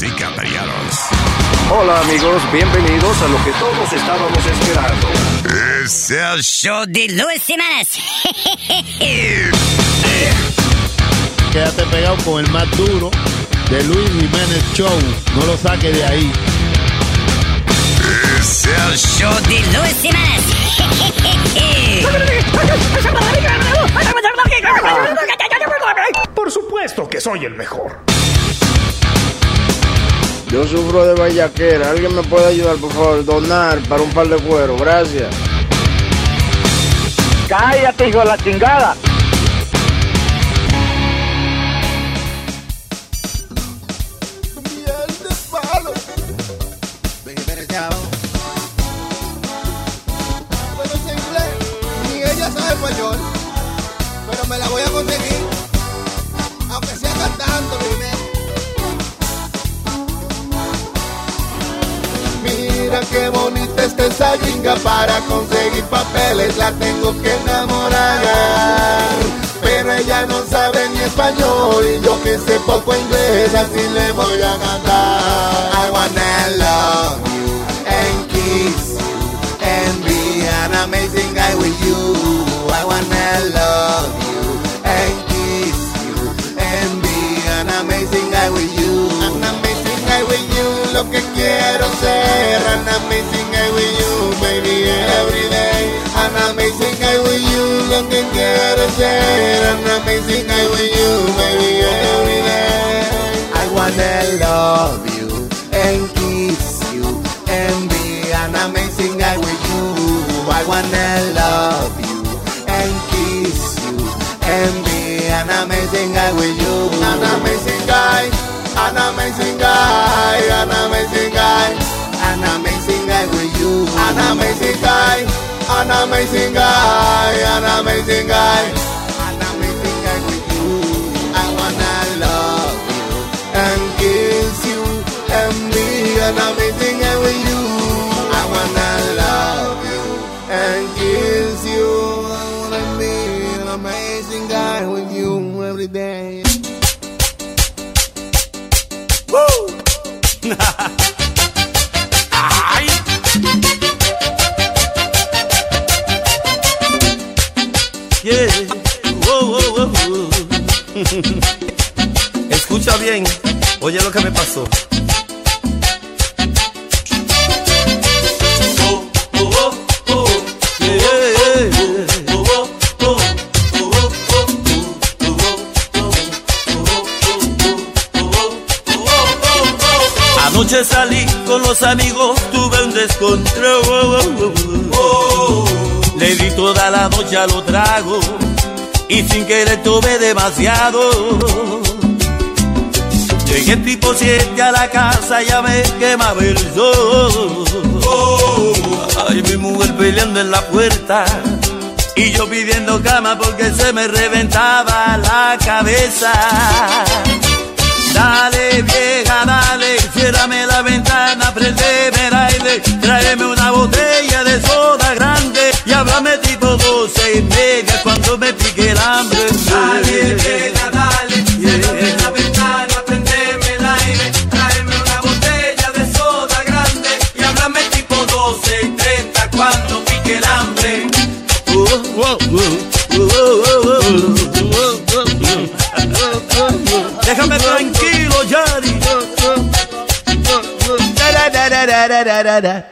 Y caballeros. Hola amigos, bienvenidos a lo que todos estábamos esperando. Es el show de Luis Semanas. Quédate pegado con el más duro de Luis Jiménez Show. No lo saque de ahí. Es el show de Luis Semanas. Por supuesto que soy el mejor. Yo sufro de vallaquera. ¿Alguien me puede ayudar, por favor? Donar para un par de cuero. Gracias. Cállate, hijo de la chingada. Ni ella sabe español, pero me la voy a conseguir, qué bonita está esa jinga para conseguir papeles, la tengo que enamorar. Pero ella no sabe ni español y yo que sé poco inglés, así le voy a cantar. I wanna love you and kiss you and be an amazing guy with you. I wanna love you and kiss you and be an amazing guy with you. An amazing guy with you, lo que. An amazing guy with you, baby, every day. An amazing guy with you, lo que quiero ser. An amazing guy with you, baby, every day. I wanna love you and kiss you and be an amazing guy with you. I wanna love you and kiss you and be an amazing guy with you. An amazing guy, an amazing guy, an amazing guy, an amazing guy with you. An amazing guy, an amazing guy, an amazing guy, an amazing guy with you. I wanna love you and kiss you and be an amazing guy with you. I wanna love you and kiss you. I wanna be an amazing guy with you every day. Woo! Bien, oye lo que me pasó. Oh, oh, oh, oh. Oh, oh, oh. Oh, oh, oh. Oh, oh, oh. Anoche salí con los amigos, tuve un descontrol. Le di toda la noche a lo trago y sin querer tuve demasiado. Llegué tipo 7 a la casa, ya me quemaba el sol. Ay, mi mujer peleando en la puerta y yo pidiendo cama porque se me reventaba la cabeza. Dale da, da, da, da, da, da, da.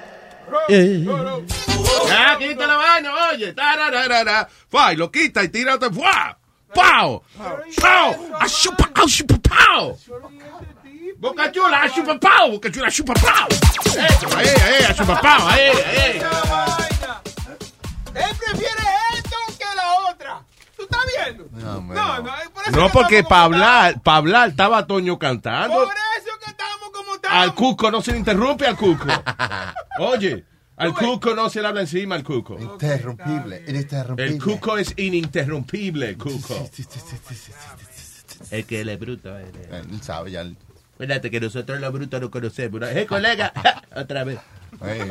Ya, quita la vaina, oye. Tarararara. Fua, y lo quita y tira otra. ¡Fua! ¡Pau! ¡Pau! ¡A chupa, a chupa, pau! Boca chula, a chupa, pau! Boca chula, a chupa, pau! Eso, ahí, ahí, a chupa, pau! Ahí, ahí. Él prefiere esto que la otra. ¿Tú estás viendo? No, no, por eso No, que porque para hablar, para hablar estaba Toño cantando. Por eso que estamos. Al cuco no se le interrumpe al cuco. Oye, al cuco no se le habla encima al cuco. Interrumpible, ininterrumpible. El cuco es ininterrumpible, el cuco. Es que él es bruto. Él, Eh, Él sabe ya. el- Fíjate que nosotros los brutos no conocemos. ¿no? ¡Eh, colega! Otra vez. Eh,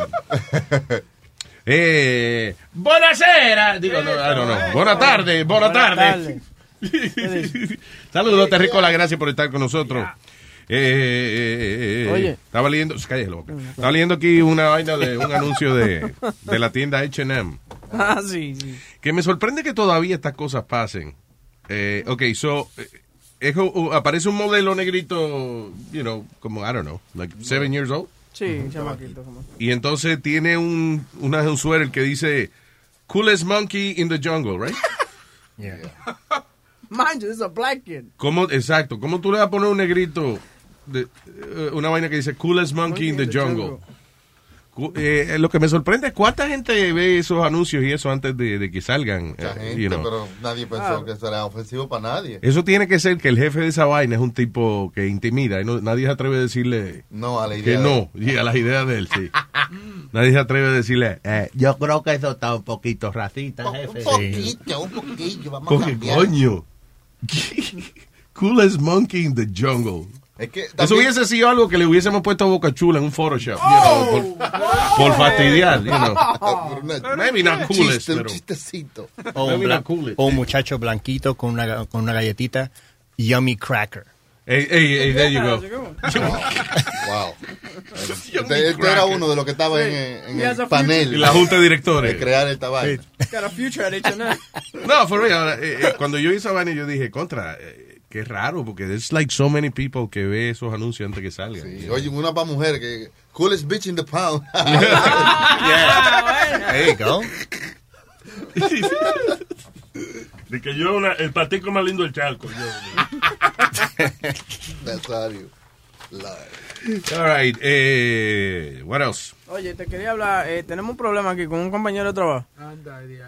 Eh, buonasera. Digo, no, I don't know. Buenas tardes, buenas tardes. Saludos, Terricola, gracias por estar con nosotros. Eh, eh, eh, eh, Oye. Estaba leyendo, cállate la boca. Estaba leyendo aquí una vaina de un anuncio de, de la tienda H&M. Ah, sí, sí. Que me sorprende que todavía estas cosas pasen. Eh, ok, so, eh, es aparece un modelo negrito, you know, como, I don't know, like seven years old. Sí, chamaquito. como- Y entonces tiene un, una, un suéter que dice, coolest monkey in the jungle, right? Mind you, this is a black kid. ¿Cómo, exacto, ¿cómo tú le vas a poner un negrito, de, eh, una vaina que dice, coolest monkey in the jungle? Cu- eh, lo que me sorprende es cuánta gente ve esos anuncios y eso antes de, de que salgan. Mucha eh, gente, you know. pero nadie pensó que eso era ofensivo para nadie. Eso tiene que ser que el jefe de esa vaina es un tipo que intimida y no- nadie se atreve a decirle No a la que no, y a las ideas de él, sí. nadie se atreve a decirle, eh, yo creo que eso está un poquito racista, Un jefe. poquito, un poquillo, vamos a cambiar. coño, coolest monkey in the jungle. Es que Eso hubiese sido algo que le hubiésemos puesto a Boca Chula en un Photoshop, you know, por, por fastidiar, you know. Maybe not Un coolest, chiste, un pero- chistecito. O un, Maybe blan- not coolest. o un muchacho blanquito con una, con una galletita. Yummy cracker. Hey, hey, hey, there you go. Wow. Este, este era uno de los que estaba en, en el panel. Y la junta de directores. De crear esta vaina. Got a future at H&M. No, for real. eh, eh, cuando yo hice esa vaina, yo dije, contra, eh, qué raro, porque there's like so many people que ve esos anuncios antes que salgan. Y, Oye, una para mujer que coolest bitch in the pound. There you go. De que yo una- el patico más lindo del charco. yo. Nazario. La- All right. Eh, what else? Oye, te quería hablar. eh, tenemos un problema aquí con un compañero de trabajo.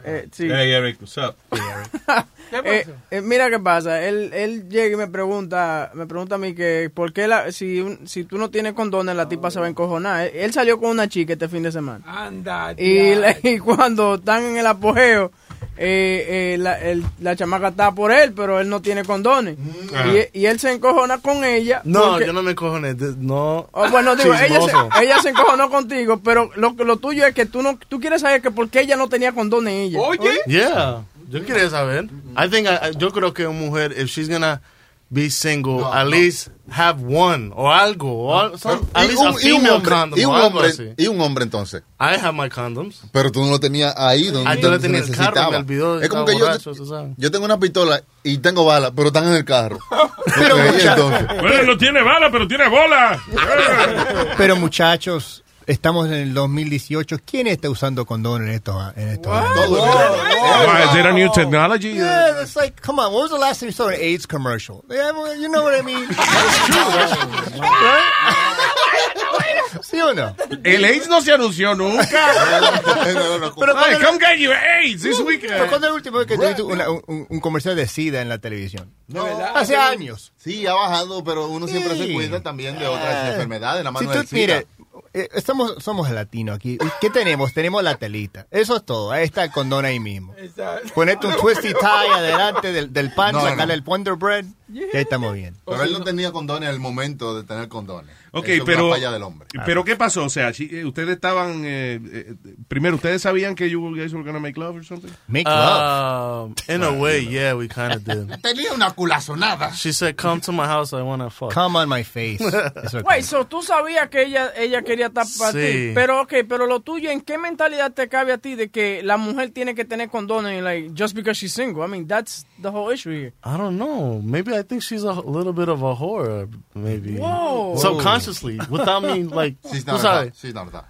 Eh, sí. Hey, Eric, what's up? Eh, eh, mira qué pasa, él, él llega y me pregunta, me pregunta a mí que por qué la, si, un- si tú no tienes condones la tipa se va a encojonar. Él, él salió con una chica este fin de semana. Anda, Y, y cuando están en el apogeo, eh, eh, la, el- la chamaca está por él, pero él no tiene condones. Ajá. Y, y él se encojona con ella. No, porque- yo no me de- No. Oh, bueno, digo, ella se, ella se encojonó contigo, pero lo, lo tuyo es que tú no tú quieres saber que por qué ella no tenía condones ella. Oye. Yeah. Yo quería saber. I think I- I- yo creo que una mujer, if she's gonna be single, No, at no. least have one or algo. Or al- some- at Y least a un, y un female hombre, condom y un o algo hombre, así. y un hombre entonces. I have my condoms. Pero tú no lo tenías ahí donde, yo lo tenía en el carro, me olvidó, es como que yo, borracho, sabes. yo tengo una pistola y tengo balas, pero están en el carro. Pero. Bueno, no tiene bala, pero tiene bola. Pero muchachos, estamos en el 2018. ¿Quién está usando condones en estos, en estos años? Why, is it a new technology? Yeah, it's like, come on, when was the last time you saw an AIDS commercial? Yeah, well, you know what I mean? Right? ¿Sí o no? El AIDS no se anunció nunca. Pero cuando- come get you AIDS this Pero weekend. ¿cuándo es el último vez que tuviste un, un comercial de SIDA en la televisión? Hace años. Sí, ha bajado, pero uno siempre Sí. se cuida también de otras Ah. enfermedades, la Si mano tú, del SIDA. mire, eh, estamos, somos latinos aquí. ¿Qué tenemos? Tenemos la telita. Eso es todo. Ahí está el condón ahí mismo. Ponerte un twisty tie adelante del, del pan, No, no, sacarle no. el Wonder Bread. Y ahí estamos bien. Pero él no tenía condones el momento de tener condones. Ok, Eso es pero, falla del hombre. pero ¿qué pasó? O sea, si, eh, ustedes estaban, eh, eh, primero, ¿ustedes sabían que you guys were gonna make love or something? Make Um, in a way, yeah, we kind of did. Tenía una culazonada. She said, "Come to my house. I want to fuck." Come on my face. Eso es Wait, so tú sabías que ella, ella quería estar para Sí. ti. Pero, ok, pero lo tuyo, ¿en qué mentalidad te cabe a ti de que la mujer tiene que tener condones, like, just because she's single? I mean, that's the whole issue here. I don't know. Maybe I think she's a little bit of a whore. Maybe. Whoa. Subconsciously, without me, like. She's not that. She's not that.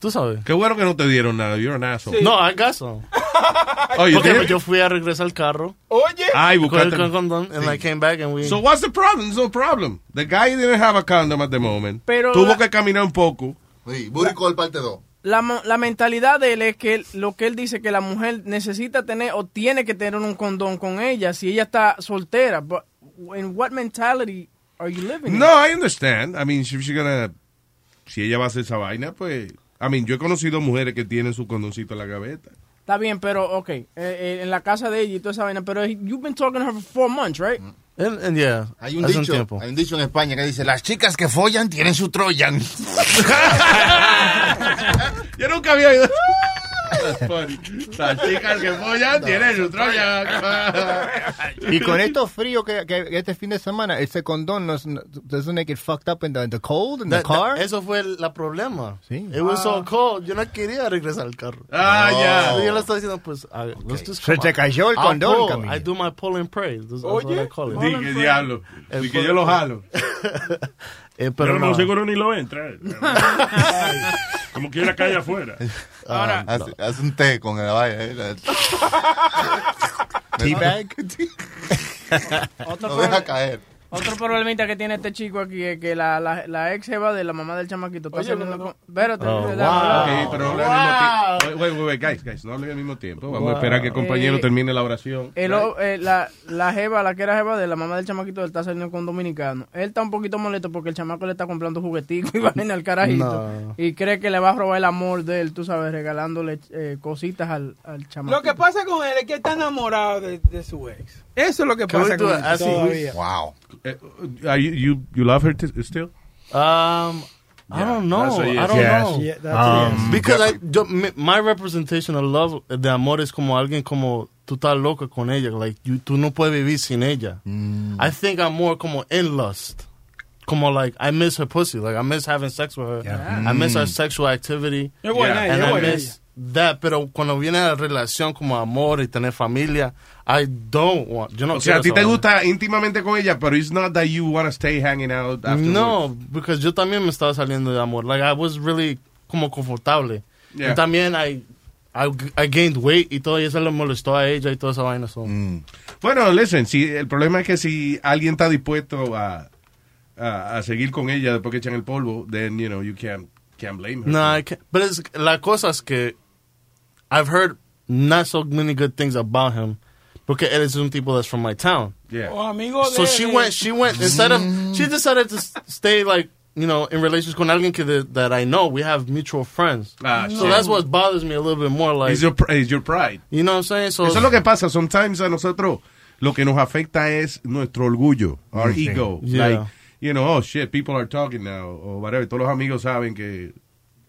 Tú sabes. Qué bueno que no te dieron nada. You're an asshole. No, I got some. Oh, you Porque did? yo fui a regresar al carro. Oye. Ay, Con el condón, and I came back and we. So what's the problem? There's no problem. The guy didn't have a condom at the moment. Pero Tuvo la- que caminar un poco. Sí, Booty Call parte 2. La, mo- la mentalidad de él es que él- lo que él dice que la mujer necesita tener o tiene que tener un condón con ella si ella está soltera. But in what mentality are you living? in? No, I understand. I mean, if she's gonna, si ella va a hacer esa vaina, pues, I mean, yo he conocido mujeres que tienen su condoncito en la gaveta. Está bien, pero, ok, eh, eh, en la casa de ella y toda esa vaina, pero you've been talking to her for four months, right? And, and yeah, Hay un, dicho, hay un dicho en España que dice, las chicas que follan tienen su Troyan. Yo nunca había oído. That's funny. Las chicas que follan tienen su troya. Y con esto frío que, que este fin de semana, ese condón no, doesn't make it fucked up in the, in the cold in the That- car. that- eso fue el la problema. Sí. It was so cold. Yo no quería regresar al carro. Ah, ya. So yo le estaba diciendo, pues, ah, let's just Se te cayó el I'll condón, pull. Camilo. I do my pull and pray. That's, that's what I call it. Di que diablo. Di que yo lo jalo. Eh, Pero pero no, no. seguro ni lo entra. Como quiera cae afuera. Ah, hace, hace un té con la vaina. eh. Teabag. Otro, Lo pro- deja caer. Otro problemita que tiene este chico aquí es que la, la, la ex jeva de la mamá del chamaquito está Oye, saliendo no, con... Espérate, Oh, wow. hablar. Ok, pero no hablen al mismo tiempo. Wait, wait, wait, guys, guys, no hablen al mismo tiempo. Vamos a esperar que el compañero Eh, termine la oración. El o- eh, la, la jeva, la que era jeva de la mamá del chamaquito, él está saliendo con un dominicano. Él está un poquito molesto porque el chamaco le está comprando jugueticos y vaina al carajito. No. Y cree que le va a robar el amor de él, tú sabes, regalándole eh, cositas al, al chamaco. Lo que pasa con él es que está enamorado de, de su ex. Eso es lo que Can we pasa do con it así? todavía. Wow. Eh, are you, you, you love her t- still? Um, I don't know. that's a yes. I don't Yes. know. Yeah, that's a yes. Because I, yo, mi- my representation of love, de amor, es como alguien como tú estás loca con ella. Like, you, tú no puedes vivir sin ella. I think I'm more como in lust. Como like, I miss her pussy. Like, I miss having sex with her. I miss our sexual activity. Es buena ella, And es I buena miss that. Pero cuando viene la relación como amor y tener familia, I don't want. Yo no O sea, a ti te gusta íntimamente con ella, pero it's not that you want to stay hanging out afterwards. No, because yo también me estaba saliendo de amor. Like I was really como confortable. Yeah. Y también I, I, I gained weight y todo y eso le molestó a ella y toda esa vaina. So. Mm. Bueno, listen, si, el problema es que si alguien está dispuesto a, a, a seguir con ella después que echan el polvo, then, you know, you can't, can't blame her. No, I can't. But it's, la cosa es que I've heard not so many good things about him porque él es un tipo that's from my town. Yeah. O amigo de So she de- went, she went, instead of, Mm. she decided to stay like, you know, in relations con alguien que de, that I know. We have mutual friends. Ah, so shit. that's what bothers me a little bit more. Like, It's your, pr- it's your pride. you know what I'm saying? So Eso es lo que pasa. Sometimes a nosotros lo que nos afecta es nuestro orgullo, our Sí. ego. Yeah. Like, you know, oh shit, people are talking now, o whatever. Todos los amigos saben que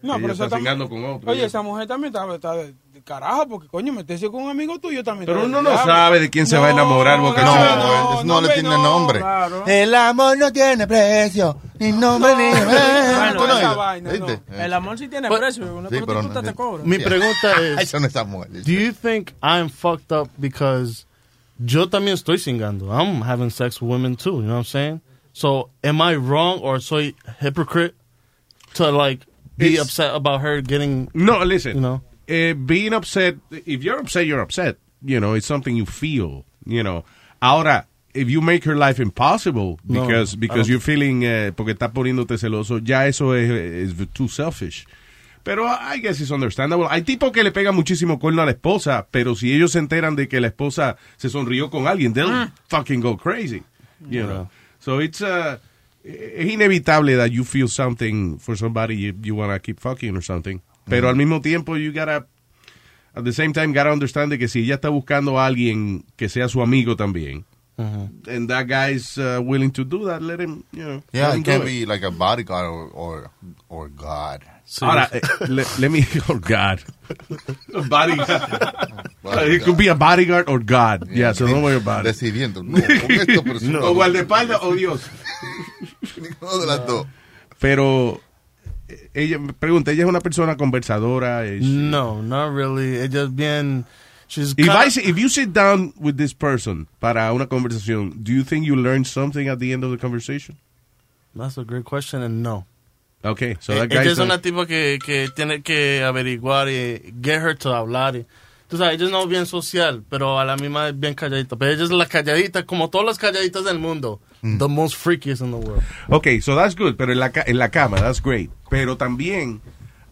No, ella pero está cingando con otro. Oye, esa mujer también está, está de, de carajo, porque coño, meterse con un amigo tuyo también. Pero uno no sabe de quién se va a enamorar, Boca No, no, no, le tiene no, nombre. Claro. El amor no tiene precio, ni nombre ni. ¿Viste? El amor sí tiene But- precio, una Sí, pero prostituta no- te cobra. Mi pregunta es, Eso no do you think I'm fucked up because yo también estoy singando? I'm having sex with women too, you know what I'm saying? So, am I wrong or soy hypocrite to like be It's- upset about her getting, No, listen. you know? eh, being upset, if you're upset, you're upset. You know, it's something you feel, you know. Ahora, if you make her life impossible because because you're feeling, eh, porque está poniéndote celoso, ya eso es, es too selfish. Pero I guess it's understandable. Hay tipos que le pegan muchísimo cuerno a la esposa, pero si ellos se enteran de que la esposa se sonrió con alguien, they'll fucking go crazy. You know. So it's uh, Eh, es inevitable that you feel something for somebody you, you want to keep fucking or something. Pero mm. al mismo tiempo, you gotta, at the same time, gotta understand de que si ella está buscando a alguien que sea su amigo también, mm-hmm. and that guy's uh, willing to do that, let him, you know. Yeah, him it can't be like a bodyguard or or, or God. Ahora, eh, let, let me, oh God. A bodyguard. It could be a bodyguard or God. Yeah, so don't worry about it. Decidiendo. No, con esto, pero si O guardaespaldas o Dios. Ninguno de las dos. Pero, eh, ella, me pregunta, ¿ella es una persona conversadora? Es- No, not really. Ella es bien, she's If, I sit- if you sit down with this person para una conversación, do you think you learn something at the end of the conversation? That's a great question and no. Okay, so Eh, that ella guy's es una tipo que, que tiene que averiguar y get her to hablar. Y, tú sabes, ella no es bien social, pero a la misma es bien calladita. Pero ella es la calladita, como todas las calladitas del mundo. The most freakiest in the world. Okay, so that's good, pero en la, ca- en la cama, that's great. Pero también,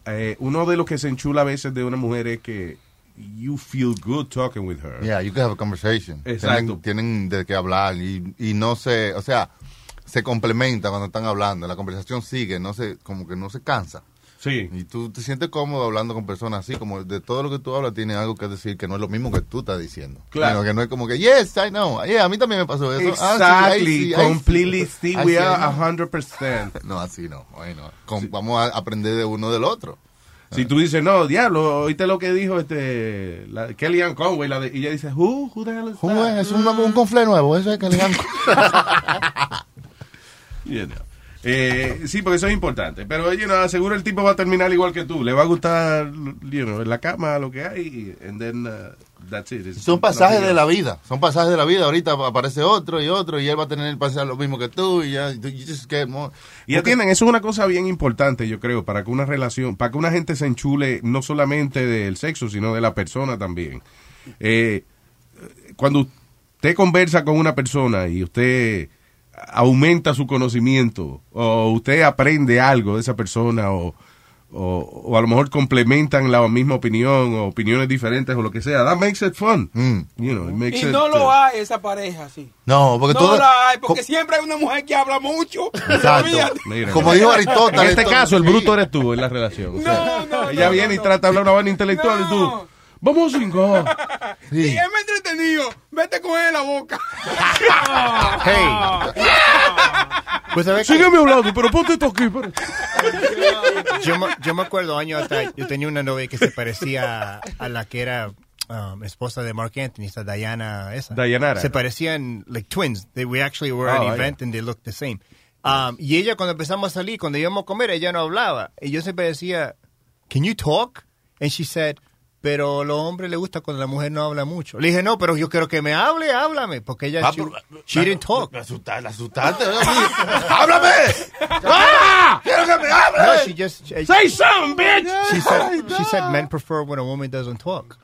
eh, uno de los que se enchula a veces de una mujer es que you feel good talking with her. Yeah, you can have a conversation. Exacto. Tienen, tienen de qué hablar y, y no se, o sea, se complementa cuando están hablando. La conversación sigue, no se, como que no se cansa. Sí. Y tú te sientes cómodo hablando con personas así, como de todo lo que tú hablas tiene algo que decir que no es lo mismo que tú estás diciendo. Claro. Sino que no es como que, yes, I know. Yeah, a mí también me pasó eso. Ah, Exactly, ahí sí, completely, sí, Ahí we are ahí no. 100%. No, así no. Bueno, con- vamos a aprender de uno del otro. Si tú dices, no, diablo, oíste lo que dijo este la, Kellyanne Conway, la de, y ella dice, who, who the hell is ¿Cómo that? es? Un, un confle nuevo, eso es le dan. You know. Eh, sí, porque eso es importante. Pero, you know, seguro el tipo va a terminar igual que tú. Le va a gustar, you know, en la cama lo que hay, and then uh, that's it. It's Son pasajes de la vida. Son pasajes de la vida. Ahorita aparece otro y otro y él va a tener el pasar lo mismo que tú y ya. you just get more- Y atienden, eso es una cosa bien importante, yo creo, para que una relación, para que una gente se enchule no solamente del sexo, sino de la persona también. Eh, cuando usted conversa con una persona y usted aumenta su conocimiento, o usted aprende algo de esa persona, o, o, o a lo mejor complementan la misma opinión, o opiniones diferentes, o lo que sea, that makes it fun. You know, it makes Y it, no uh, lo hay esa pareja, sí. No, porque no todo. la hay, porque siempre hay una mujer que habla mucho. Exacto. Mira, Como dijo Aristóteles, En este caso, el bruto eres tú en la relación. O sea, No, no, ella no, viene no, y trata de hablar una vaina intelectual y tú, vamos a cingar. Y es muy entretenido. Vete con él en la boca. Hey. Pues, ¿sabes? Sígueme hablando, pero ponte esto aquí. pero- yo, me- yo me acuerdo años atrás, yo tenía una novia que se parecía a la que era um, esposa de Mark Anthony, esa Diana, esa. Dayanara. Se parecían like twins. They, we actually were at Oh, an event and they looked the same. Um, y ella cuando empezamos a salir, cuando íbamos a comer, ella no hablaba. Y yo siempre decía, can you talk? And she said, pero a los hombres les gusta cuando la mujer no habla mucho. Le dije, no, pero yo quiero que me hable, háblame. Porque ella, Ah, she, pero- she didn't talk. Me asustaste, me asustaste. ¡Háblame! ¡Ah! ¡Quiero que me No, hables! she just... Say something, bitch! She said, she said men prefer when a woman doesn't talk.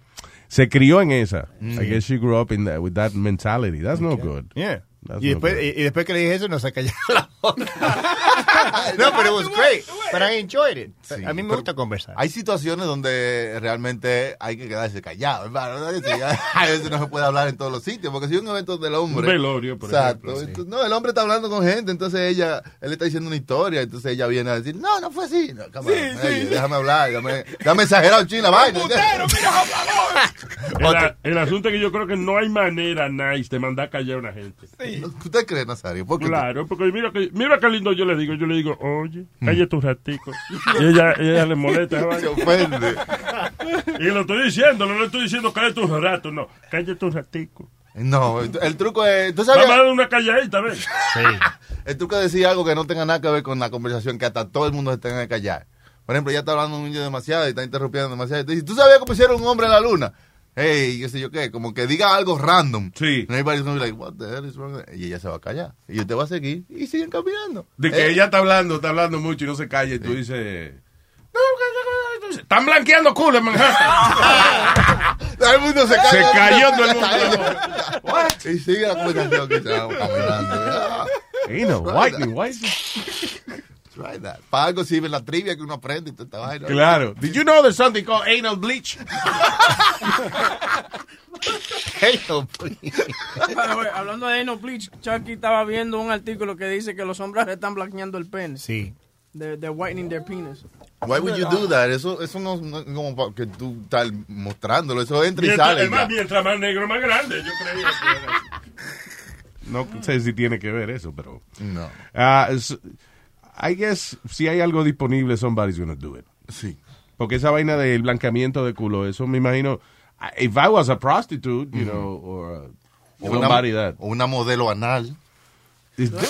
Se crió en esa. I guess she grew up in that, with that mentality. That's no good. Yeah. That's Y después, y, y después que le dije eso, no se calló la boca. no, but it was great. But I enjoyed it. Sí, a mí me pero gusta conversar. Hay situaciones donde realmente hay que quedarse callado, A veces no se puede hablar en todos los sitios, porque si es un evento del hombre. Un velorio, por Exacto. ejemplo, sí. Entonces, no, el hombre está hablando con gente, entonces ella, él le está diciendo una historia, entonces ella viene a decir, no, no fue así. No, come on, hey, déjame hablar, dame, dame exagerado, ching, la vaina. El, asunto es que yo creo que no hay manera nice de mandar callar a una gente. ¿Usted cree, Nazario? ¿Por qué? Claro, porque mira que, mira qué lindo yo le digo. Yo le digo, oye, cállate un ratico. Y ella, ella le molesta. Se ofende. Y lo estoy diciendo, no le estoy diciendo cállate un rato, no. Cállate un ratico. No, el truco es, ¿tú sabes? Vamos a dar una calladita, ¿ves? El truco es decir algo que no tenga nada que ver con la conversación, que hasta todo el mundo se tenga que callar. Por ejemplo, ya está hablando un niño demasiado y está interrumpiendo demasiado. Y te dice, ¿tú sabías que pusieron un hombre en la luna? Hey, qué sé yo qué, como que diga algo random. Sí. And everybody's gonna be like, what the hell is wrong? Y ella se va a callar. Y usted va a seguir y siguen caminando. De que Eh, ella está hablando, está hablando mucho y no se calla y tú dices... "No, que- que- que- Están blanqueando culo en Manhattan. Todo el mundo se Se calla. cayó todo el mundo. What? Y sigue la conversación que está caminando. Ain't no whitening, why is Try that. Para algo sirve la trivia que uno aprende y toda esta vaina. Claro. Did you know there's something called anal bleach? The way, Hablando de anal bleach, Chucky estaba viendo un artículo que dice que los hombres están blanqueando el pene. Sí. They're, they're whitening their penis. Why would you do that? Eso, eso no, no es como para que tú estás mostrándolo. Eso entra y Mientras, sale. es más, ya. mientras más negro, más grande. Yo creía que era así. No sé si tiene que ver eso, pero... No. Ah, es- I guess si hay algo disponible, somebody's gonna do it. Sí. Porque esa vaina del blanqueamiento de culo, eso me imagino... If I was a prostitute, you know, or uh, O una, somebody that... o una modelo anal.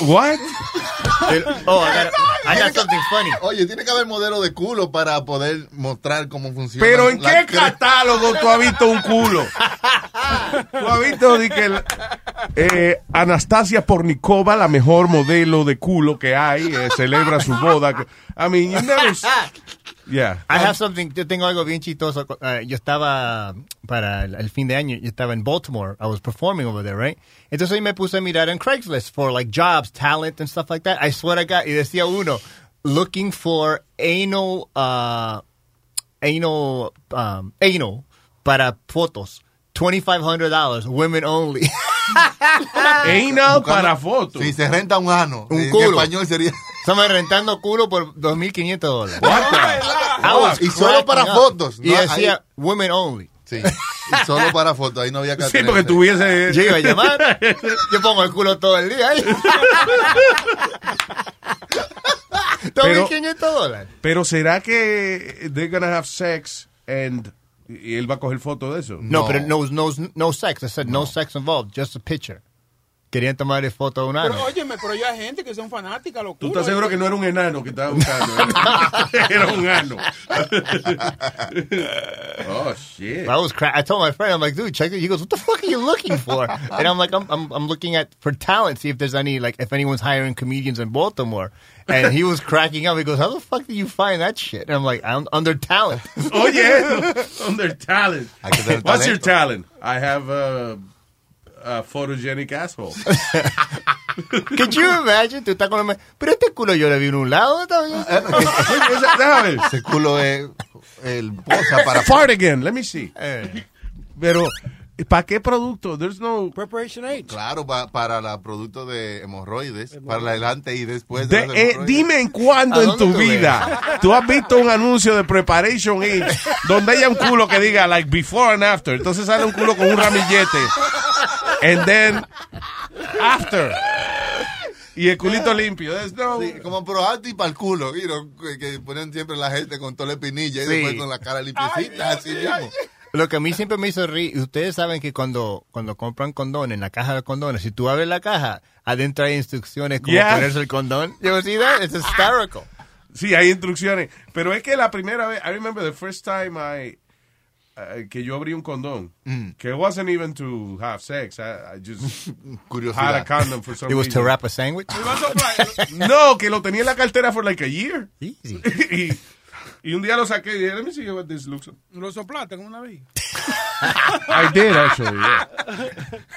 What? El- oh, I got, I got something funny. Oye, tiene que haber modelo de culo para poder mostrar cómo funciona. Pero ¿en qué catálogo tú has visto un culo? Tú has visto de que el- eh, Anastasia Pornikova, la mejor modelo de culo que hay, eh, celebra su boda. I mean, you never... Yeah. I have something, yo tengo algo bien chistoso. Uh, yo estaba, para el, el fin de año, yo estaba en Baltimore. I was performing over there, right? Entonces me puse a mirar en Craigslist for like jobs, talent and stuff like that. I swear to God. Y decía uno, looking for anal, uh, anal, um, anal para fotos. $2,500, women only. Anal Buscando- para fotos. Si se renta un ano. Un en culo. español sería. Estamos rentando culo por 2.500 dólares. I was Y solo para up. fotos, Y ¿no? decía, women only. Sí. Y solo para fotos. Ahí no había que Sí, porque tuviese... Yo iba a llamar. Yo pongo el culo todo el día ahí. Pero, 2.500 dólares. pero será que they're gonna have sex and y él va a coger foto de eso? No, pero no, no, no sex. I said no. sex involved, just a picture. Querían tomarle foto a un ano. Pero óyeme, pero ya hay gente que son fanáticas, los ¿Tú estás seguro que no era un enano que estaba buscando? era un ano. oh, shit. I was cra- I told my friend, I'm like, dude, check it. He goes, what the fuck are you looking for? and I'm like, I'm, I'm, I'm looking at for talent, see if there's any, like, if anyone's hiring comedians in Baltimore. And he was cracking up. He goes, how the fuck do you find that shit? And I'm like, I'm under talent. Oh, yeah. Under talent. What's your talent? I have a, a photogenic asshole. Could you imagine? Tú estás con la... Pero este culo yo le vi en un lado también. Ese culo es el posa para Fart again. Let me see. Eh. Pero, ¿para qué producto? There's no... Preparation H. Claro, pa- para la producto de hemorroides, para la adelante y después De- de las eh, dime en cuándo ¿A en tu tú vida tú has visto un anuncio de Preparation Age donde haya un culo que diga like before and after. Entonces sale un culo con un ramillete. And then after. Y el culito limpio. There's no- Sí, como pro y para el culo, you know, que, que ponen siempre la gente con toda la espinilla y Sí. después con la cara limpiecita, así mismo. Lo que a mí siempre me hizo reír, ustedes saben que cuando, cuando compran condones, en la caja de condones, si tú abres la caja, adentro hay instrucciones como Yeah. ponerse el condón. See that? It's hysterical. Sí, hay instrucciones. Pero es que la primera vez, I remember the first time I, uh, que yo abrí un condón, que it wasn't even to have sex. I, I just had a condom for some It was to reason. wrap a sandwich. No, que lo tenía en la cartera for like a year. Easy. y, y un día lo saqué y dije, let me see what this looks like. Lo soplaste con una vez. I did actually, yeah.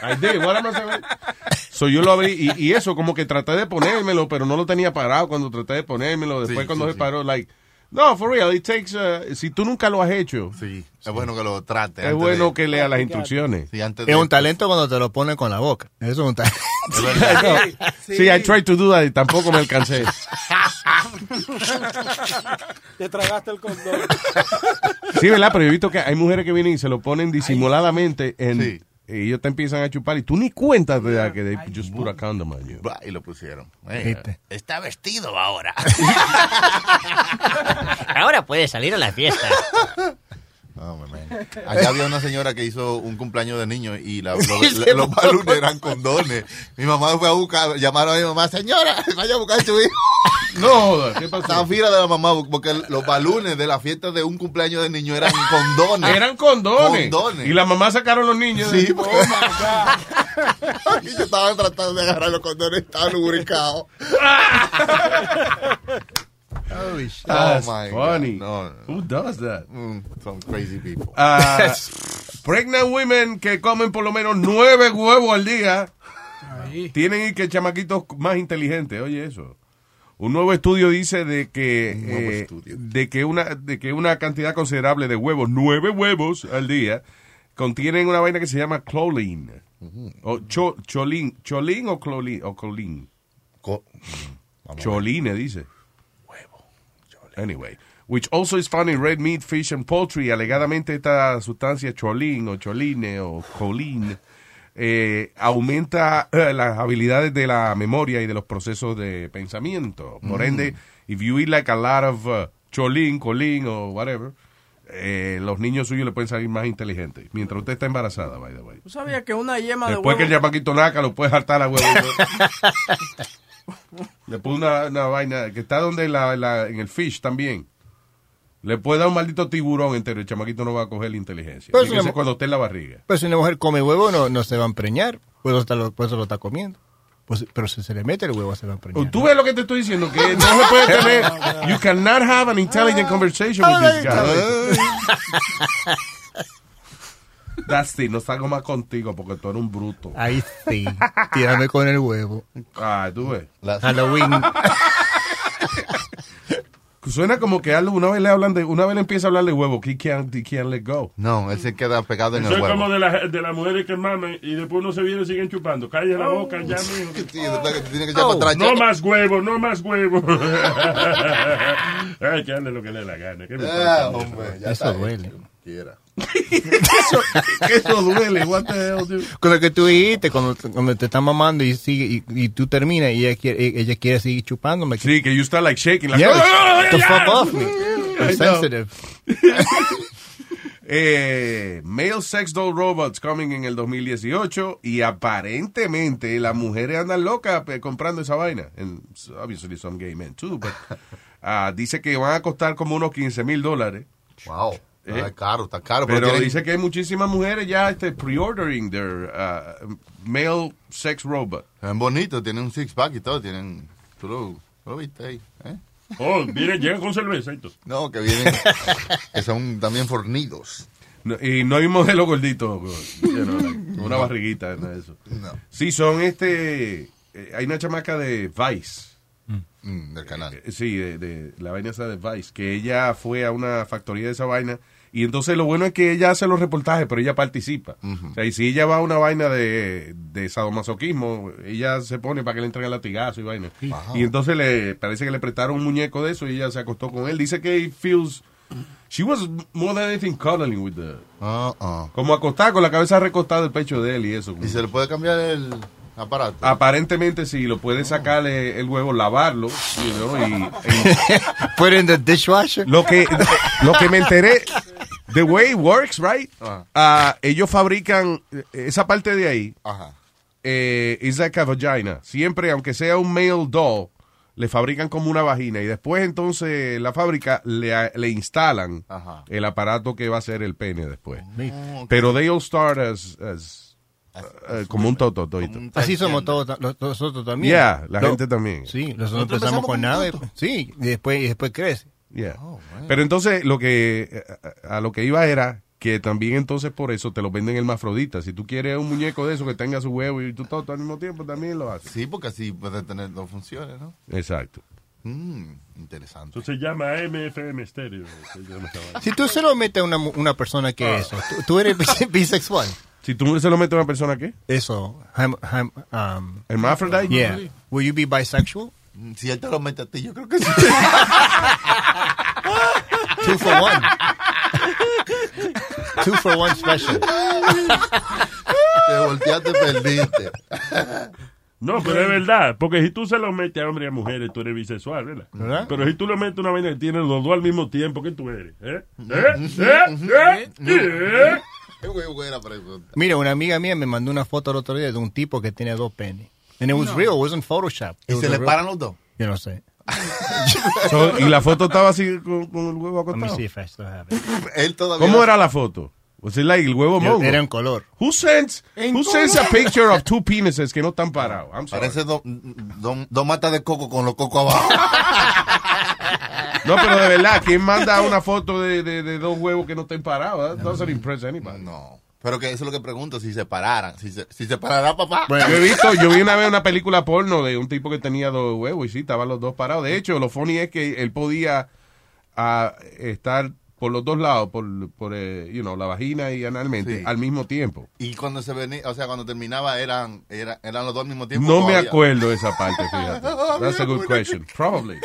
I did. What am I saying? So yo lo abrí y, y eso como que traté de ponérmelo, pero no lo tenía parado cuando traté de ponérmelo. Después Sí, cuando sí, se sí. paró, like, no, for real, it takes, uh, si tú nunca lo has hecho, Sí, es bueno que lo trate. es antes bueno de- que lea las instrucciones. Sí, antes Es de- un talento cuando te lo ponen con la boca. Eso es un talento. Sí, I tried to do that y tampoco me alcancé. Te tragaste el condón. Sí, ¿verdad? Pero yo he visto que hay mujeres que vienen y se lo ponen disimuladamente en, ellos te empiezan a chupar y tú ni cuenta te das que they just put a condom on you. Bah, Y lo pusieron. Está vestido ahora. Ahora puede salir a la fiesta. Oh. Allá había una señora que hizo un cumpleaños de niño y la- lo- Y la- se los balones eran condones. Mi mamá fue a buscar, llamaron a mi mamá, señora, vaya a buscar a su hijo. No, ¿qué pasó? Estaba fila de la mamá porque los balones de la fiesta de un cumpleaños de niño eran condones. Eran condones. Condones. Y la mamá sacaron los niños. Sí, de- porque- y yo estaba tratando de agarrar los condones, estaban lubricados. Holy shit. That's Oh, my funny. God. No, no, no. Who does that? Mm, some crazy people. Ah, pregnant women que comen por lo menos nueve huevos al día Ahí. tienen que chamaquitos más inteligentes. Oye, eso. Un nuevo estudio dice de que Un nuevo eh, estudio. de que una de que una cantidad considerable de huevos, nueve huevos al día, contienen una vaina que se llama cloline. O cho, cholín, cholín o clolín o colín. Co- dice. Anyway, which also is found in red meat, fish and poultry. Alegadamente esta sustancia choline o choline o choline eh, aumenta eh, las habilidades de la memoria y de los procesos de pensamiento. Por ende, if you eat like a lot of uh, choline, choline o whatever, eh, los niños suyos le pueden salir más inteligentes. Mientras usted está embarazada, by the way. ¿Tú sabías que una yema de Después que el huevo... chamaquito naca lo puede hartar a huevo. Le pone una, una vaina que está donde la, la- en el fish también. Le puede dar un maldito tiburón entero. El chamaquito no va a coger la inteligencia. Pero si cuando esté en la barriga. Pero si una mujer come huevo, no, no se va a empreñar. Pues eso, pues eso lo está comiendo. Pues, pero si se le mete el huevo, se va a empreñar. Tú ves lo que te estoy diciendo, que no se puede tener. You cannot have an intelligent conversation with this guy. That's it, no salgo más contigo porque tú eres un bruto. Ahí sí. Tírame con el huevo. Ah, tú ves. Halloween. Suena como que algo, una vez le hablan de, una vez le empieza a hablar de huevo, que he can't, he can't let go. No, él se queda pegado en Eso el es como huevo. de, la- de las mujeres que mamen y después uno se viene y siguen chupando. Calle la boca, ya, mijo. Sí, tiene que echar para atrás. No más huevo, no más huevo. Ay, que ande lo que le dé la gana. ¿Qué me Ah, hombre, ya Eso está duele. Quiera. que eso duele. What the hell, dude? Con lo que tú dijiste, cuando, cuando te están mamando y sigue y, y tú terminas y ella quiere, ella quiere seguir chupándome. Sí, que you start like shaking. Like, Yeah, "Ah, the yeah." fuck off me. I'm sensitive. Eh, male sex doll robots coming en el 2018 y aparentemente las mujeres andan locas comprando esa vaina. And obviously some gay men too, but ah, dice que van a costar como unos 15 mil dólares. Wow. Eh, Está caro, está caro. Pero dice que hay muchísimas mujeres ya este, pre-ordering their ah, male sex robot. Es bonito, tienen un six pack y todo, tienen... Tú lo, lo viste ahí, ¿eh? Oh, viene, llegan con cerveza y todo. No, que vienen, que son también fornidos. No, y no hay un modelo gordito, you know, like, una barriguita, nada de eso. No. Sí, son este. eh, hay una chamaca de Vice. Mm, del canal. Eh, Sí, de, de la vaina esa de Vice, que ella fue a una factoría de esa vaina. Y entonces lo bueno es que ella hace los reportajes, pero ella participa. O sea, y si ella va a una vaina de, de sadomasoquismo, ella se pone para que le entreguen latigazo y vaina. Y entonces le parece que le prestaron un muñeco de eso y ella se acostó con él. Dice que he feels. She was more than anything cuddling with the. Uh-uh. Como acostada con la cabeza recostada del pecho de él y eso. ¿Y se le puede cambiar el aparato? Aparentemente sí, lo puede sacarle el huevo, lavarlo, you know, y, Put in the dishwasher. Lo que, lo que me enteré, the way it works, right? Ah, ellos fabrican eh, esa parte de ahí, Ajá. eh, is like a vagina. Siempre, aunque sea un male doll, le fabrican como una vagina y después entonces la fábrica le, le instalan Ajá. el aparato que va a ser el pene después. Oh. Pero they all start as, as, uh, como un toto, toito. Así somos todos nosotros también. Yeah, la gente también. Sí, nosotros Nosotros empezamos con nada. sí, y después, y después crece. Yeah. Oh, Pero entonces lo que eh, a lo que iba era que también entonces por eso te lo venden hermafrodita. Si tú quieres un muñeco de eso que tenga su huevo y tú todo al mismo tiempo también lo haces. Sí, porque así puede tener dos funciones, ¿no? Exacto. Mm, interesante. Eso se llama MFM Stereo. se llama. Si tú se lo metes a una, mu- una persona que eso, tú, tú eres bis- bisexual. Si tú se lo metes a una persona qué? Eso. Ham- ham- um, Hermaphrodite. yeah. Will you be bisexual? Mm, Si él te lo mete a ti, yo creo que sí. Two for one. Two for one special. te volteaste, perdiste. No, pero es verdad, porque si tú se lo metes a hombres y a mujeres, tú eres bisexual, ¿verdad? ¿Verdad? Pero si tú le metes una vaina que tiene los dos al mismo tiempo, ¿qué tú eres? ¿Eh? ¿Eh? ¿Eh? ¿Eh? ¿Eh? Qué muy buena pregunta. Mira, una amiga mía me mandó una foto el otro día de un tipo que tiene dos penes. And it was real, it wasn't Photoshop. It ¿Y was se le real- paran los dos? Yo no sé. So, y la foto estaba así con, con el huevo Let me acostado. see if I still have it. Él todavía... ¿Cómo era la foto? Was it like el huevo mongo? Era en color. Who sends, who sends a picture of two penises que no están parados? Parece dos dos dos matas de coco con los cocos abajo. No, pero de verdad, ¿quién manda una foto de, de, de dos huevos que no estén parados? That doesn't impress anybody. No. Pero que eso es lo que pregunto, si se pararan. Si se, si se parará, papá. Yo he visto, yo vi una vez una película porno de un tipo que tenía dos huevos y sí, estaban los dos parados. De hecho, lo funny es que él podía ah, estar por los dos lados, por, por eh, you know, la vagina y analmente, Sí. al mismo tiempo. Y cuando se venía, o sea, cuando terminaba, eran, era- eran los dos al mismo tiempo. No me todavía? acuerdo esa parte, fíjate. That's a good question. Probably.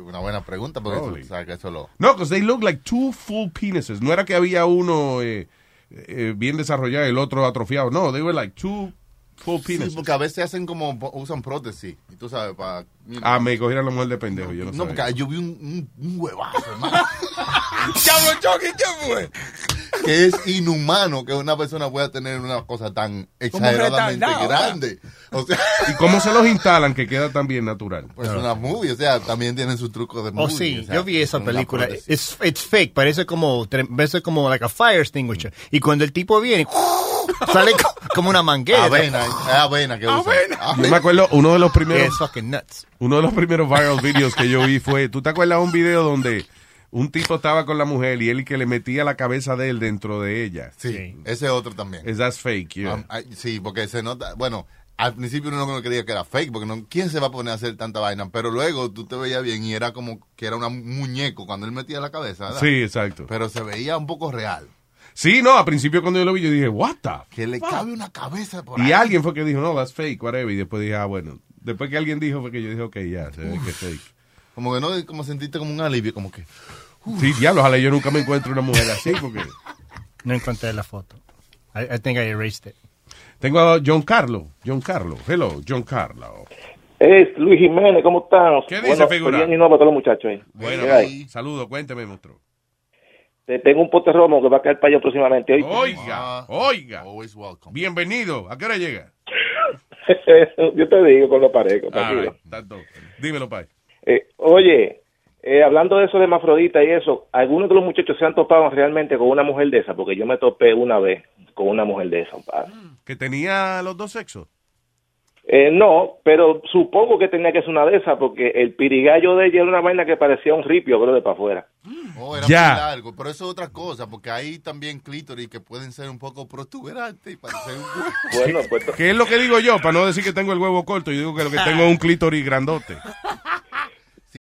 Una buena pregunta, porque eso, o sea, que eso lo... No, because they look like two full penises. No era que había uno eh, eh, bien desarrollado y el otro atrofiado. No, they were like two full Sí, penises. porque a veces hacen como, usan prótesis. Y tú sabes, para... Ah, me cogieron la mujer de pendejo. Yo no, No, porque yo vi un, un, un huevazo, hermano. Chucky, ¿qué fue? Que es inhumano que una persona pueda tener una cosa tan exageradamente grande. O sea, ¿Y cómo se los instalan que queda tan bien natural? pues una movie, o sea, también tienen sus trucos de movie. Oh, sí, o sea, yo vi esa película. prótesis. It's, it's fake, parece como, parece como like a fire extinguisher. Y cuando el tipo viene, sale co- como una manguera. Avena, es avena que usa. Yo me acuerdo, uno de los primeros, nuts. uno de los primeros viral videos que yo vi fue, ¿tú te acuerdas de un video donde un tipo estaba con la mujer y él que le metía la cabeza de él dentro de ella? Sí, ese otro también. Is that's fake, yeah. Um, sí, porque se nota, bueno, al principio uno no creía que era fake, porque no, ¿quién se va a poner a hacer tanta vaina? Pero luego tú te veías bien y era como que era un muñeco cuando él metía la cabeza, ¿verdad? Sí, exacto. Pero se veía un poco real. Sí, no, al principio cuando yo lo vi yo dije, what the? Que le cabe una cabeza por Y ahí. alguien fue que dijo, no, that's fake, whatever. Y después dije, ah, bueno. Después que alguien dijo fue que yo dije, ok, ya, se ve que es fake. Como que no, como sentiste como un alivio, como que, Sí, diablo, ojalá yo nunca me encuentre una mujer así, porque... No encontré la foto. I, I think I erased it. Tengo a John Carlo. John Carlo. Hello, John Carlo. Es Luis Jiménez, ¿cómo están? ¿Qué dice, bueno, figura? nuevo a todos los muchachos ahí. Bueno, saludos, cuénteme, monstruo. Te tengo un pote romo que va a caer para allá próximamente. ¿oíste? Oiga, oiga. Bienvenido. ¿A qué hora llega? Yo te digo con lo parejo, All tranquilo. right, tanto. Dímelo, pai. Eh, oye, eh, hablando de eso de Mafrodita y eso, ¿algunos de los muchachos se han topado realmente con una mujer de esa? Porque yo me topé una vez con una mujer de esa. ¿Que tenía los dos sexos? Eh, no, pero supongo que tenía que ser una de esas, porque el pirigallo de ella era una vaina que parecía un ripio, pero de para afuera. Oh, era Ya. muy largo, pero eso es otra cosa, porque hay también clítoris que pueden ser un poco protuberantes y parecer un... Bueno, pues... ¿Qué es lo que digo yo? Para no decir que tengo el huevo corto, yo digo que lo que tengo es un clítoris grandote.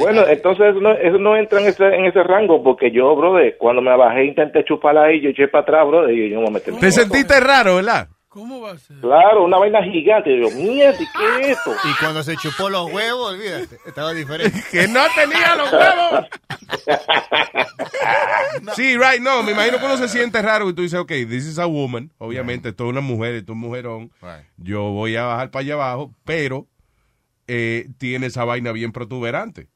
Bueno, entonces eso no, eso no entra en ese, en ese rango, porque yo, brother, cuando me bajé intenté chuparla ahí, yo eché para atrás, brother, y yo me metí. Te sentiste raro, ¿verdad? Claro, una vaina gigante. Yo, mierda, ¿y qué es esto? Y cuando se chupó los huevos, olvídate, estaba diferente. que no tenía los huevos. Sí, right, no, me imagino que uno se siente raro y tú dices, ok, this is a woman, obviamente, esto es una mujer, esto es un mujerón, yo voy a bajar para allá abajo, pero eh, tiene esa vaina bien protuberante.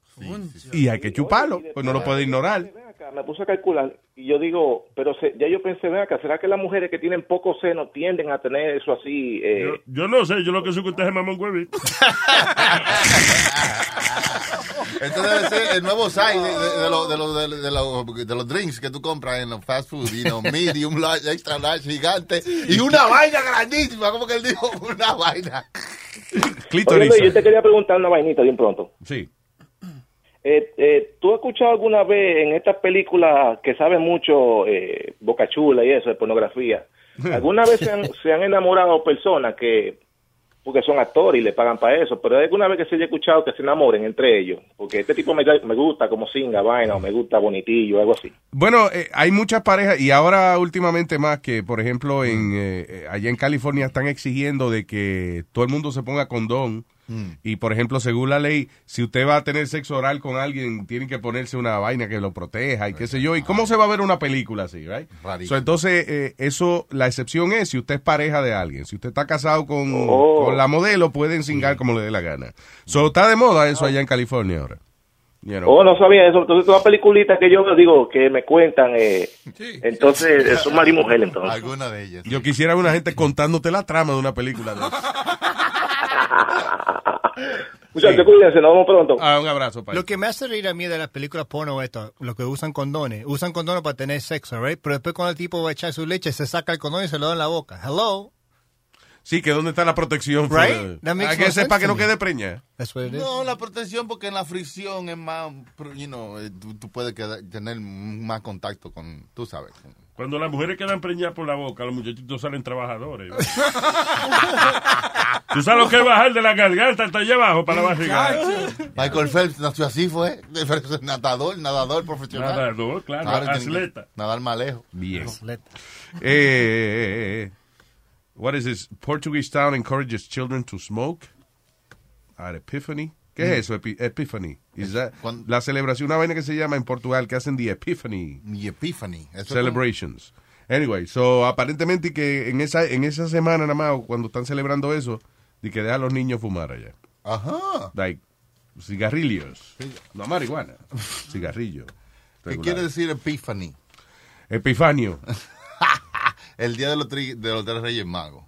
Y hay que chuparlo, pues no lo puede ignorar. Ven acá, Me puse a calcular y yo digo, pero se- ya yo pensé, ven acá, ¿será que las mujeres que tienen poco seno tienden a tener eso así? Eh, Yo, yo no sé, yo lo que sé que usted se mama un huevito. Esto debe ser el nuevo site de, de, de los- de los- de los- de los- de los drinks que tú compras en los fast food, you know, medium, large, extra large, gigante, y una vaina grandísima, como que él dijo, una vaina. Oye, yo te quería preguntar una vainita bien pronto. Sí. Eh, eh, ¿Tú has escuchado alguna vez en estas películas que saben mucho eh, Boca Chula y eso, de pornografía? ¿Alguna vez se han, se han enamorado personas que, porque son actores y le pagan para eso, pero alguna vez que se haya escuchado que se enamoren entre ellos? Porque este tipo me, me gusta como singa, vaina, o me gusta bonitillo, algo así. Bueno, eh, hay muchas parejas y ahora últimamente más que, por ejemplo, en eh, eh, allá en California están exigiendo de que todo el mundo se ponga condón. Y, por ejemplo, según la ley, si usted va a tener sexo oral con alguien, tiene que ponerse una vaina que lo proteja y qué sé yo. ¿Y cómo se va a ver una película así, right? Rarísimo. So, entonces, eh, eso, la excepción es si usted es pareja de alguien. Si usted está casado con, Oh. con la modelo, pueden cingar como le dé la gana. So, está de moda eso allá en California ahora. You know. Oh, no sabía eso. Entonces, todas las peliculitas que yo digo que me cuentan, eh, entonces, es un marido y mujer, entonces. Alguna de ellas. Yo quisiera ver una gente contándote la trama de una película. de- Muchachos, cuídense, nos vemos pronto. Ah, un abrazo, Lo que me hace reír a mí de las películas porno, esto, lo que usan condones. Usan condones para tener sexo, right? Pero después cuando el tipo va a echar su leche, se saca el condón y se lo da en la boca. Hello. Sí, que dónde está la protección. Right? makes Ah, que no sepa que no quede preña. No, la protección porque en la fricción es más, you know, eh, tú, tú puedes quedar- tener más contacto con, tú sabes. Cuando las mujeres quedan preñadas por la boca, los muchachitos salen trabajadores. ¿Tú sabes lo que es bajar de la garganta hasta allá abajo para la barriga? Michael Phelps nació así, fue. Nadador, nadador profesional. Nadador, claro, que atleta. Nadar más lejos. Bien. Eh, eh, eh, what is this? Portuguese town encourages children to smoke at Epiphany. ¿Qué Mm. es eso, Epi- Epiphany? Is that- Cuando- la celebración, una vaina que se llama en Portugal que hacen the Epiphany. The Epiphany. Celebrations. Anyway, so aparentemente que en esa en esa semana nada más cuando están celebrando eso, de que dejan a los niños fumar allá. Ajá. Like cigarrillos. No marihuana, cigarrillo. ¿Qué quiere decir Epiphany? Epifanio. El día de los, tri- de los tres reyes magos.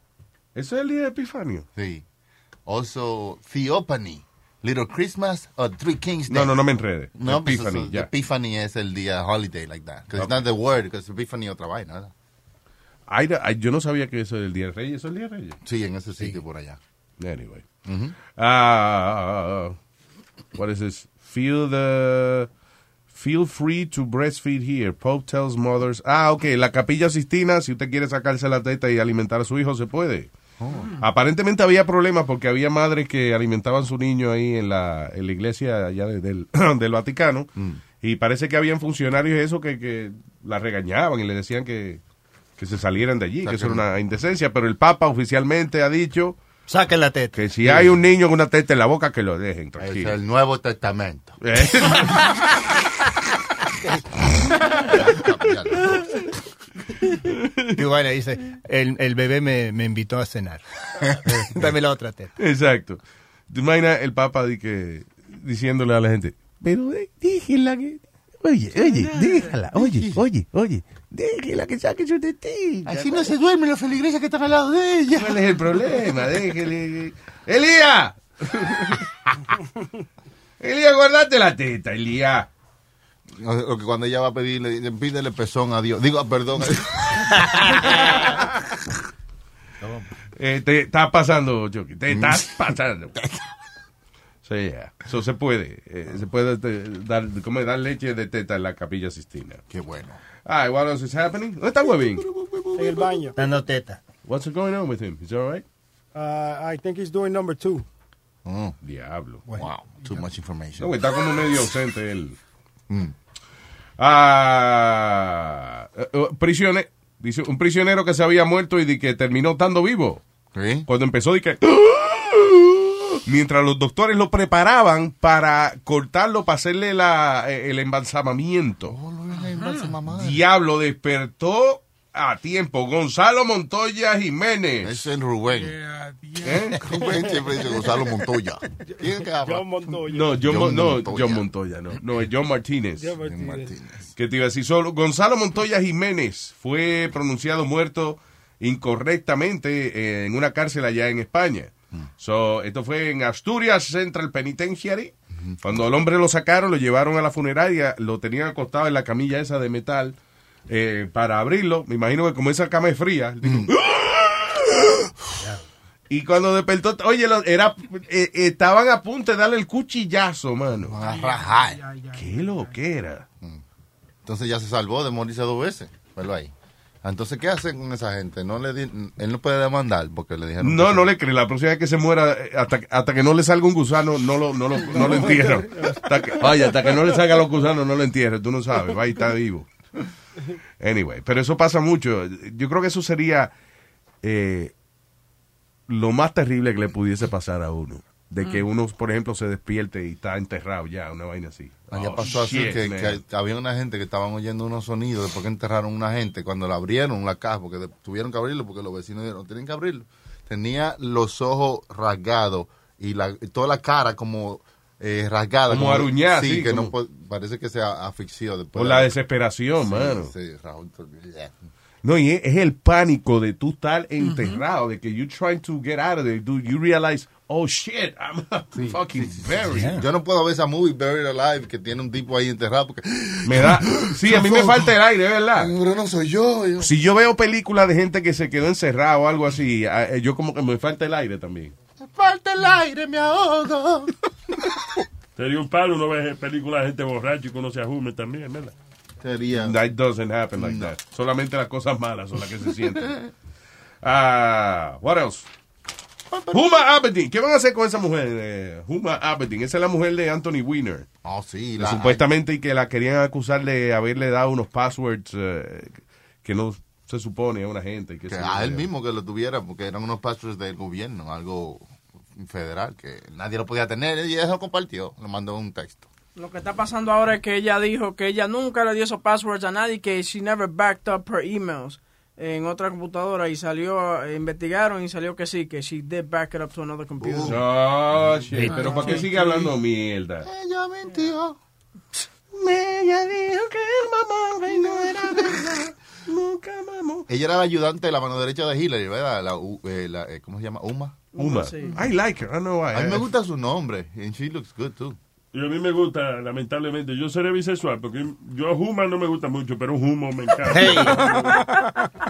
¿Eso es el día de Epifanio? Sí. Also, Theophany. Little Christmas or Three Kings Day. No, no, no me enrede. No, pues, Epiphany, eso- ya. Epiphany es el día holiday like that. Because it's not the word, because Epiphany otra vaina, ay, yo no sabía que eso era el día de Reyes. ¿Eso es el día de Reyes? Sí, en ese sitio por allá. Anyway. Ujú. Ah, what is this? Feel the feel free to breastfeed here. Pope tells mothers. Ah, ok, la Capilla Sistina, si usted quiere sacarse la teta y alimentar a su hijo, se puede. Aparentemente había problemas porque había madres que alimentaban a su niño ahí en la, en la iglesia allá de- del, del Vaticano. Y parece que habían funcionarios eso que, que la regañaban y le decían que, que se salieran de allí, que eso era una indecencia, pero el Papa oficialmente ha dicho Saquen la teta. que si hay un niño con una teta en la boca, que lo dejen Es tranquilo. el Nuevo Testamento. Y bueno, dice, el, el bebé me, me invitó a cenar. Dame la otra teta. Exacto. ¿Te imaginas el Papa di que, diciéndole a la gente, pero eh, déjela que... Oye, oye, déjala, oye, oye, oye, déjela que saque su tetita. Así no se duermen los feligreses que están al lado de ella. ¿Cuál es el problema? Déjele... ¡Elías! Elías, guardate la teta, Elías. O que cuando ella va a pedirle, pídele pezón a Dios. Digo, perdón. Eh, te estás pasando, Chucky, te estás pasando. Sí, ya. Eso se puede. eh, se puede eh, dar, como dar leche de teta en la capilla Sistina. Qué bueno. Ah, what else is happening? ¿Dónde está Webin? En el baño. Dando teta. What's going on with him? Is he all right? Uh, I think he's doing number two. Oh, Diablo. wow, too much information. No, está como medio ausente él. Mm. Ah, eh, eh, prisione- dice un prisionero que se había muerto y de que terminó estando vivo. ¿Sí? Cuando empezó de que mientras los doctores lo preparaban para cortarlo para hacerle la, eh, el embalsamamiento. Diablo despertó a tiempo. Gonzalo Montoya Jiménez. Es el Rubén. ¿Eh? Rubén siempre dice Gonzalo Montoya. ¿Quién es que habla? John Montoya. No, John, no, Montoya. John Montoya, no. No, es John Martínez. John Martínez. Martínez. Que te iba a decir solo. Gonzalo Montoya Jiménez fue pronunciado muerto incorrectamente eh, en una cárcel allá en España. So, esto fue en Asturias Central Penitentiary. Cuando el hombre lo sacaron, lo llevaron a la funeraria, lo tenían acostado en la camilla esa de metal eh, para abrirlo. Me imagino que como esa cama es fría, él dijo, y cuando despertó, oye, lo- era, eh, estaban a punto de darle el cuchillazo, mano. A rajar. Qué lo que era. Entonces ya se salvó de morirse dos veces. Velo ahí. Entonces, ¿qué hacen con esa gente? No le di- él no puede demandar porque le dijeron. No, no se- le cree. La próxima vez que se muera, eh, hasta, hasta que no le salga un gusano, no lo, no lo, no lo entierran. Hasta que, oye, hasta que no le salga los gusanos, no lo entierren. Tú no sabes, va a estar vivo. Anyway, pero eso pasa mucho. Yo creo que eso sería eh, lo más terrible que le pudiese pasar a uno. De que uno, por ejemplo, se despierte y está enterrado ya, una vaina así. Allá Oh, pasó así shit, que, había una gente que estaban oyendo unos sonidos después que enterraron una gente. Cuando la abrieron la caja, porque tuvieron que abrirlo porque los vecinos dijeron, tienen que abrirlo. Tenía los ojos rasgados y, la, y toda la cara como eh, rasgada. Como aruñada, Sí, sí, que como- no parece que se asfixió después. Por de- la desesperación, Sí, mano. sí, Raúl, No, y es, el pánico de tú estar enterrado, de que you trying to get out of there, dude, you realize, oh shit, I'm fucking buried. Yo no puedo ver esa movie Buried Alive que tiene un tipo ahí enterrado porque Me da, sí, a mí me falta el aire, ¿verdad? Pero no soy yo. yo. Si yo veo películas de gente que se quedó encerrado o algo así, eh, yo como que me falta el aire también. Falta el aire, me ahogo. Sería un palo uno ve películas de gente borracha y que uno se ajume también, ¿verdad? Sería. That doesn't happen like that. Solamente las cosas malas son las que se sienten. Ah, what else? Huma Abedin. ¿Qué van a hacer con esa mujer? eh, Huma Abedin. Esa es la mujer de Anthony Weiner. Oh, sí. La- supuestamente y que la querían acusar de haberle dado unos passwords eh, que no se supone a una gente. Que que a él mismo que lo tuviera, porque eran unos pastores del gobierno, algo federal, que nadie lo podía tener, y eso lo compartió, le mandó un texto. Lo que está pasando ahora es que ella dijo que ella nunca le dio esos passwords a nadie, que she never backed up her emails en otra computadora y salió, eh, investigaron y salió que sí, que she did back it up to another computer. Oh, shit. Pero ¿para qué sigue hablando mierda? Ella mintió. Ella dijo que el mamá no era verdad. Ella era la ayudante de la mano derecha de Hillary, ¿verdad? La, eh, la, eh, ¿Cómo se llama? Uma. Uma. I like her. I don't know why. A mí me gusta su nombre. And she looks good too. Y a mí me gusta, lamentablemente, yo seré bisexual, porque yo a Huma no me gusta mucho, pero humo me encanta.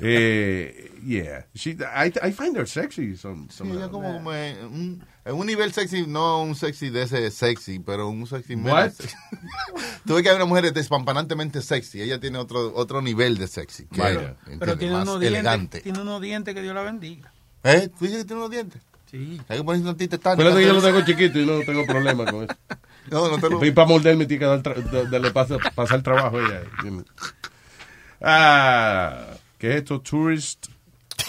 Eh, yeah. She, I, I find her sexy. Some, Sí, some ella como, como en, un, en un nivel sexy, no un sexy de ese sexy, pero un sexy. Tú ves que hay una mujer despampanantemente sexy, ella tiene otro otro nivel de sexy. Que, Vaya. Pero tiene Más unos, elegante. dientes, tiene unos dientes que Dios la bendiga. ¿Eh? ¿Tú dices que tiene unos dientes? Sí. Hay que ponerse un tinte tan... Acuérdate que yo lo tengo chiquito y no tengo problema con eso. No, no te lo... Y para morderme tiene que dar tra- da- darle pasa- pasar trabajo a ella. Ah, ¿qué es esto? Tourist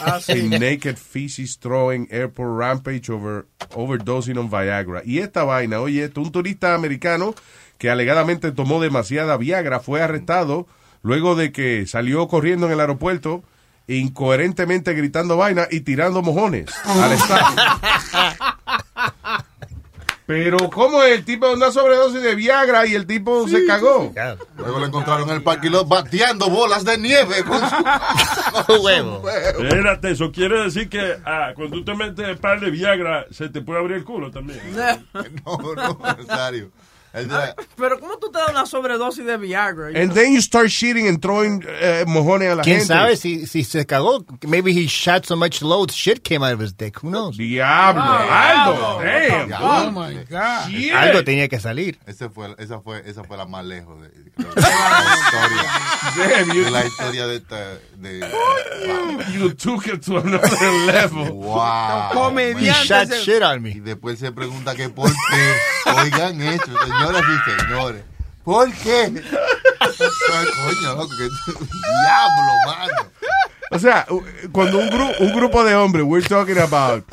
Ah, sí. naked feces throwing airport rampage over overdosing on Viagra. Y esta vaina, oye, esto, un turista americano que alegadamente tomó demasiada Viagra fue arrestado luego de que salió corriendo en el aeropuerto incoherentemente gritando vaina y tirando mojones al staff. Pero ¿cómo el tipo de una sobredosis de Viagra y el tipo se cagó? Luego lo encontraron en el parque y lo bateando bolas de nieve con su, huevo. Espérate, eso quiere decir que ah, cuando tú te metes el par de Viagra, se te puede abrir el culo también. No, no, Rosario. El Pero ¿cómo tú te das una sobredosis de Viagra? And then you start shitting and throwing eh, mojones a la ¿Quién gente. sabe si, si se cagó? Maybe he shot so much load, shit came out of his dick. Who knows? Diablo, algo. Damn. Oh my God. Shit. Algo tenía que salir. Ese fue, esa, fue, esa fue la más lejos de, de la historia. Damn, you, De la historia de esta. De, you took it to another level. wow. He Comediante. shot se- shit on Y me. después se pregunta que por qué. Oigan eso, señoras y señores. ¿Por qué? Coño, loco, que diablo, mano. O sea, cuando un, gru- un grupo de hombres, we're talking about,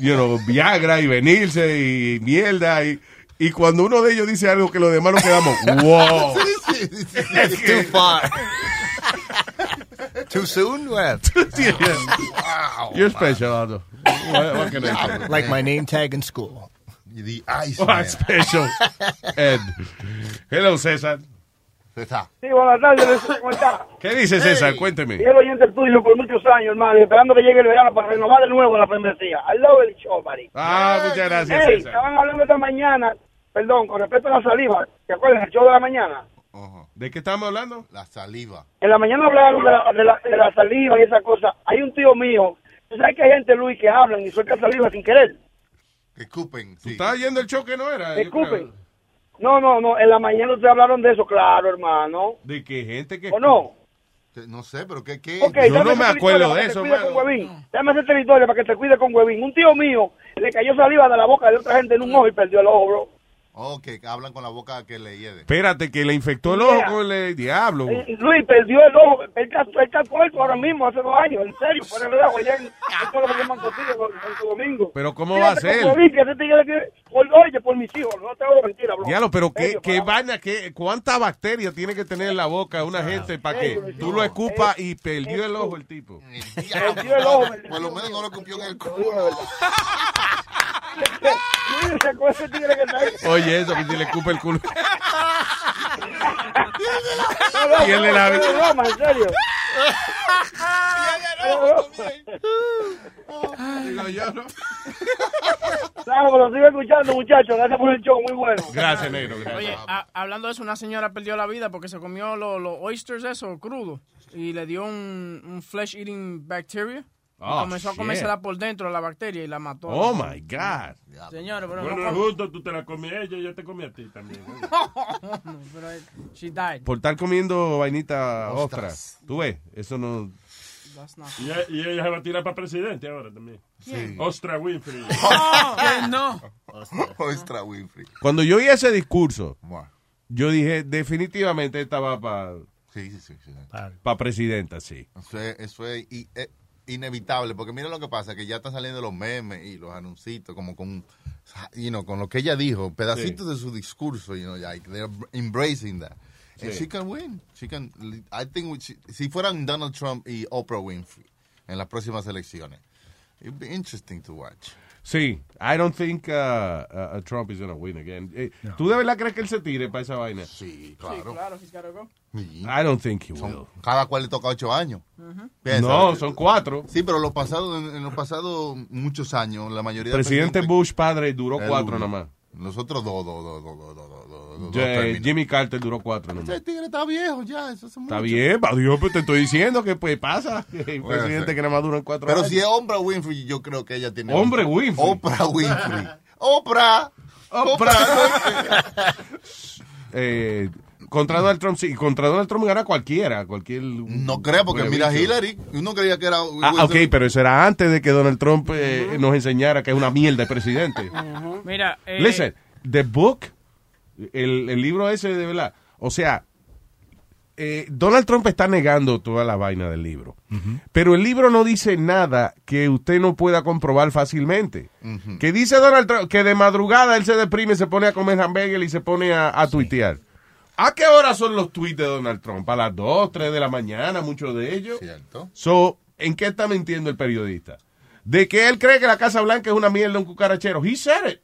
you know, Viagra y venirse y mierda, y, y cuando uno de ellos dice algo que los demás nos quedamos, wow. Sí, sí, sí. That's too far. Too soon? Well, Wow. You're special, Aldo. What, what can I say? like my name tag in school. The Ice What Man. special, Ed. Hello, César. César. Sí, buenas tardes, ¿cómo está? ¿Qué dice César? Cuénteme. Y el oyente tuyo por muchos años, hermano, esperando que llegue el verano para renovar de nuevo la membresía. I love el show, buddy. Ah, muchas gracias, Hey, César. estaban hablando esta mañana, perdón, con respecto a la saliva, ¿te acuerdas? El show de la mañana. ¿De qué estamos hablando? La saliva. En la mañana hablaban de la, de la, de la saliva y esa cosa. Hay un tío mío, tú sabes que hay gente, Luis, que hablan y suelta saliva sin querer. Que escupen. Sí. ¿Estaba yendo el show que no era? Escupen. No, no, no, en la mañana ustedes hablaron de eso, claro, hermano. De que gente que... ¿O no? No sé, pero ¿qué? qué? Ok, Yo no me acuerdo de eso, te cuide mano. con Huevín. Déjame hacerte la historia para que te cuide con Huevín. Un tío mío le cayó saliva de la boca de otra gente en un ojo y perdió el ojo, bro. Oh, que hablan con la boca que le hiede. Espérate, que le infectó el ojo con el diablo. Eh, Luis perdió el ojo. Él está, él está puesto ahora mismo, hace dos años, en serio, por el allá en, todo lo que llaman Santo Domingo. Pero ¿cómo va a ser? oye, por mis hijos, no te hago mentira, bro. Diablo, pero qué, qué vaina, qué, cuánta bacteria tiene que tener en la boca una gente para que tú lo escupas y perdió el ojo el tipo. Perdió el ojo. Por lo menos no lo copió en el Te lo. Oye, eso que si le escupa el culo. Y él le la- broma, en serio. Digo yo, ¿no? Claro, lo sigo escuchando, muchachos. Gracias por el show, muy bueno. Gracias, negro. Gracias. Oye, a- hablando de eso, una señora perdió la vida porque se comió los los oysters eso, crudo, y le dio un, un flesh eating bacteria. Y Oh, comenzó a comérsela por dentro la bacteria y la mató. Oh, my God. Señores, pero Bueno, no justo, tú te la comí a ella y ella te comí a ti también. ¿no? pero she died. Por estar comiendo vainita Ostras. ostra. Tú ves, eso no... That's not- Y, ella- y ella se va a tirar para presidente ahora también. Sí. Ostra Winfrey. Que no. Ostra Winfrey. Cuando yo oí ese discurso, yo dije, definitivamente estaba para sí, sí, sí. sí. pa presidenta, sí. Eso es, eso es i- eh, inevitable, porque mira lo que pasa, que ya están saliendo los memes y los anuncios, como con, you know, con lo que ella dijo, pedacitos de su discurso, you know, like they're embracing that. And Sí. she can win. She can, I think she- si fueran Donald Trump y Oprah Winfrey en las próximas elecciones, it'd be interesting to watch. Sí, I don't think uh, uh, uh, Trump is going to win again. Eh, ¿Tú de verdad crees que él se tire para esa vaina? Sí, Sí, claro, he's gotta go. I don't think he will. Cada cual le toca ocho años. Ujú. Piensa. No, son cuatro. Sí, pero los pasados, en, en los pasados muchos años, la mayoría de Presidente Bush padre duró cuatro uno. nada más. Nosotros dos, dos, dos, dos, dos, dos, dos, eh. Jimmy Carter duró cuatro nada más. Ese tigre está viejo ya, eso hace Está mucho. bien, pa' Dios, pues te estoy diciendo que pues pasa. Hay Puede presidente ser. que nada más duran cuatro Pero años. si es Oprah Winfrey, yo creo que ella tiene... Hombre Winfrey. Oprah Winfrey. Oprah. Oprah. Eh, contra Donald Trump, sí. Contra Donald Trump gana cualquiera. Cualquier. No creo, porque mira Hillary. Uno creía que era... Ah, ok, pero eso era antes de que Donald Trump eh, nos enseñara que es una mierda de presidente. Mira, eh, Listen, the book, el, el libro ese de verdad, o sea, eh, Donald Trump está negando toda la vaina del libro, pero el libro no dice nada que usted no pueda comprobar fácilmente. Que dice Donald Trump que de madrugada él se deprime, se pone a comer hamburger y se pone a, a tuitear. ¿A qué hora son los tweets de Donald Trump? A las 2, 3 de la mañana, muchos de ellos. Cierto. So, ¿en qué está mintiendo el periodista? De que él cree que la Casa Blanca es una mierda, un cucarachero. He said it.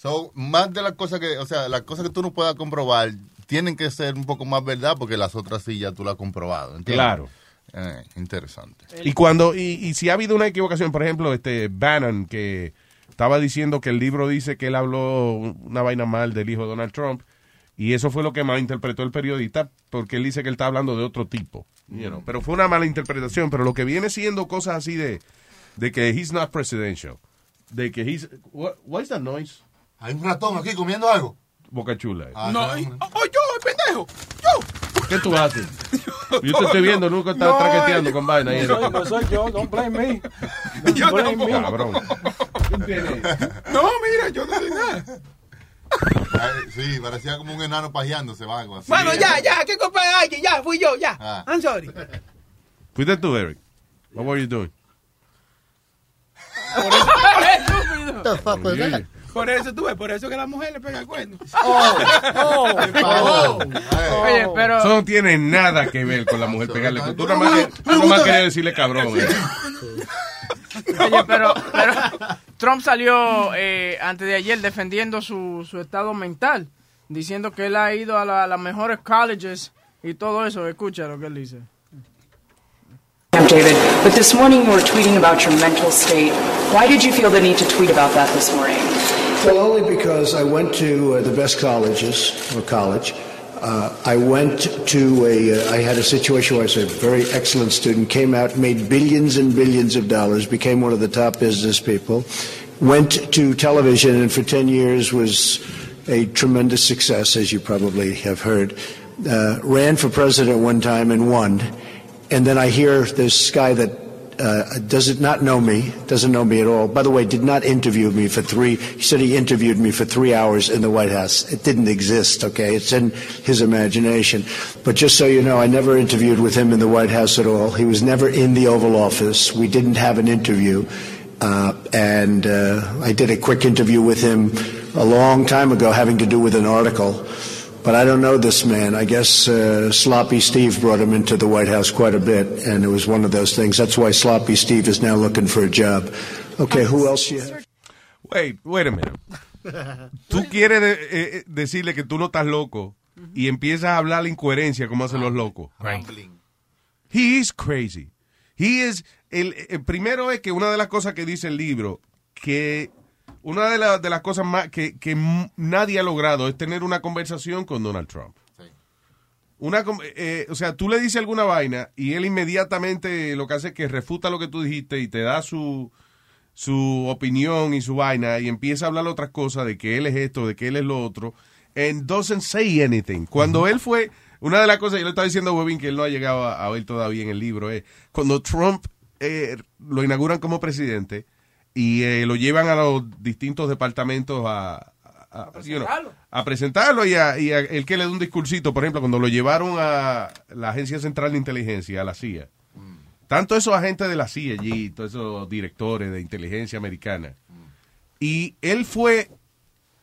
So, más de las cosas que, o sea, las cosas que tú no puedas comprobar tienen que ser un poco más verdad porque las otras sí ya tú las has comprobado. ¿entiendes? Claro. Eh, interesante. Y cuando, y, y si ha habido una equivocación, por ejemplo, este Bannon, que estaba diciendo que el libro dice que él habló una vaina mal del hijo de Donald Trump, y eso fue lo que malinterpretó el periodista, porque él dice que él está hablando de otro tipo. you know. Pero fue una mala interpretación, pero lo que viene siendo cosas así de, de que he's not presidential, de que he's... What, what is that noise? Hay un ratón aquí comiendo algo. Boca chula. eh. No, y- oh, yo, el pendejo. Yo. ¿Qué tú haces? Yo te estoy viendo, nunca estás No, traqueteando yo- con vaina. ahí. No soy, no soy yo, don't blame me. Yo Don't blame tampoco. me. Cabrón. No, mira, yo no soy nada. Sí, parecía como un enano pajeándose o algo así. Bueno, ya, ya, ¿qué culpa hay alguien? Ya, fui yo, ya. Ah. I'm sorry. Fuiste tú, Eric. What were you doing? The fuck was that? Por eso tú ves, por eso que la mujer le pega el cuerno. Oh, oh. Oye, pero- Eso no tiene nada que ver con la mujer pegarle. Tú nada más, nada más querías decirle cabrón. eh. Oye, pero, pero Trump salió eh, antes de ayer defendiendo su, su estado mental, diciendo que él ha ido a, la- a las mejores colleges y todo eso. Escucha lo que él dice. Camp David, but this morning you were tweeting about your mental state. Why did you feel the need to tweet about that this morning? Well, only because I went to uh, the best colleges or college. Uh, I went to a. Uh, I had a situation where I was a very excellent student, came out, made billions and billions of dollars, became one of the top business people, went to television, and for 10 years was a tremendous success, as you probably have heard. Uh, ran for president one time and won. And then I hear this guy that uh, does it not know me, doesn't know me at all. By the way, did not interview me for three. He said he interviewed me for three hours in the White House. It didn't exist. Okay, it's in his imagination. But just so you know, I never interviewed with him in the White House at all. He was never in the Oval Office. We didn't have an interview. Uh, and uh, I did a quick interview with him a long time ago, having to do with an article. But I don't know this man. I guess uh, Sloppy Steve brought him into the White House quite a bit, and it was one of those things. That's why Sloppy Steve is now looking for a job. Okay, who else you have? Wait, wait a minute. Tú quieres de- eh, eh, decirle que tú no estás loco y empiezas a hablar la incoherencia como hacen los locos. He is crazy. He is el, el primero es que una de las cosas que dice el libro que una de, la- de las cosas más que, que nadie ha logrado es tener una conversación con Donald Trump. Una, eh, o sea, tú le dices alguna vaina y él inmediatamente lo que hace es que refuta lo que tú dijiste y te da su, su opinión y su vaina y empieza a hablar otras cosas de que él es esto, de que él es lo otro, and doesn't say anything. Cuando él fue, una de las cosas, yo le estaba diciendo a Webin que él no ha llegado a, a oír todavía en el libro, es cuando Trump eh, lo inauguran como presidente y eh, lo llevan a los distintos departamentos a, a, a- you know, presentarlo. a presentarlo y, a, y a- el que le da un discursito, por ejemplo, cuando lo llevaron a la Agencia Central de Inteligencia, a la CIA. Tanto esos agentes de la CIA allí, todos esos directores de inteligencia americana. Y él fue,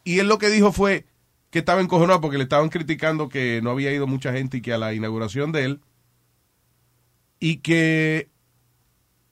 y él lo que dijo fue que estaba encojonado porque le estaban criticando que no había ido mucha gente y que a la inauguración de él, y que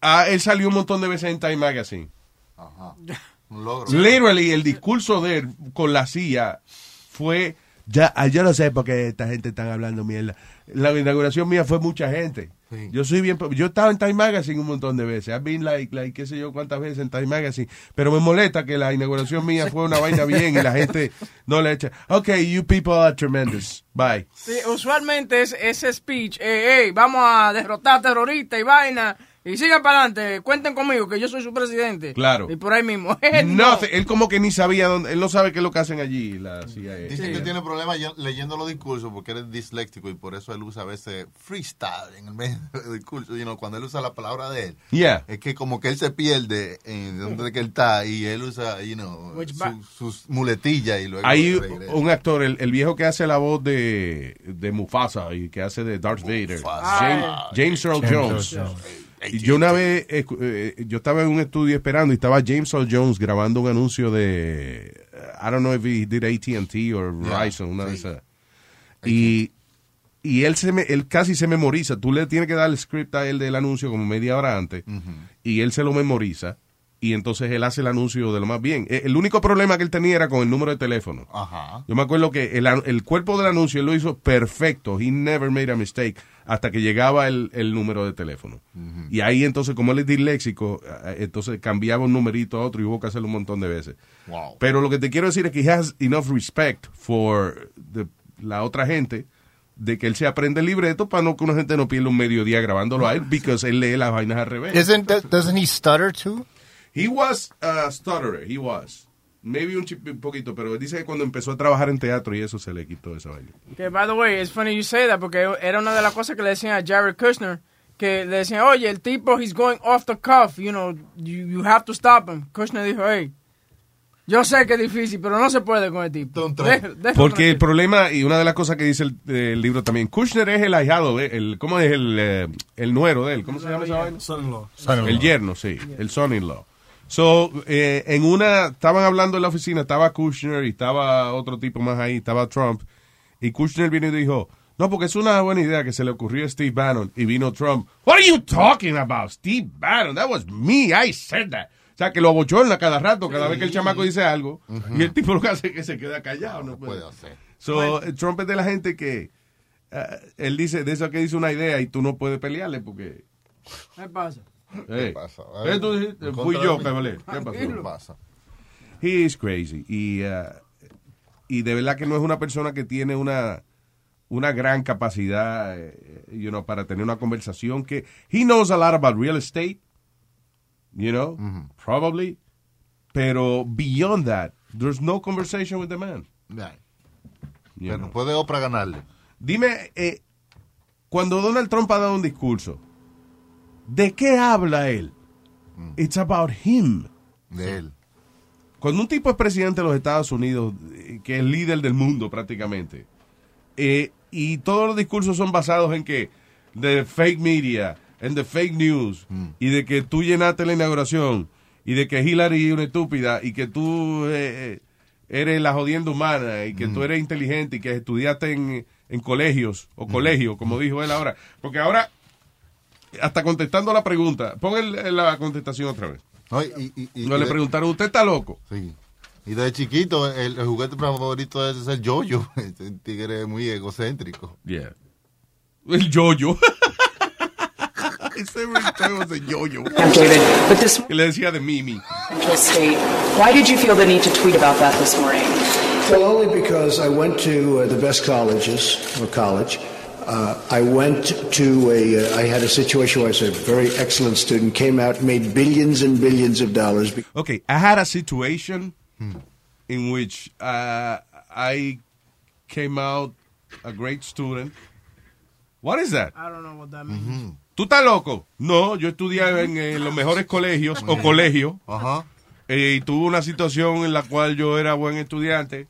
ah, él salió un montón de veces en Time Magazine. Un logro. Literally, el discurso de él con la CIA fue, ya, ah, yo no sé por qué esta gente está hablando mierda. La inauguración mía fue mucha gente. Yo soy bien, yo estaba en Time Magazine un montón de veces. I've been like, like, qué sé yo cuántas veces en Time Magazine. Pero me molesta que la inauguración mía fue una vaina bien y la gente no le echa. Okay, you people are tremendous. Bye. Sí, usualmente es ese speech, eh, hey, vamos a derrotar terroristas y vaina, y sigan para adelante, cuenten conmigo que yo soy su presidente. Claro. Y por ahí mismo. Él No, no. él como que ni sabía dónde, él no sabe qué es lo que hacen allí la CIA. Dicen que tiene problemas leyendo los discursos porque él es disléxico y por eso él usa a veces freestyle en el medio del discurso. You know, cuando él usa la palabra de él, Yeah. es que como que él se pierde en donde que él está y él usa you know, Which su- sus muletillas y luego Hay un actor, el, el viejo que hace la voz de, de Mufasa y que hace de Darth Vader, James, James Earl James Jones. Earl Jones. Y yo una vez, eh, yo estaba en un estudio esperando y estaba James Earl Jones grabando un anuncio de, I don't know if he did AT&T o Verizon, una de esas. Y, y él, se me, él casi se memoriza. Tú le tienes que dar el script a él del anuncio como media hora antes y él se lo memoriza y entonces él hace el anuncio de lo más bien. Eh, El único problema que él tenía era con el número de teléfono. Ajá. Yo me acuerdo que el, an- el cuerpo del anuncio él lo hizo perfecto. He never made a mistake hasta que llegaba el, el número de teléfono. Y ahí entonces, como él es disléxico, eh, entonces cambiaba un numerito a otro y hubo que hacerlo un montón de veces. Wow. Pero lo que te quiero decir es que he has enough respect for the- la otra gente de que él se aprende el libreto para no que una gente no pierda un mediodía grabándolo a él, porque él lee las vainas al revés. Isn't that, doesn't he stutter too? He was a stutterer, he was. Maybe un, chip- un poquito, pero dice que cuando empezó a trabajar en teatro y eso se le quitó esa vaina. Que, by the way, it's funny you say that, porque era una de las cosas que le decían a Jared Kushner, que le decían, oye, el tipo, he's going off the cuff, you know, you, you have to stop him. Kushner dijo, hey, yo sé que es difícil, pero no se puede con el tipo. Porque el problema, y una de las cosas que dice el, el libro también, Kushner es el ahijado, de- el, ¿cómo es el, eh, el nuero de él? ¿Cómo se llama esa vaina? Son-in-law. Son-in-law. El yerno, sí, el son-in-law. So, eh, en una, estaban hablando en la oficina, estaba Kushner y estaba otro tipo más ahí, estaba Trump, y Kushner vino y dijo, no, porque es una buena idea que se le ocurrió a Steve Bannon, y vino Trump, What are you talking about, Steve Bannon? That was me, I said that. O sea, que lo abochorna cada rato, cada vez que el chamaco dice algo, y el tipo lo que hace es que se queda callado. No puede. puede hacer. So, eh, Trump es de la gente que, eh, él dice, de eso que dice una idea y tú no puedes pelearle porque... ¿Qué pasa? Hey, pasa? ¿qué tú dijiste? Fui yo. Cabalé. ¿Qué pasó? ¿Qué pasa? He is crazy. Y, uh, y de verdad que no es una persona que tiene una, una gran capacidad eh, you know, para tener una conversación que... He knows a lot about real estate, you know, probably. Pero beyond that, there's no conversation with the man. Right. Pero know. puede Oprah ganarle. Dime, eh, cuando Donald Trump ha dado un discurso, ¿de qué habla él? It's about him. De él. Cuando un tipo es presidente de los Estados Unidos, eh, que es líder del mundo prácticamente, eh, y todos los discursos son basados en que de fake media, en de fake news, y de que tú llenaste la inauguración, y de que Hillary es una estúpida, y que tú eh, eres la jodienda humana, y que tú eres inteligente, y que estudiaste en, en colegios, o colegio, como dijo él ahora. Porque ahora, hasta contestando la pregunta, pon el- la contestación otra vez. No, y, y- y- No y le de- preguntaron, ¿usted está loco? Sí. Y desde chiquito, el, el juguete favorito es el yoyo. Este tigre muy egocéntrico. Yeah. El yoyo. Ese juego es el yoyo. This le decía de Mimi. why did you feel the need to tweet about that this morning? Well, only because I went to uh, the best colleges or college. Uh, I went to a. Uh, I had a situation where I was a very excellent student, came out, made billions and billions of dollars. Okay, I had a situation in which uh, I came out a great student. What is that? I don't know what that means. ¿Tú estás loco? No, yo estudié en, eh, los mejores colegios o colegios. Ajá. eh, y tuve una situación en la cual yo era buen estudiante.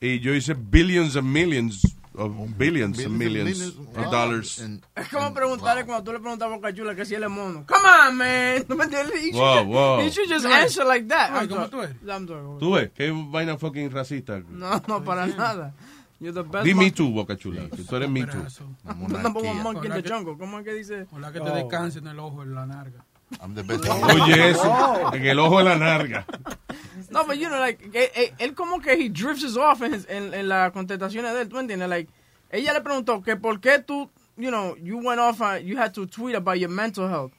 Y yo hice billions and millions of billions and millions of dollars. Es como preguntarle cuando tú le preguntas a Boca Chula que si él es mono. Come on, man. ¿No me entiendes? Wow, wow. You should just answer like that. ay, ¿cómo tú eres? I'm sorry. ¿Tú ves? Qué vaina fucking racista. No, no, para nada. You're the best. Di me too, Boca Chula. que tú eres me too. One monkey in the jungle. ¿Cómo es que dice? Ojalá que te cáncer en el ojo, en la narga. I'm the best. Oye, eso. En el ojo de la narga. No, but you know, like, eh, eh, él como que he drifts off en, en, en las contestaciones de él, ¿tú entiendes? Like, ella le preguntó que por qué tú, you know, you went off, on- you had to tweet about your mental health.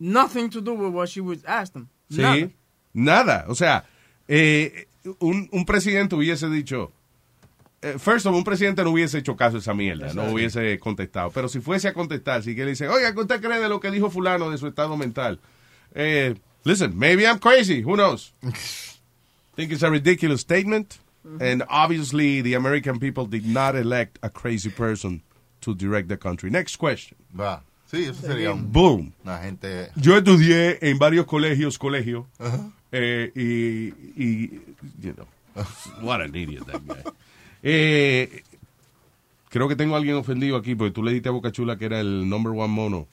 Nothing to do with what she was asked him. Sí. Nada. Nada. O sea, eh, un, un presidente hubiese dicho. Eh, first of all, un presidente no hubiese hecho caso a esa mierda, no hubiese contestado. Pero si fuese a contestar, si que le dice, oiga, ¿qué usted cree de lo que dijo fulano de su estado mental? Eh, listen, maybe I'm crazy, who knows? think it's a ridiculous statement. And obviously, the American people did not elect a crazy person to direct the country. Next question. Va. Sí, eso sería un... Boom. Una gente... Yo estudié en varios colegios, colegios, Ajá. eh, y, y, you know, what an idiot that guy. Eh, creo que tengo a alguien ofendido aquí, porque tú le diste a Boca Chula que era el number one mono.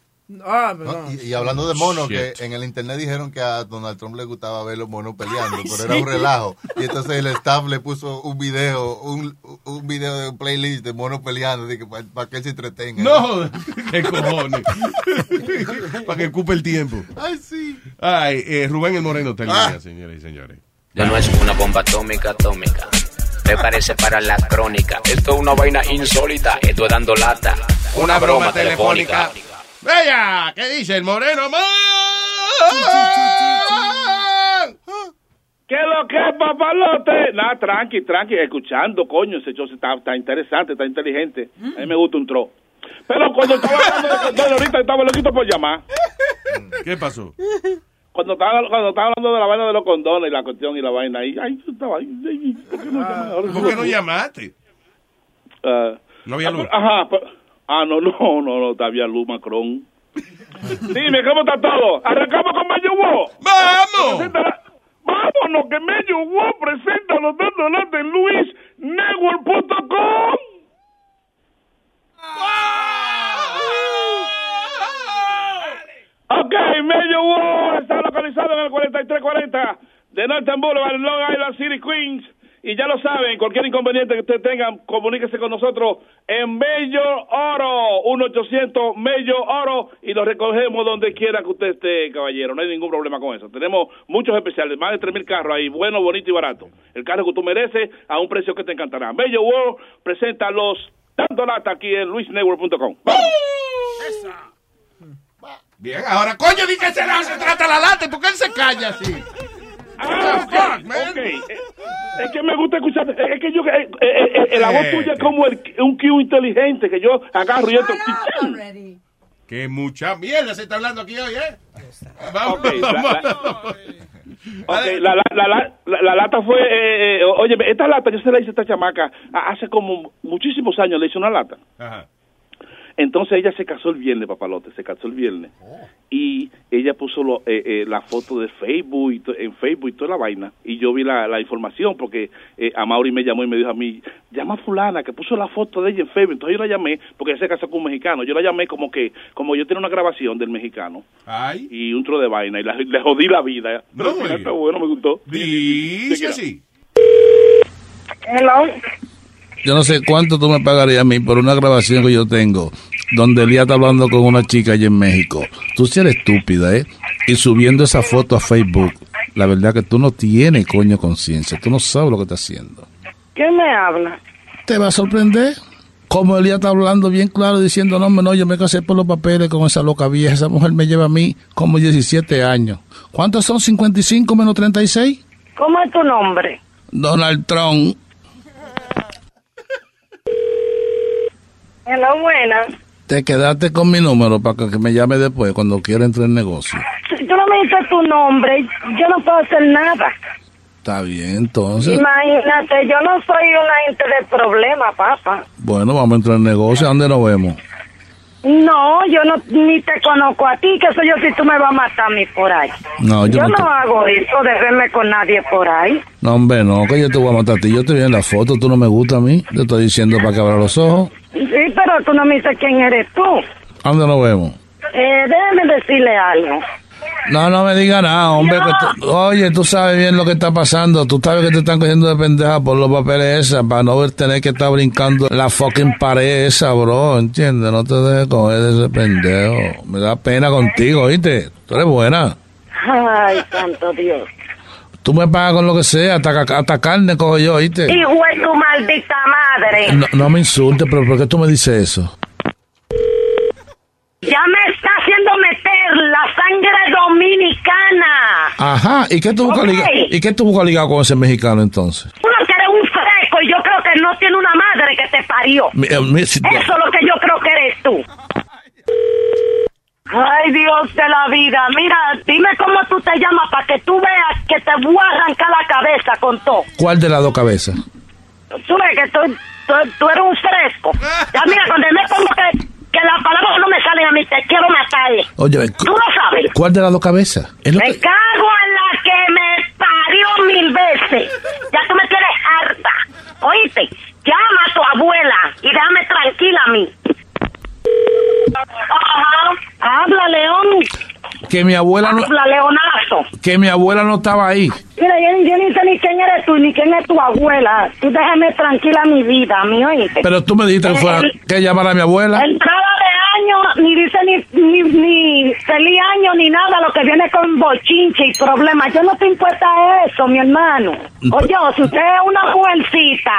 Ah, ¿no? Y, y hablando de monos, Shit. que en el internet dijeron que a Donald Trump le gustaba ver los monos peleando, Ay, pero sí. era un relajo. Y entonces el staff le puso un video, un, un video de un playlist de monos peleando, para que él se entretenga. No, qué cojones. Para que ocupe el tiempo. Ay, sí. Ay, eh, Rubén el Moreno en Ah. señores y señores. Ya no es una bomba atómica, atómica. Prepárese para la crónica. Esto es una vaina insólita. Esto es dando lata. Una, broma, telefónica. ¡Vaya! ¿Qué dice el Moreno? ¿Qué es lo que es, papalote? Nada, tranqui, tranqui, escuchando, coño, ese show está, está interesante, está inteligente. A mí me gusta un tro. Pero cuando estaba hablando de ahorita estaba loquito por llamar. ¿Qué pasó? Cuando estaba, cuando estaba hablando de la vaina de los condones y la cuestión y la vaina ahí, ay, yo estaba ahí, ay, ¿por qué no llamé? Ahora ¿Por qué no llamaste? Ah, No había ah, luz. Ajá, pues- ah, no, no, no, no, todavía luz Macron. Dime, ¿cómo está todo? ¿Arrancamos con Medio Wo? ¡Vamos! Vámonos, que Medio Wo presenta los dos donantes en luisnetwork.com. Ok, Medio Wo está localizado en el 4340 de Northern Boulevard, Long Island City, Queens. Y ya lo saben, cualquier inconveniente que ustedes tengan, comuníquese con nosotros en Mello Oro, 1-800 Mello Oro, y lo recogemos donde quiera que usted esté, caballero. No hay ningún problema con eso. Tenemos muchos especiales, más de 3.000 carros ahí, bueno, bonito y barato. El carro que tú mereces a un precio que te encantará. Mello World presenta los Dando Lata aquí en luisnetwork.com. Bien, ahora, coño, di que se, se trata la lata. ¿Por qué él se calla así? Ah, ok, ok. Eh, Es que me gusta escuchar. Es que yo. eh, eh, eh, la voz tuya es como el, un Q inteligente que yo agarro y esto. Que mucha mierda se está hablando aquí hoy, ¿eh? Vamos, Ok, la- vamos. Ok, la, la, la, la, la- la lata fue. Eh, eh, oye, esta lata yo se la hice a esta chamaca hace como muchísimos años. Le hice una lata. Ajá. Entonces ella se casó el viernes, papalote, se casó el viernes. Y ella puso lo- eh, eh, la foto de Facebook, y to- en Facebook y toda la vaina. Y yo vi la, la información porque eh, a Mauri me llamó y me dijo a mí, llama a fulana que puso la foto de ella en Facebook. Entonces yo la llamé porque ella se casó con un mexicano. Yo la llamé como que, como yo tenía una grabación del mexicano. Ay. Y un tro de vaina y la- le jodí la vida. Pero está bueno, me gustó. Dice así. Hello. Yo no sé cuánto tú me pagarías a mí por una grabación que yo tengo donde Elías está hablando con una chica allá en México. Tú sí eres estúpida, ¿eh? Y subiendo esa foto a Facebook. La verdad que tú no tienes, coño, conciencia. Tú no sabes lo que estás haciendo. ¿Quién me habla? Te va a sorprender. Como Elías está hablando bien claro, diciendo, no, no, yo me casé por los papeles con esa loca vieja. Esa mujer me lleva a mí como 17 años. ¿Cuántos son 55 menos 36? ¿Cómo es tu nombre? Donald Trump. Hello, buenas. Te quedaste con mi número para que me llame después cuando quiera entrar en negocio. Tú no me dices tu nombre, yo no puedo hacer nada. Está bien, entonces. Imagínate, yo no soy una gente de problema, papá. Bueno, vamos a entrar en negocio. ¿A dónde nos vemos? No, yo no ni te conozco a ti, que soy yo si tú me vas a matar a mí por ahí. No, yo yo no te- hago eso de verme con nadie por ahí. No, hombre, no, que yo te voy a matar a ti. Yo te vi en la foto, tú no me gusta a mí. Te estoy diciendo para que abra los ojos. Sí, pero tú no me dices quién eres tú. ¿A dónde nos vemos? Eh, déjeme decirle algo. No, no me diga nada, hombre. que tú- oye, tú sabes bien lo que está pasando. Tú sabes que te están cogiendo de pendeja por los papeles esas para no ver tener que estar brincando la fucking pared esa, bro. ¿Entiendes? No te dejes coger de ese pendejo. Me da pena contigo, ¿oíste? Tú eres buena. Ay, santo Dios. Tú me pagas con lo que sea, hasta, ca- hasta carne cojo yo, ¿oíste? Hijo de tu maldita madre. No, no me insultes, pero ¿por qué tú me dices eso? Ya me está haciendo meter la sangre dominicana. Ajá, ¿y qué tú buscas Ok. ligado? ¿Y qué tú buscas ligado con ese mexicano entonces? Uno que eres un fresco y yo creo que no tiene una madre que te parió. Mi- eh, mi- si- Eso es lo que yo creo que eres tú. Ay, Dios de la vida. Mira, dime cómo tú te llamas para que tú veas que te voy a arrancar la cabeza con todo. ¿Cuál de las dos cabezas? Tú ves que tú, tú, tú eres un fresco. Ya mira, cuando me pongo que, que las palabras no me salen a mí, te quiero matar. Oye, Tú lo sabes. ¿cuál de las dos cabezas? Me que- cago en la que me parió mil veces. Ya tú me tienes harta. Oíste, llama a tu abuela y déjame tranquila a mí. Ajá, habla León, Que mi abuela no, habla Leonazo. que mi abuela no estaba ahí. Mira, yo, yo ni sé ni quién eres tú, ni quién es tu abuela. Tú déjame tranquila mi vida, mi oíste. Pero tú me dijiste que Eh, fuera el- que llamara a mi abuela. Entrada de año, ni dice ni, ni, ni feliz año, ni nada, lo que viene con bochinche y problemas. Yo no te importa eso, mi hermano. Oye, si usted es una mujercita,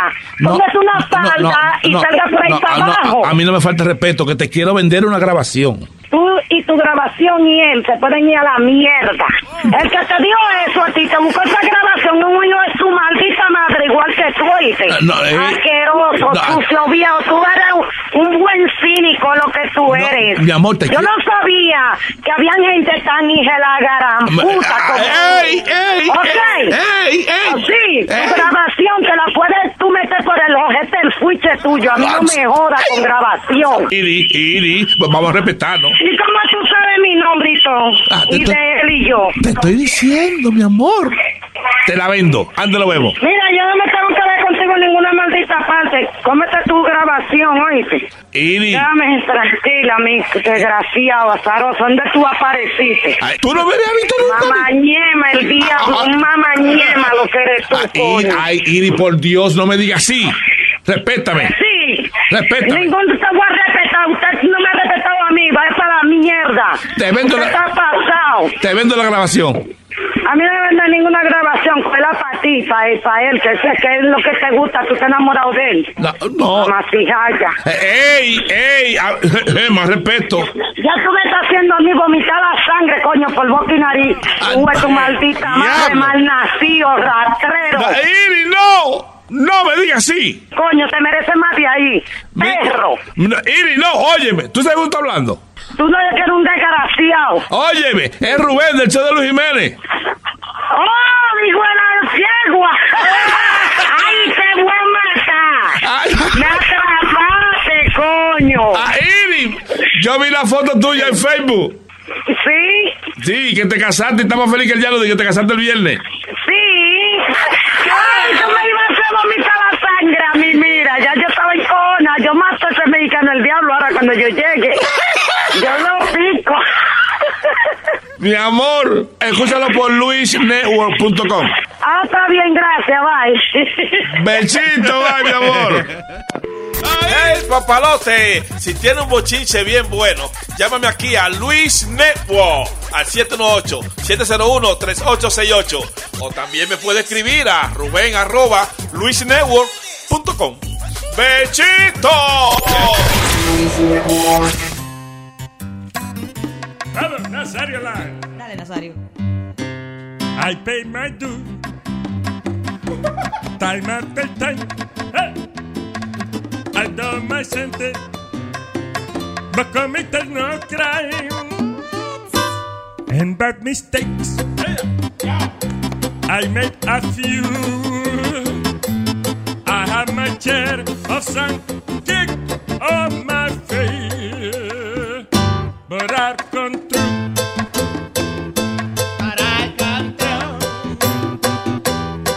póngase una falda y no, salga por ahí no, para no, abajo. a, mí no me falta respeto, que te quiero vender una grabación. Tú y tu grabación y él se pueden ir a la mierda. El que te dio eso a ti, te buscó esa grabación, hijo de su maldita madre, igual que tú, ¿oíste? No, eh, Asqueroso, no. sucio viejo, tú eres un, buen cínico lo que tú eres. mi amor, te Yo quiero- no sabía que había gente tan hija de la gran puta como ¡Ey, ey, Ok. ey, ey, Sí, ey. tu grabación te la puedes tú meter por el ojete el fuiche tuyo. A mí no me jodas con grabación. Iri, Iri, vamos a respetarnos. ¿Y cómo tú sabes mi nombrito? Ah, y de él y yo. Te estoy diciendo, mi amor. Te la vendo. Ande lo vemos. Mira, yo no me tengo que ver contigo en ninguna maldita parte. Cómete tu grabación, oíste. Iri. Déjame tranquila, mi desgraciado, azaroso. ¿Dónde tú apareciste? Ay, ¿Tú no me habías visto nunca? Mamañema, el diablo. Un mamañema lo que eres tú, coño. ay, Iri, por Dios, no me digas así. Respétame. Sí. Respétame. Ningún te voy a respetar. Usted no me ha respetado a mí. Va para la mierda. Te vendo la- está pasado. Te vendo la grabación. A mí no me vende ninguna grabación. Fue la para él, para él, que sé que es lo que te gusta. Tú estás enamorado de él. No, no. ¡Ey, ey! ah, eh, más respeto. Ya tú me estás haciendo a mí vomitar la sangre, coño, por boca y nariz. Tú tu maldita madre, mal nacido, rastrero. Iri, no. No me digas así. Coño, te mereces más de ahí. Perro. Iri, no, óyeme. ¿Tú sabes cómo está hablando? Tú no eres que eres un desgraciado. Óyeme, es Rubén del show de Luis Jiménez. ¡Oh, de la ciegua! ¡Ay, te voy a matar! ¡Me atrapaste, coño! Ah, Iri, yo vi la foto tuya en Facebook. ¿Sí? Sí, que te casaste y estamos felices que el día lo de que te casaste el viernes. Sí. Ay, tú me ibas a hacer vomitar la sangre a mí, mira. Ya yo estaba en cona. Yo mato a ese mexicano el diablo ahora cuando yo llegue. Yo lo pico. Mi amor, escúchalo por luisnetwork.com. Ah, está bien, gracias, bye. Besito, bye, mi amor. ¡Hey, papalote! Si tiene un bochinche bien bueno, llámame aquí a Luis Network al 718-701-3868. O también me puede escribir a Rubén arroba luisnetwork.com. ¡Bechito! Vamos, Nazario Live. Dale, Nazario. I pay my due. Time after time. Hey. I done my sentence. But committed no crime. And bad mistakes. I made a few. I have my share of sun kick on my. Gone through. But I've gone through.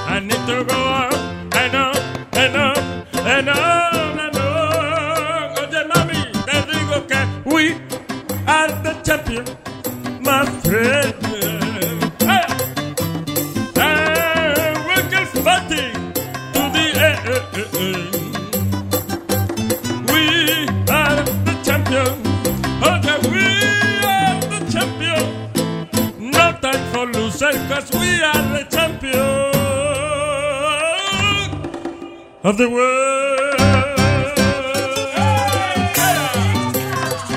I need to go on and on and on and on and on. Oye, mami, te digo que we are the champion, my friend. we are the of the world.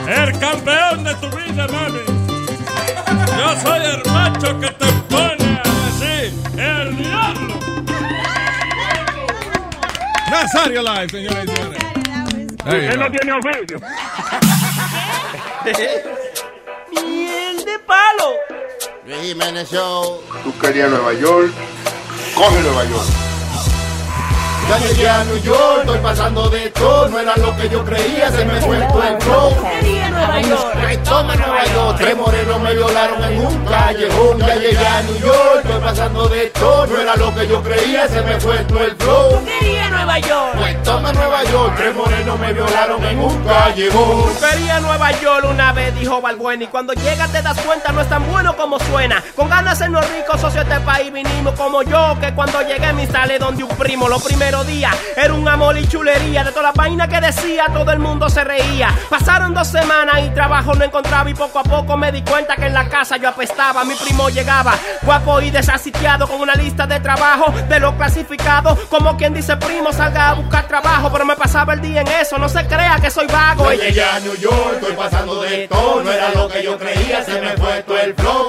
El campeón de tu vida, mami. Yo soy el macho que te pone así, el diablo. Nazario Live, señores. Él no tiene oficio. Jiménez Show. Tú querías Nueva York, coge Nueva York. Ya llegué a New York, estoy pasando de todo. No era lo que yo creía, se me fue el flow. Nueva York. Ay, toma Nueva York. Tres morenos me violaron en un callejón. Ya llegué a New York, estoy pasando de todo. No era lo que yo creía, se me fue todo el flow. Quería Nueva York. Pues toma Nueva York. Tres morenos me violaron en un callejón. Quería Nueva York una vez, dijo Balbuena. Y cuando llegas te das cuenta, no es tan bueno como suena. Con ganas de sernos ricos, socio, este país vinimos como yo. Que cuando llegué me instalé donde un primo, los primeros era un amor y chulería. De toda la vaina que decía, todo el mundo se reía. Pasaron dos semanas y trabajo no encontraba. Y poco a poco me di cuenta que en la casa yo apestaba. Mi primo llegaba, guapo y desasitiado, con una lista de trabajo de lo clasificado. Como quien dice, primo, salga a buscar trabajo. Pero me pasaba el día en eso, no se crea que soy vago. Ya llegué a New York, estoy pasando de todo. No era lo que yo creía, se me fue todo el flow.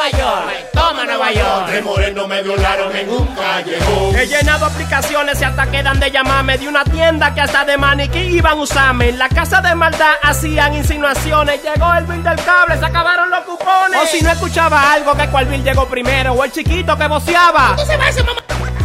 Nueva York. Toma Nueva York. Tres morenos me violaron en un callejón. He llenado aplicaciones y hasta quedan de llamarme de una tienda que hasta de maniquí iban a usarme. En la casa de maldad hacían insinuaciones. Llegó el bill del cable, se acabaron los cupones. O si no escuchaba algo, que cuál bill llegó primero. O el chiquito que voceaba.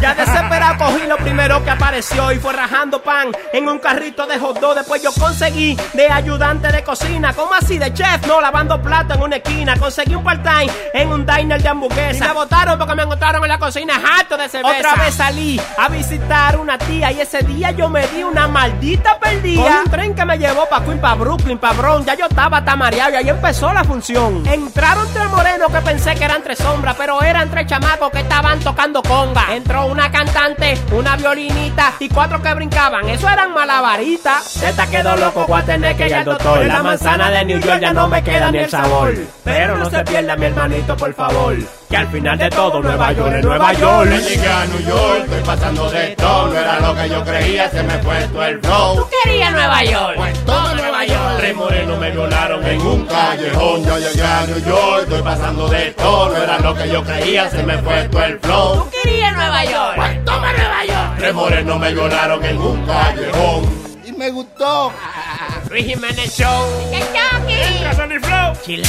Ya desesperado cogí lo primero que apareció y fue rajando pan en un carrito de hot dog. Después yo conseguí de ayudante de cocina, como así de chef, no lavando plato en una esquina. Conseguí un part-time en un diner de hamburguesa. Y me botaron porque me encontraron en la cocina harto de cerveza. Otra vez salí a visitar una tía y ese día yo me di una maldita perdida. Con un tren que me llevó pa' Queen, pa' Brooklyn, pa' Bronx. Ya yo estaba tamareado y ahí empezó la función. Entraron tres morenos que pensé que eran tres sombras, pero eran tres chamacos que estaban tocando conga. Entró una cantante, una violinita y cuatro que brincaban. Eso eran malabaritas. Z quedó loco, voy a tener que ir al doctor. La manzana de New York ya no me queda ni el sabor. Pero no se pierda mi hermanito, por favor. Que al final de todo, Nueva York es Nueva York. Ya llegué a New York, estoy pasando de todo. No era lo que yo creía, se me fue todo el flow. Quería Nueva York. Pues toma Nueva York. Tres morenos me violaron En un callejón, ya llegué a New York, estoy pasando de todo. No era lo que yo creía, se me fue todo el flow. Quería Nueva York. Pues toma Nueva York. Tres morenos me violaron en un callejón. Y me gustó. Luis Jiménez Show. Entra, Sonny Flow. Chile.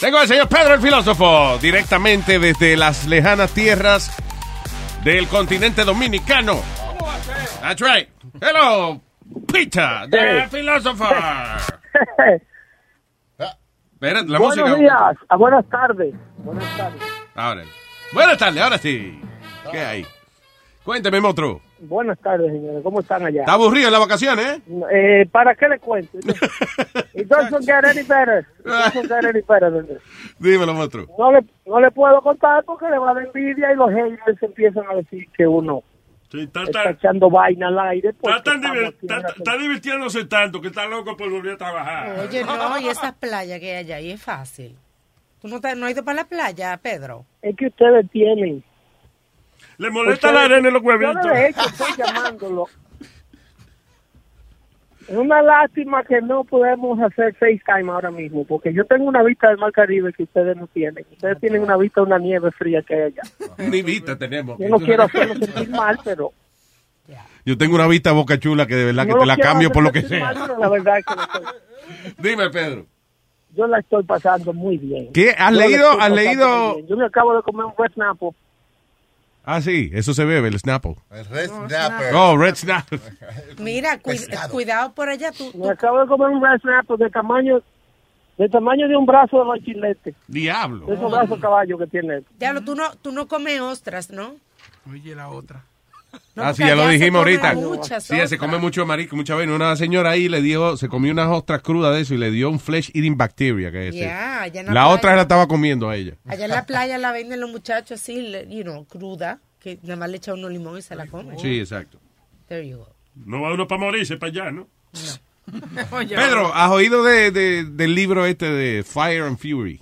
Tengo al señor Pedro el filósofo, directamente desde las lejanas tierras del continente dominicano. That's right. Hello, Peter, the philosopher. Espera, la Buenos música. días, ah, buenas tardes. Buenas tardes. Ahora. Buenas tardes, ahora sí. ¿Qué hay? Cuénteme, monstruo. Buenas tardes, señores. ¿Cómo están allá? ¿Está aburrido en las vacaciones, eh? Eh, ¿Para qué le cuento? It doesn't get any better. It doesn't get any better. Dímelo, monstruo. No le, no le puedo contar porque le va a dar envidia y los haters empiezan a decir que uno está, está echando vaina al aire. Está, tan divir- divirtiéndose tanto que está loco por volver a trabajar. Oye, no, y esas playas que hay allá, y es fácil. ¿Tú no, te, no has ido para la playa, Pedro? Es que ustedes tienen. Le molesta la arena en los Yo huevitos. de hecho estoy llamándolo. Es una lástima que no podemos hacer FaceTime ahora mismo, porque yo tengo una vista del Mar Caribe que ustedes no tienen. Ustedes tienen una vista de una nieve fría que hay allá. Ni vista tenemos. Yo no quiero hacerlo sentir mal, pero Yo tengo una vista boca chula que de verdad no que te la cambio por lo que sea. mal, la verdad es que no estoy- Dime, Pedro. yo la estoy pasando muy bien. ¿Qué? ¿Has Yo leído- has leído-. Yo me acabo de comer un Red Snapple. Ah, sí, eso se bebe, el Snapple. El Red Snapper. Oh, Red Snapple. Mira, cu- Pescado. cuidado por allá. Tú, Me acabo de comer un Red Snapple de tamaño, de tamaño de un brazo de bachilete. Diablo. De esos brazos caballo que tiene. Diablo, tú no, tú no comes ostras, ¿no? Oye, la otra. No, ah, sí, ya lo dijimos ahorita. muchas Sí, se come mucho marisco, muchas veces. Una señora ahí le dio, se comió unas ostras crudas de eso y le dio un flesh eating bacteria. Que es en la la otra la estaba comiendo a ella. Allá en la playa la venden los muchachos así, you know, cruda, que nada más le echa uno limón y se la come. Sí, exacto. There you go. No va uno para morirse para allá, ¿no? Pedro, ¿has oído de, de- del libro este de Fire and Fury?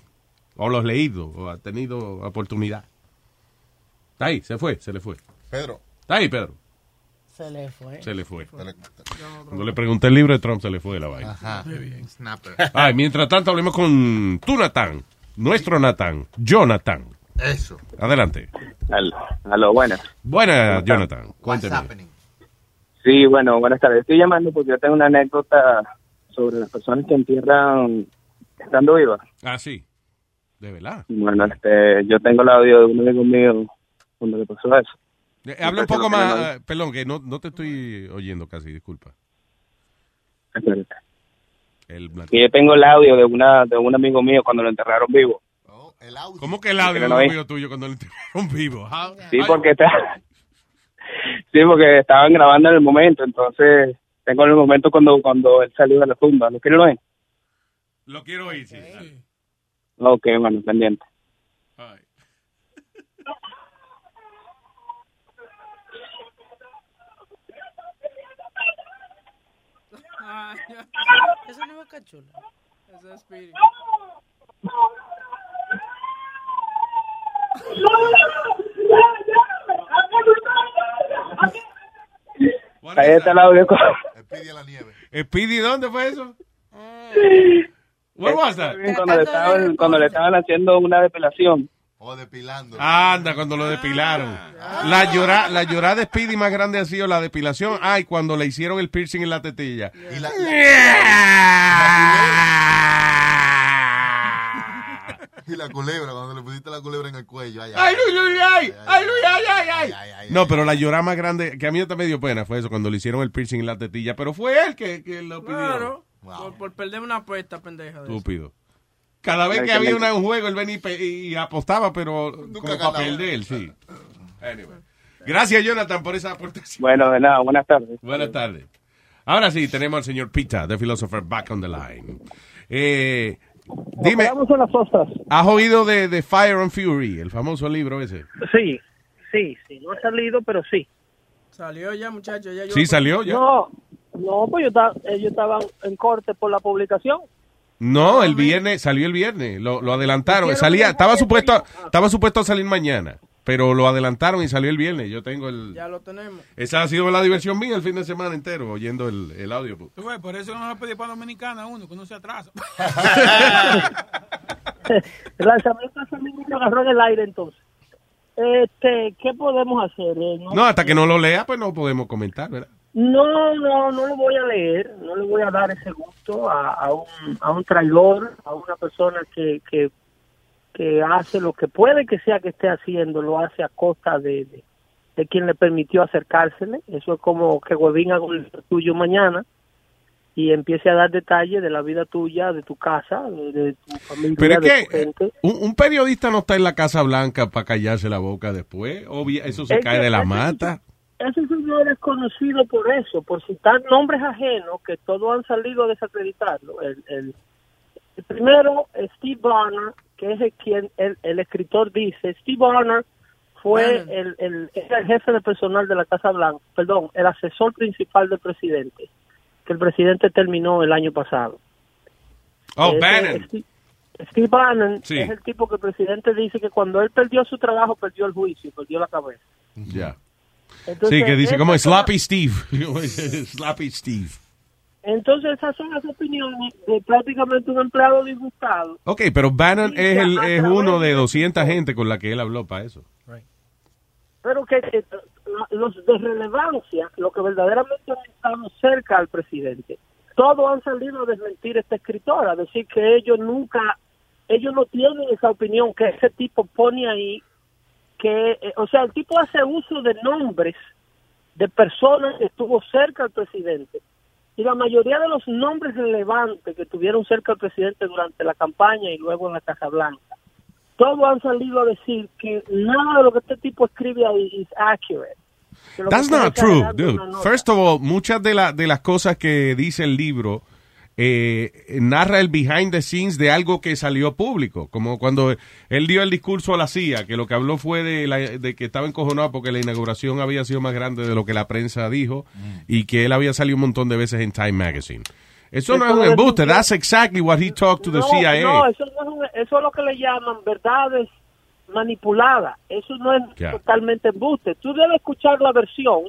¿O lo has leído? ¿O has tenido oportunidad? Está ahí, se fue, se le fue. Pedro. Está ahí, Pedro. Se le fue. Se le fue. Cuando le pregunté el libro de Trump, se le fue la vaina. Ajá. Snapper. Ay, mientras tanto, hablemos con tu Natán, nuestro Natán, Jonathan. Eso. Adelante. Aló, aló, buenas. Buenas, Jonathan. Cuénteme. Sí, bueno, buenas tardes. Estoy llamando porque yo tengo una anécdota sobre las personas que entierran estando vivas. Ah, sí. De verdad. Bueno, este, yo tengo el audio de un amigo mío cuando le pasó eso. Eh, habla un poco más, eh, perdón, que no, no te estoy oyendo casi, disculpa. El blanco. Que yo tengo el audio de una de un amigo mío cuando lo enterraron vivo. ¿Cómo que el audio de un amigo tuyo cuando lo enterraron vivo? How- Sí, porque está, sí, porque estaban grabando en el momento, entonces tengo el momento cuando cuando él salió de la tumba. ¿Lo quieren oír? Lo quiero oír, sí. Ok, bueno, pendiente. Eso no es chula. Eso es Speedy. Ahí está el audio. Speedy, ¿dónde fue eso? Where was that? Cuando le estaban, cuando le estaban haciendo una depilación. O depilando. Anda, cuando lo depilaron. La llorada la llorada de Speedy más grande ha sido la depilación. Ay, cuando le hicieron el piercing en la tetilla. Y la, y la culebra, cuando le pusiste la culebra en el cuello. Ay, ¡Ay, ay, ay, ay! ¡Ay, ay, ay, ay! No, pero la llorada más grande, que a mí también me dio pena, fue eso, cuando le hicieron el piercing en la tetilla. Pero fue él que, que lo pidió. Claro. Por, por perder una apuesta, pendeja. de eso. Estúpido. Cada vez que había una- un juego, él venía y, apostaba, pero como para perder, sí. Anyway. Gracias, Jonathan, por esa aportación. Bueno, de nada, buenas tardes. Buenas tardes. Ahora sí, tenemos al señor Pita, The Philosopher, back on the line. Eh, dime, las ostras. ¿has oído de, de Fire and Fury, el famoso libro ese? Sí, sí, sí. No ha salido, pero sí. Salió ya, muchachos. Ya yo- Sí, salió ya. No, no, pues yo estaba, ellos estaban en corte por la publicación. No, el viernes, salió el viernes, lo, lo adelantaron. Salía, estaba supuesto, estaba supuesto a salir mañana, pero lo adelantaron y salió el viernes. Yo tengo el... Ya lo tenemos. Esa ha sido la diversión mía el fin de semana entero, oyendo el, el audio. Tú ves, por eso no se puede para Dominicana uno, que uno se atrasa. El lanzamiento ese mismo lo agarró en el aire entonces. Este, ¿qué podemos hacer? Eh, no, No, hasta que no lo lea, pues no podemos comentar, ¿verdad? No, no, no lo voy a leer, no le voy a dar ese gusto a, a un, a un traidor, a una persona que, que, que hace lo que puede que sea que esté haciendo, lo hace a costa de, de, de quien le permitió acercársele. Eso es como que Huevín haga un tuyo mañana y empiece a dar detalles de la vida tuya, de tu casa, de, de tu familia, Pero es de que tu gente. un, un periodista no está en la Casa Blanca para callarse la boca después. Obvia- eso se Es cae que de la mata. Ese señor es conocido por eso, por citar nombres ajenos que todos han salido a desacreditarlo. El, el, el primero, Steve Barner, que es el, quien el, el escritor dice, Steve Barner fue el, el, era el jefe de personal de la Casa Blanca, perdón, el asesor principal del presidente, que el presidente terminó el año pasado. Oh, Ese Bannon. Steve, Steve Bannon Sí. es el tipo que el presidente dice que cuando él perdió su trabajo, perdió el juicio, perdió la cabeza. Ya. Entonces, Sí, que dice como Sloppy Steve. Sloppy Steve. Entonces esas son las opiniones de prácticamente un empleado disgustado. Ok, pero Bannon es, el, es uno de de- 200 gente con la que él habló para eso. Pero que, que los de relevancia, lo que verdaderamente han estado cerca al presidente, todos han salido a desmentir a esta escritora, a decir que ellos nunca, ellos no tienen esa opinión que ese tipo pone ahí, que, eh, o sea, el tipo hace uso de nombres de personas que estuvo cerca al presidente. Y la mayoría de los nombres relevantes que tuvieron cerca al presidente durante la campaña y luego en la Casa Blanca, todos han salido a decir que nada de lo que este tipo escribe ahí es accurate. That's not true, dude. First of all, muchas de, la- de las cosas que dice el libro eh, narra el behind the scenes de algo que salió público, como cuando él dio el discurso a la CIA, que lo que habló fue de, la- de que estaba encojonado porque la inauguración había sido más grande de lo que la prensa dijo y que él había salido un montón de veces en Time Magazine. Eso no es un embuste, that's exactly what he talked to the CIA. No, eso, no es eso es lo que le llaman verdades manipuladas. Eso no es totalmente embuste. Tú debes escuchar la versión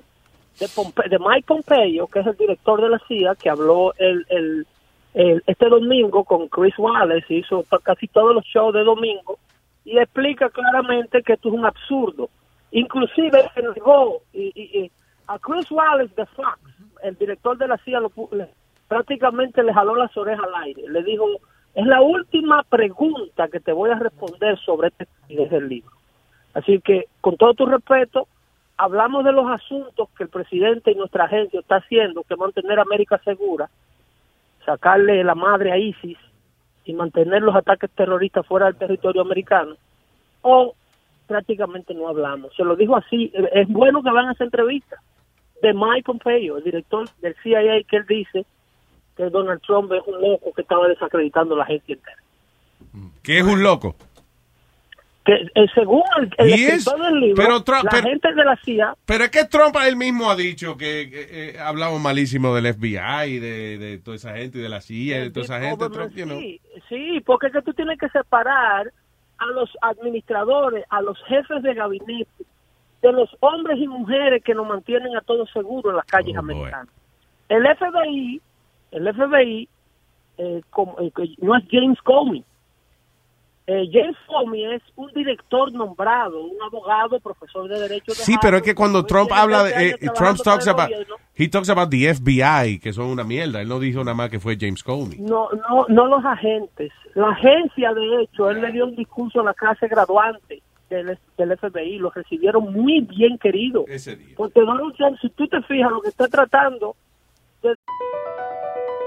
de, Pompe- de Mike Pompeo, que es el director de la CIA, que habló el, el, el- este domingo con Chris Wallace, hizo casi todos los shows de domingo, y explica claramente que esto es un absurdo. Inclusive se negó y, y- a Chris Wallace de Fox, el director de la CIA, lo le- prácticamente le jaló las orejas al aire. Le dijo, es la última pregunta que te voy a responder sobre este libro. Así que, con todo tu respeto, hablamos de los asuntos que el presidente y nuestra agencia está haciendo, que mantener América segura, sacarle la madre a ISIS y mantener los ataques terroristas fuera del territorio americano, o prácticamente no hablamos. Se lo dijo así, es bueno que hagan esa entrevista de Mike Pompeo, el director del CIA, que él dice que Donald Trump es un loco que estaba desacreditando la agencia entera. Que es un loco. Que eh, según el, el escritor del libro, pero Trump- la pero- gente de la CIA Pero es que Trump él mismo ha dicho que eh, eh, hablamos malísimo del FBI, de, de toda esa gente, y de la CIA, y de toda esa gente. Trump, you know. Sí, sí, porque es que tú tienes que separar a los administradores, a los jefes de gabinete, de los hombres y mujeres que nos mantienen a todos seguros en las Oh, calles americanas. El FBI, el FBI, eh, como- eh, no es James Comey. Eh, James Comey es un director nombrado, un abogado, profesor de derecho. de Sí, pero es que cuando Trump habla 20 de... eh, Trump talks about... gobierno. He talks about the FBI, que son una mierda. Él no dijo nada más que fue James Comey. No, no, no los agentes. La agencia, de hecho, él le dio un discurso a la clase graduante del, del FBI, lo recibieron muy bien querido. Porque Donald Trump, si tú te fijas, lo que está tratando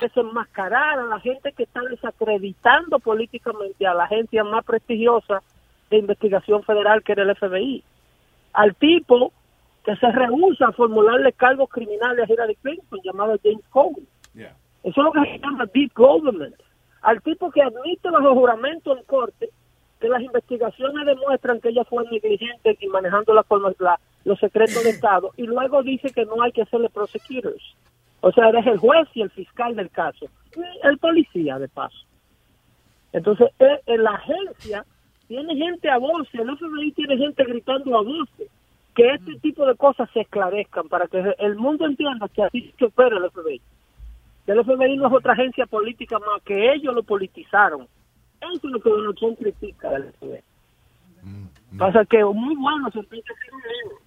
Desenmascarar a la gente que está desacreditando políticamente a la agencia más prestigiosa de investigación federal que era el FBI. Al tipo que se rehúsa a formularle cargos criminales a Hillary Clinton, llamado James Comey. Eso es lo que se llama deep government. Al tipo que admite bajo juramento en corte que las investigaciones demuestran que ella fue negligente y manejando la, la- los secretos de Estado, y luego dice que no hay que hacerle prosecutors. O sea, eres el juez y el fiscal del caso. Y el policía, de paso. Entonces, en la agencia tiene gente a voces, el FBI tiene gente gritando a voces, que este tipo de cosas se esclarezcan para que el mundo entienda que así se opera el FBI. El FBI no es otra agencia política más que ellos lo politizaron. Eso es lo que Donald Trump critica del FBI. Pasa que muy bueno se empieza a hacer un libro.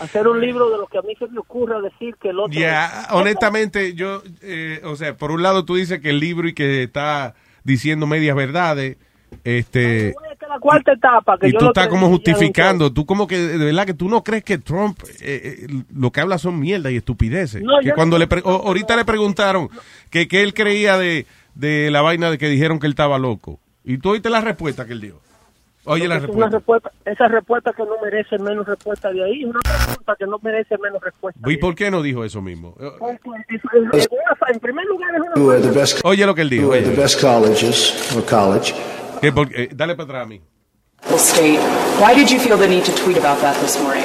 Hacer un libro de lo que a mí se me ocurra decir que el otro... Ya, honestamente, yo, eh, o sea, por un lado tú dices que el libro y que está diciendo medias verdades, este, la cuarta etapa que y yo tú estás como justificando, tú como que, de verdad que tú no crees que Trump, eh, eh, lo que habla son mierda y estupideces. No, que cuando no- le, pre- ahorita le preguntaron que, que él creía de, de la vaina de que dijeron que él estaba loco. Y tú oíste la respuesta que él dio. Oye la Es una respuesta. respuesta, esa respuesta que no merece menos respuesta de ahí, una pregunta que no merece menos respuesta. ¿Y por qué no dijo eso mismo? En primer lugar, es una Oye lo que él dijo. the best colleges or college. Que por- eh, dale para atrás a mí. State. Why did you feel the need to tweet about that this morning?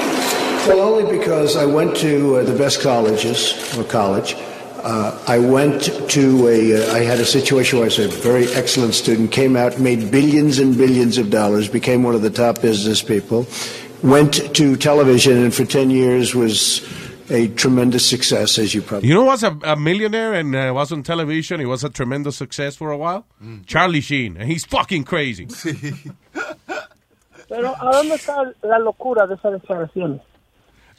Well, only because I went to uh, the best colleges or college. Uh, I went to a, uh, I had a situation where I was a very excellent student, came out, made billions and billions of dollars, became one of the top business people, went to television, and for 10 years was a tremendous success, as you probably You know was a, a millionaire and uh, was on television? He was a tremendous success for a while. Charlie Sheen, and he's fucking crazy. Pero ¿a dónde está la locura de esas declaraciones?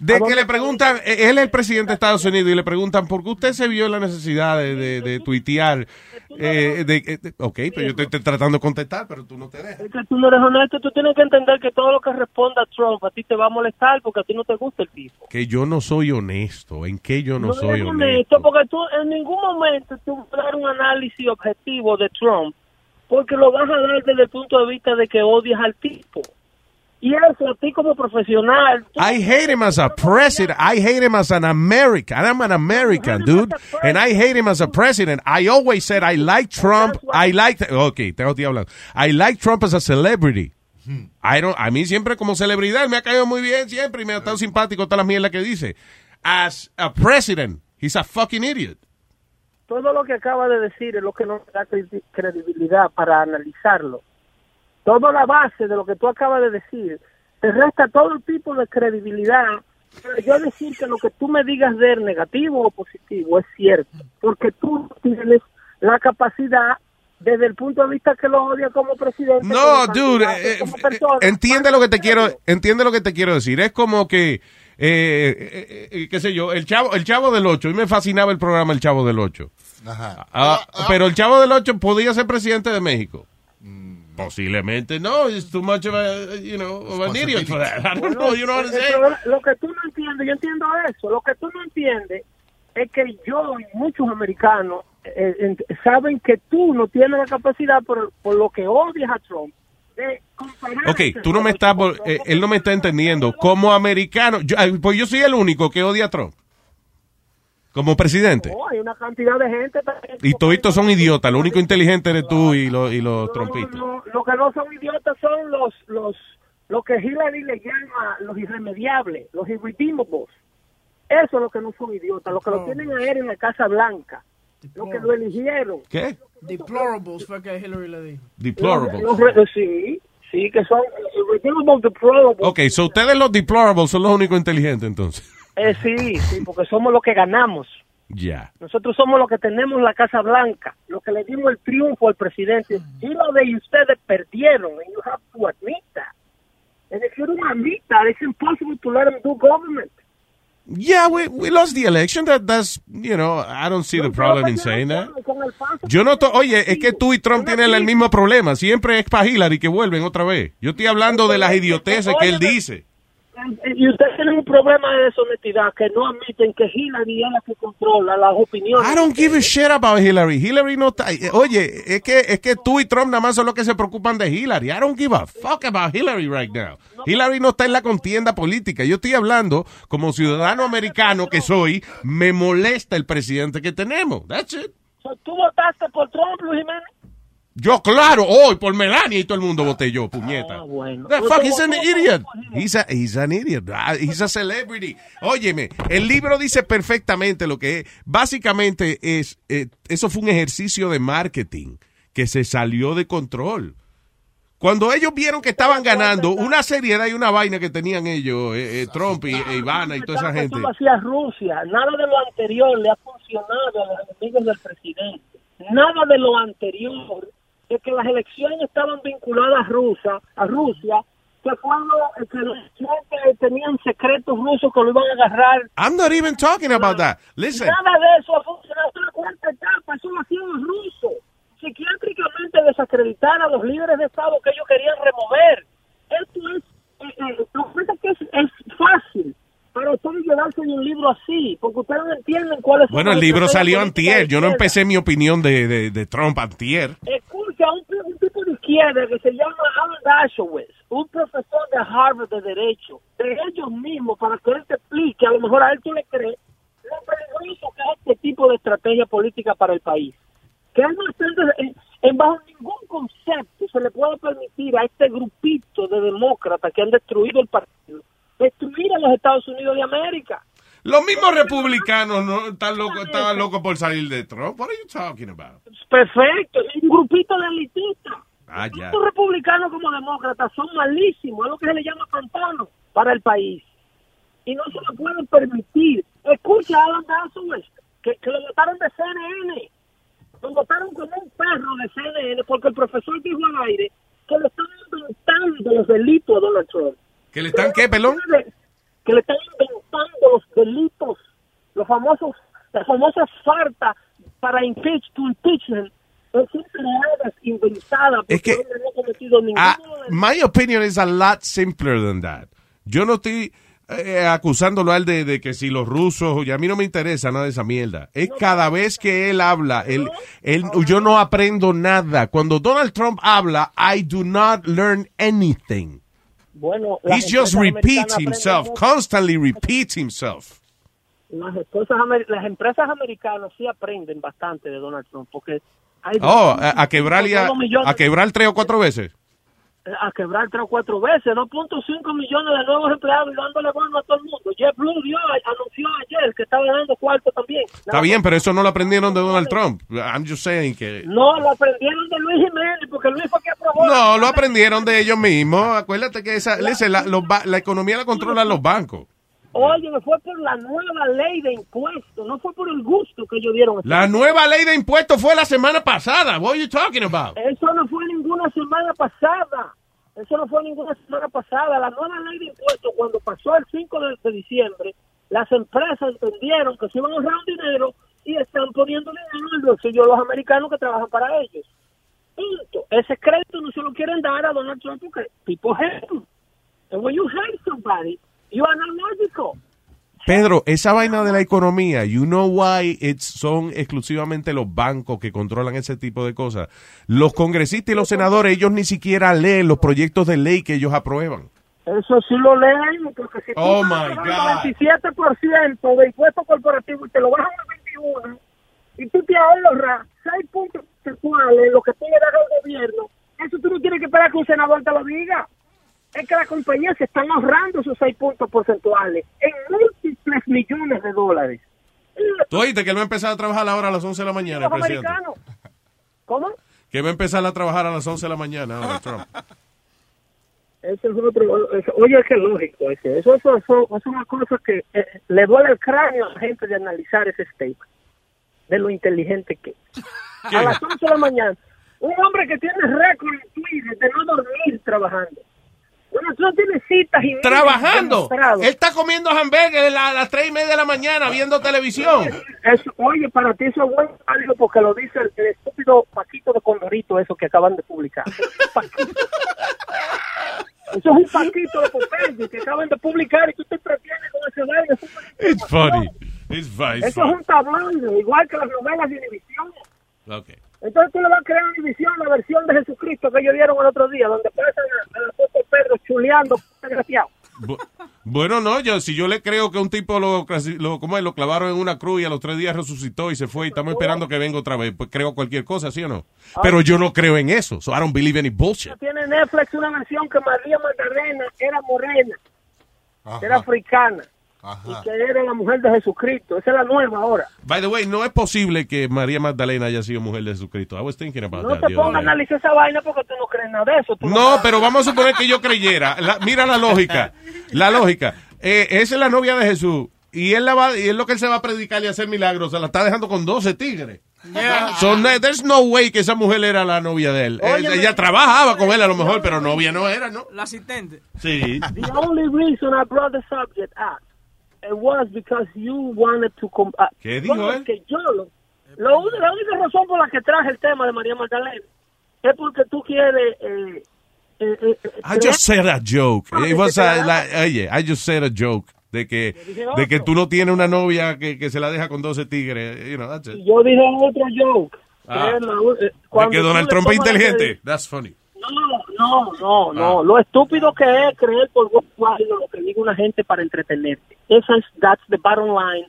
De que le preguntan, eh, él es el presidente de Estados Unidos y le preguntan por qué usted se vio la necesidad de, de, de tuitear. Eh, de, eh, de- ok, pero yo estoy, estoy tratando de contestar, pero tú no te dejas. Es que tú no eres honesto, tú tienes que entender que todo lo que responda Trump a ti te va a molestar porque a ti no te gusta el tipo. Que yo no soy honesto. ¿En qué yo no, soy eres honesto? honesto porque tú en ningún momento tú vas a dar un análisis objetivo de Trump porque lo vas a dar desde el punto de vista de que odias al tipo. Y eso a ti como profesional, tú- I hate him as a president. I hate him as an American. I'm an American, dude. And I hate him as a president. I always said I like Trump. I like, okay, tengo que hablando. I like Trump as a celebrity. I don't, a mí siempre como celebridad me ha caído muy bien siempre y me ha estado simpático todas las mierdas que dice. As a president, he's a fucking idiot. todo lo que acaba de decir es lo que nos da credi- credibilidad para analizarlo. Toda la base de lo que tú acabas de decir te resta todo tipo de credibilidad. Pero yo decir que lo que tú me digas de él, negativo o positivo, es cierto. Porque tú no tienes la capacidad, desde el punto de vista que lo odia como presidente. No, como dude, eh, como eh, persona. entiende lo que te quiero, entiende lo que te quiero decir. Es como que, eh, eh, eh, qué sé yo, el chavo, el chavo del 8, a mí me fascinaba el programa El Chavo del 8. Ajá. Ah, pero el chavo del 8 podía ser presidente de México. Posiblemente no, it's too much of a, you know, of an idiot for that. I don't know, you know what I'm saying? Lo que tú no entiendes, yo entiendo eso. Lo que tú no entiendes es que yo y muchos americanos eh, ent- saben que tú no tienes la capacidad por, por lo que odias a Trump Ok, tú no me estás, eh, él no me está entendiendo. Como americano, yo, pues yo soy el único que odia a Trump. Como presidente. No, hay una cantidad de gente también. Y toditos son idiotas. Lo único inteligente eres tú y los, y los trompistas. No, lo que no son idiotas son los los lo que Hillary le llama los irremediables, los irredeemables. Eso es lo que no son idiotas, lo que lo tienen a él en la Casa Blanca, lo que lo eligieron. ¿Qué? Deplorables fue que Hillary le dijo. Deplorables. Los- los- sí, sí, que son irredeemables, deplorables. Ok, so ustedes los deplorables son los únicos inteligentes entonces. Eh, sí, sí, porque somos los que ganamos. Ya. Nosotros somos los que tenemos la Casa Blanca, los que le dimos el triunfo al presidente. Y lo de ustedes perdieron, and you have to admit that. And if you don't admit that, it's impossible to let them do government. Yeah, we, we lost the election. That, that's, you know, I don't see the problem in saying that. Yo no, oye, es que tú y Trump tienen el mismo problema. Siempre es para Hillary que vuelven otra vez. Yo estoy hablando de las idioteces que él dice. Y ustedes tienen un problema de deshonestidad, que no admiten que Hillary es la que controla las opiniones. I don't give a shit about Hillary. Hillary no está. Oye, es que, es que tú y Trump nada más son los que se preocupan de Hillary. I don't give a fuck about Hillary right now. Hillary no está en la contienda política. Yo estoy hablando como ciudadano americano que soy. Me molesta el presidente que tenemos. That's it. ¿Tú votaste por Trump, Luis Jiménez? Yo, claro, hoy por Melania y todo el mundo voté yo, puñeta. Ah, bueno. The fuck, he's an idiot. He's, a, he's an idiot. Ah, He's a celebrity. Óyeme, el libro dice perfectamente lo que es. Básicamente es, eh, eso fue un ejercicio de marketing que se salió de control. Cuando ellos vieron que estaban ganando una seriedad y una vaina que tenían ellos, eh, eh, Trump y e Ivana y toda esa gente. Eso lo hacía Rusia. Nada de lo anterior le ha funcionado a los enemigos del presidente. Nada de lo anterior, de que las elecciones estaban vinculadas a Rusia, a Rusia, que cuando eh, que los tenían secretos rusos que lo iban a agarrar. I'm not even talking about that. Listen. Nada de eso ha funcionado. La cuarta etapa, eso lo hacían los rusos. Psiquiátricamente desacreditar a los líderes de Estado que ellos querían remover. Esto es, eh, eh, que es que es, es fácil para ustedes llevarse de un libro así, porque ustedes no entienden cuál es Bueno, el libro salió antier. Yo no empecé mi opinión de, de, de Trump antier. Escucha, un, un tipo de izquierda que se llama Alan Dershowitz, un profesor de Harvard de Derecho, de ellos mismos, para que él te explique, a lo mejor a él tú le crees, lo peligroso que es este tipo de estrategia política para el país. Que él no en, en bajo ningún concepto se le puede permitir a este grupito de demócratas que han destruido el partido, destruir a los Estados Unidos de América. Los mismos republicanos no están locos, estaban locos por salir de Trump. What are you talking about? Perfecto, un grupito de elitistas. Ah, ya. Tanto republicanos como demócratas son malísimos, es lo que se le llama pantano para el país. Y no se lo pueden permitir. Escucha a Alan Dershowitz, que, que lo votaron de CNN. Lo votaron como un perro de CNN porque el profesor dijo al aire que le están inventando los delitos a Donald Trump. ¿Que le están qué, pelón? Que le están inventando los delitos, los famosos, las famosas faltas para impeach, to impeachment, Es que- no my opinion is a lot simpler than that. Yo no estoy eh, acusándolo a él de, de que si los rusos, y a mí no me interesa nada de esa mierda. Es cada vez que él habla, él, él, yo no aprendo nada. Cuando Donald Trump habla, I do not learn anything. Bueno, He's just repeats himself, constantly repeats himself. Las, amer- las empresas americanas sí aprenden bastante de Donald Trump, porque hay Oh, a, a quebrar a, a quebrar tres o cuatro veces. A quebrar tres o cuatro veces, 2.5 millones de nuevos empleados y dándole bono a todo el mundo. Jeff Blue dio, anunció ayer que estaba dando cuarto también. Está bien, pero eso no lo aprendieron de Donald Trump. I'm just saying que... No, lo aprendieron de Luis Jiménez, porque Luis fue que aprobó. No, lo aprendieron de ellos mismos. Acuérdate que esa, la, los ba- la economía la controlan los bancos. Oye, fue por la nueva ley de impuestos, no fue por el gusto que ellos dieron. La nueva ley de impuestos fue la semana pasada. What are you talking about? Eso no fue ninguna semana pasada. Eso no fue ninguna semana pasada. La nueva ley de impuestos, cuando pasó el 5 de, diciembre, las empresas entendieron que se iban a ahorrar un dinero y están poniendo dinero en el bolsillo los americanos que trabajan para ellos. Punto. Ese crédito no se lo quieren dar a Donald Trump porque hate him. And when you hate somebody, you are not logical. Pedro, esa vaina de la economía, you know why it's son exclusivamente los bancos que controlan ese tipo de cosas. Los congresistas y los senadores, ellos ni siquiera leen los proyectos de ley que ellos aprueban. Eso sí lo leen, porque si Oh, my God. 27% de impuestos corporativos y te lo bajan al 21%, y tú te ahorras 6 puntos porcentuales, lo que tú le das al gobierno, eso tú no tienes que esperar que un senador te lo diga. Es que las compañías se están ahorrando esos 6 puntos porcentuales en millones de dólares. Tú oíste que él va a empezar a trabajar ahora a las 11 de la mañana, el presidente. ¿Cómo? Que va a empezar a trabajar a las 11 de la mañana ahora, Trump. Eso es otro, eso- oye, qué lógico ese. Eso, eso, eso es una cosa que eh, le duele el cráneo a la gente de analizar ese statement, de lo inteligente que es. A las 11 de la mañana, un hombre que tiene récord en Twitter de no dormir trabajando. Bueno, tú no tienes citas y Trabajando. Él está comiendo hamburgues a las 3 y media de la mañana viendo televisión. Eso, oye, para ti eso es bueno válido porque lo dice el, el estúpido Paquito de Condorito, eso que acaban de publicar. Eso es un Paquito de Popeye que acaban de publicar y tú te entretienes con ese es It's funny. It's funny. Eso es un tabloide, igual que las novelas de Univisión. Okay. Entonces tú le vas a crear a Univisión la versión de Jesucristo que ellos dieron el otro día, donde pasan a, la foto Pedro chuleando, desgraciado. Bu- Bueno, no, yo si yo le creo que un tipo lo, lo, ¿cómo es? lo clavaron en una cruz y a los tres días resucitó y se fue y estamos esperando que venga otra vez, pues creo cualquier cosa, ¿sí o no? Pero yo no creo en eso, so I don't believe any bullshit. Tiene Netflix una versión que María Magdalena era morena, que era africana, y que era la mujer de Jesucristo. Esa es la nueva ahora. By the way, no es posible que María Magdalena haya sido mujer de Jesucristo. I was thinking about No that te pongas a analizar esa vaina porque tú no crees nada de eso. Tú No, pero vamos a suponer que yo creyera. La- mira la lógica. La lógica. Eh, esa es la novia de Jesús. Y él, la va, y es lo que él se va a predicar y hacer milagros. Se la está dejando con 12 tigres. So, no- there's no way que esa mujer era la novia de él. Óyeme. ella trabajaba con él a lo mejor, pero novia no era, ¿no? La asistente. Sí. The only reason I brought the subject up it was because you wanted to... com- uh, ¿Qué dijo él? Que yo lo, lo la única razón por la que traje el tema de María Magdalena es porque tú quieres... Eh, eh, eh, I just said a joke. It was que a- la- oye, I just said a joke. De que, de que tú no tienes una novia que, que se la deja con 12 tigres. You know, that's it. yo dije otro joke. que Ah. es la eh, De que Donald Trump es inteligente. That's funny. No, no, no, Ah. no. Lo estúpido que es creer por voz lo que diga una gente para entretenerte. Esa es, that's the bottom line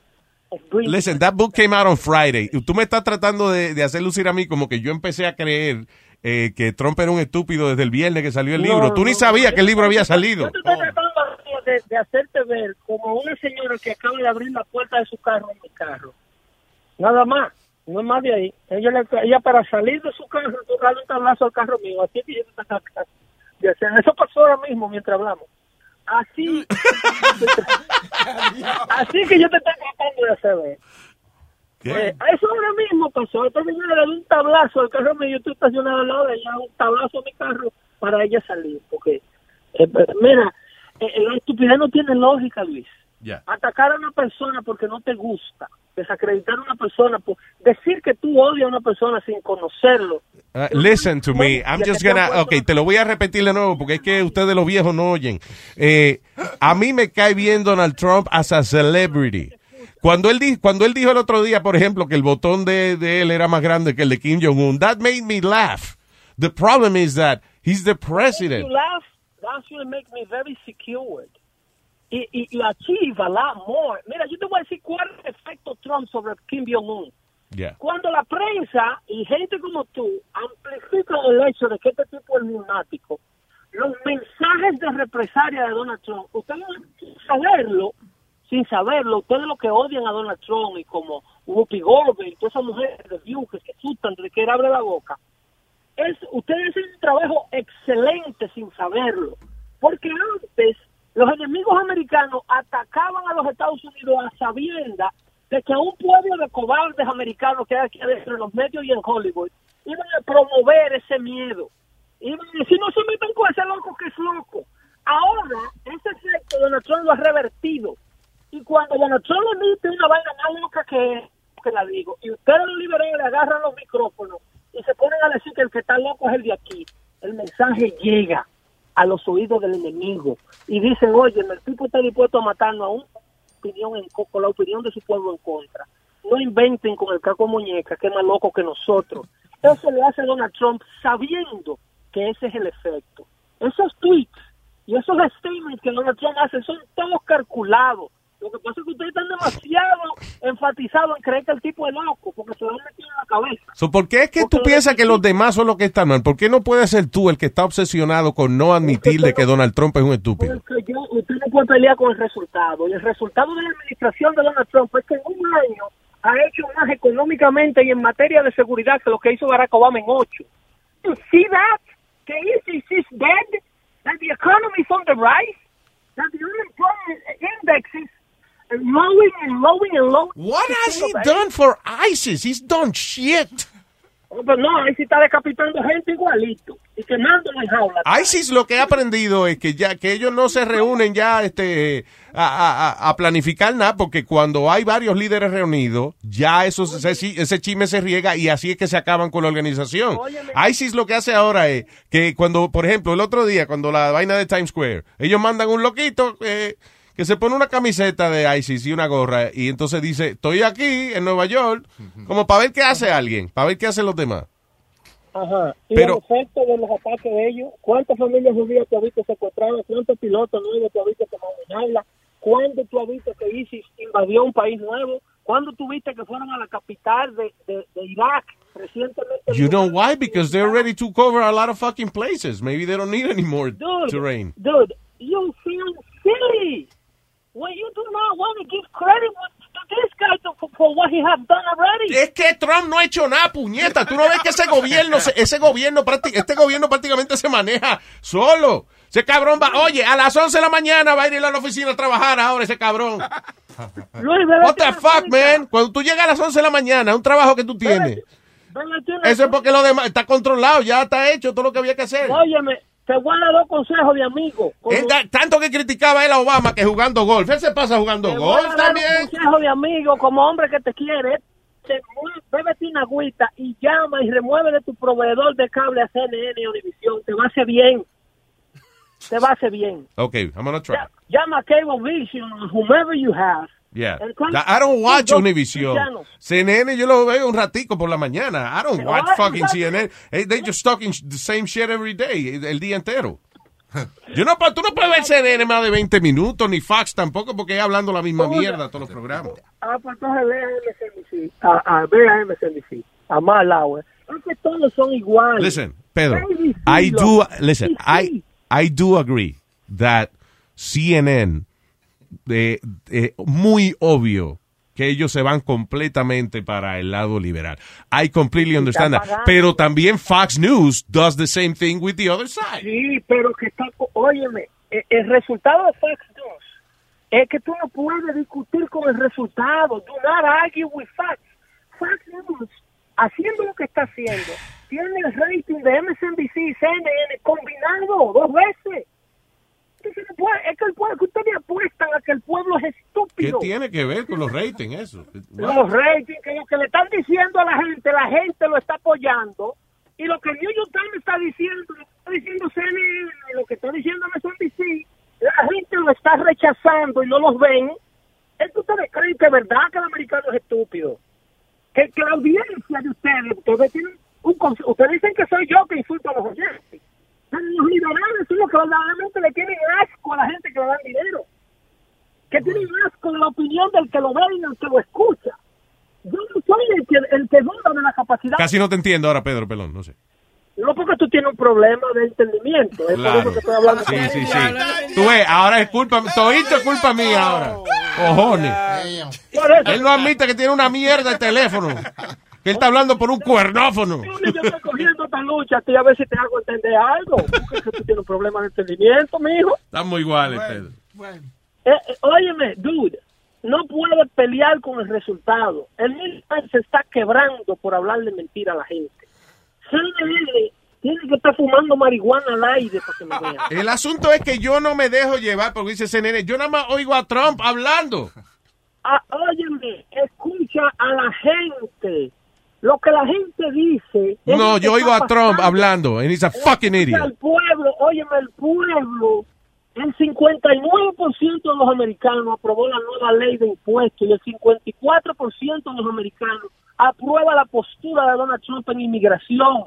Listen, that book came out on Friday. Tú me estás tratando de, de hacer lucir a mí como que yo empecé a creer eh, que Trump era un estúpido desde el viernes que salió el No, libro. Tú ni no, sabías no. que el libro había salido. Yo te estoy tratando de, de hacerte ver como una señora que acaba de abrir la puerta de su carro en mi carro. Nada más, no es más de ahí. Ella, le- ella para salir de su carro, tú darle un tablazo al carro mío. Así que yo hacer. Eso pasó ahora mismo mientras hablamos. Así, así que yo te estoy tratando de hacer ver. Eh, eso ahora mismo pasó. Esta señora le dio un tablazo al carro mío. Yo estoy estacionado al lado de ella, un tablazo a mi carro para ella salir. Porque, eh, mira, eh, la estupidez no tiene lógica, Luis. Atacar a una persona porque no te gusta, desacreditar a una persona, por decir que tú odias a una persona sin conocerlo. Uh, listen to me. I'm just gonna. Ok, te lo voy a repetir de nuevo porque es que ustedes los viejos no oyen. Eh, a mí me cae bien Donald Trump as a celebrity. Cuando él, di- cuando él dijo el otro día, por ejemplo, que el botón de, de él era más grande que el de Kim Jong-un, that made me laugh. The problem is that he's the president. You laugh, that's going to make me very secured. Y, y, y achieve a lot more. Mira, yo te voy a decir cuál es el efecto Trump sobre Kim Jong-un. Yeah. Cuando la prensa y gente como tú amplifican el hecho de que este tipo es lunático, los mensajes de represalia de Donald Trump, ustedes sin saberlo, sin saberlo, ustedes lo que odian a Donald Trump y como Whoopi Goldberg y todas esas mujeres de View que se asustan de que él abre la boca, es, ustedes hacen un trabajo excelente sin saberlo. Porque antes los enemigos americanos atacaban a los Estados Unidos a sabienda de que un pueblo de cobardes americanos que hay aquí adentro en los medios y en Hollywood iban a promover ese miedo. Iban a decir, no se metan con ese loco que es loco. Ahora, ese efecto Donald Trump lo ha revertido. Y cuando Donald Trump emite una vaina más loca que, que la digo, y ustedes los liberales agarran los micrófonos y se ponen a decir que el que está loco es el de aquí, el mensaje llega a los oídos del enemigo y dicen, oye, el tipo está dispuesto a matarnos a un opinión en, co- con la opinión de su pueblo en contra. No inventen con el caco muñeca, que es más loco que nosotros. Eso le hace Donald Trump sabiendo que ese es el efecto. Esos tweets y esos statements que Donald Trump hace son todos calculados. Lo que pasa es que ustedes están demasiado enfatizados en creer que el tipo es loco, porque se lo han metido en la cabeza. So, ¿Por qué es que tú piensas que los demás son los que están mal? ¿Por qué no puedes ser tú el que está obsesionado con no admitir de que Donald Trump es un estúpido? Porque yo, usted no puede pelear con el resultado. Y el resultado de la administración de Donald Trump es que en un año ha hecho más económicamente y en materia de seguridad que lo que hizo Barack Obama en ocho. You see that? Que ISIS is dead? That the economy is on the rise? That the unemployment index is lowing and lowing and lowing? What has he done for ISIS? He's done shit. Oh, no, ahí sí está decapitando gente igualito y quemándolo en jaula. ISIS lo que ha aprendido es que ya que ellos no se reúnen ya este a, a- planificar nada porque cuando hay varios líderes reunidos ya eso se- ese, ese chisme se riega y así es que se acaban con la organización. ISIS lo que hace ahora es que cuando por ejemplo el otro día cuando la vaina de Times Square ellos mandan un loquito eh, que se pone una camiseta de ISIS y una gorra y entonces dice estoy aquí en Nueva York como para ver qué hace alguien para ver qué hacen los demás. Ajá. Y Pero- el efecto de los ataques de ellos, ¿cuántas familias judías tú has visto secuestradas? ¿Cuántos pilotos nuevos tú has visto que manejarla? ¿Cuándo tú has visto que ISIS invadió un país nuevo? ¿Cuándo tú viste que fueron a la capital de, de, de Irak recientemente? You know why? Because they already took over a lot of fucking places. Maybe they don't need any more Dude, terrain. Dude, you feel silly when you do not want to give credit to this guy to, for, for what he has done already. Es que Trump no ha hecho nada, puñeta. Tú no ves que ese gobierno, se- ese gobierno, este gobierno prácticamente se maneja solo. Ese cabrón va, oye, a las 11 de la mañana va a ir a la oficina a trabajar ahora ese cabrón. Luis, What the fuck, man? Cuando tú llegas a las 11 de la mañana, un trabajo que tú tienes, eso es porque lo demás está controlado, ya está hecho todo lo que había que hacer. Óyeme, te voy a dar dos consejos de amigo. Como- Él da- tanto que criticaba él a Obama que jugando golf. Él se pasa jugando golf también. consejo de amigo, como hombre que te quiere, te mue- bébete una agüita y llama y remueve de tu proveedor de cable a CNN o División. Te va a hacer bien. Te va a hacer bien. Okay, I'm gonna try. Llama a Cablevision o whomever you have. Yeah. I don't watch Univision. CNN yo lo veo un ratico por la mañana. I don't watch Ay, fucking. CNN. Hey, they just talking the same shit every day, el día entero. Yo no, tú no puedes ver CNN más de 20 minutos, ni Fox tampoco, porque es hablando la misma mierda todos los programas. Ah, pues entonces ve a MSNBC. A, a, ve a MSNBC. A Malawi. Es que todos son iguales. Listen, Pedro, I do, listen, I, I do agree that CNN, de, de- muy obvio que ellos se van completamente para el lado liberal. I completely understand that. Pero también Fox News does the same thing with the other side. Sí, pero que está, óyeme, eh, el resultado de Fox News es que tú no puedes discutir con el resultado. Do not argue with facts. Fox News, haciendo lo que está haciendo, tiene el rating de MSNBC y CNN combinado dos veces. Es que el pueblo, que ustedes apuestan a que el pueblo es ¿Qué estúpido. tiene que ver con los ratings eso? Los ratings, que lo que le están diciendo a la gente, la gente lo está apoyando. Y lo que el New York Times está diciendo, lo que está diciendo CNN, lo que está diciendo MSNBC, la gente lo está rechazando y no los ven. ¿Es que ustedes creen que es verdad que el americano es estúpido? Que, que la audiencia de ustedes, ustedes tienen un ustedes dicen que soy yo que insulto a los oyentes. Pero los liberales son los que verdaderamente le tienen asco a la gente que le dan dinero que tienen asco de la opinión del que lo ve y del que lo escucha. Yo no soy el que, el que duda de la capacidad. Casi no te entiendo ahora, Pedro Pelón, no sé. No porque tú tienes un problema de entendimiento. Es por Claro. eso que estoy hablando Sí, sí, sí. Tú ves, ahora es culpa, todito es culpa mía ahora. Cojones. Por Él no admite que tiene una mierda de teléfono. Que él está hablando por un cuernófono. yo estoy cogiendo esta lucha a ti a ver si te hago entender algo. Porque tú tienes un problema de entendimiento, mijo. Estamos iguales, Pedro. Eh, eh, óyeme, dude, no puedes pelear con el resultado. El Times se está quebrando por hablarle mentira a la gente. CNN tiene que estar fumando marihuana al aire para que me vean. El asunto es que yo no me dejo llevar porque dice CNN. Yo nada más oigo a Trump hablando. Ah, óyeme, escucha a la gente. Lo que la gente dice. No, yo oigo a Trump pasando. hablando. And he's a fucking El idiot. pueblo, óyeme, el pueblo, el 59% de los americanos aprobó la nueva ley de impuestos y el 54% de los americanos aprueba la postura de Donald Trump en inmigración.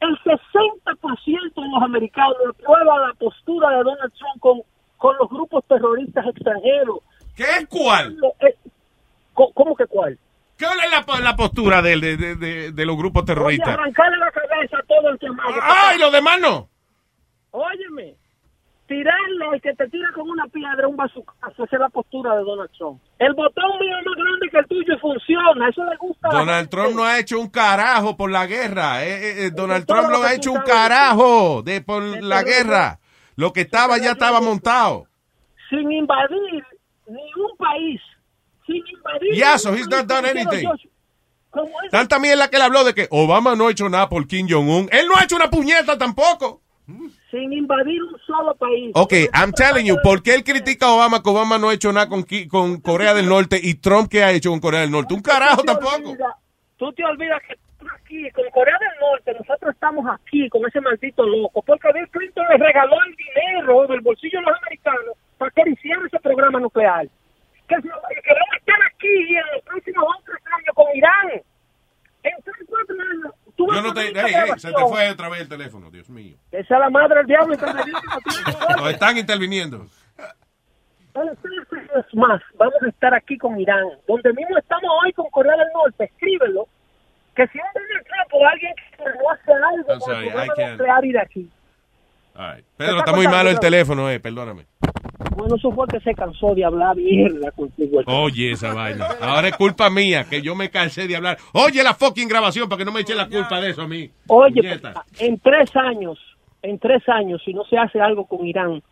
El 60% de los americanos aprueba la postura de Donald Trump con, con los grupos terroristas extranjeros. ¿Qué es cuál? Eh, ¿Cómo cómo que cuál? ¿Cuál es la, la postura de, de, de- de- de los grupos Oye, terroristas? arrancarle la cabeza a todo el que más. ¡Ay, los demás no! Óyeme, tirarle al que te tira con una piedra un bazucazo, esa es la postura de Donald Trump. El botón mío es más grande que el tuyo y funciona, eso le gusta a la Donald gente. Trump no ha hecho un carajo por la guerra. Eh, eh, eh, Donald Trump lo no que ha hecho un carajo de por la guerra. Lo que estaba ya estaba montado. Sin invadir ni un país. Yeah, so he's not done anything. Tanta mierda que él habló de que Obama no ha hecho nada por Kim Jong-un. Él no ha hecho una puñeta tampoco. Sin invadir un solo país. Ok, I'm telling you, ¿por qué él critica a Obama que Obama no ha hecho nada con, con Corea del Norte y Trump qué ha hecho con Corea del Norte? Un carajo tampoco. Tú te olvidas que aquí con Corea del Norte, nosotros estamos aquí con ese maldito loco, porque Bill Clinton le regaló el dinero del bolsillo de los americanos para que él hiciera ese programa nuclear. Que si que queremos estar aquí en los próximos dos tres años con Irán. En tres cuatro años. tú Yo a no te, hey, hey, se te fue otra vez el teléfono, Dios mío. Esa es la madre del diablo. Nos están interviniendo. Años más vamos a estar aquí con Irán, donde mismo estamos hoy con Corea del Norte. Escríbelo. Que si un Donald Trump o alguien que no hace algo sorry, I nuclear y de aquí. All right. Pedro, está muy malo el teléfono, eh, perdóname. Bueno, eso fue que se cansó de hablar mierda contigo. Oye esa vaina. Ahora es culpa mía que yo me cansé de hablar. Oye la fucking grabación para que no me eche la culpa de eso a mí. Oye, Puñeta. en tres años, en tres años, si no se hace algo con Irán,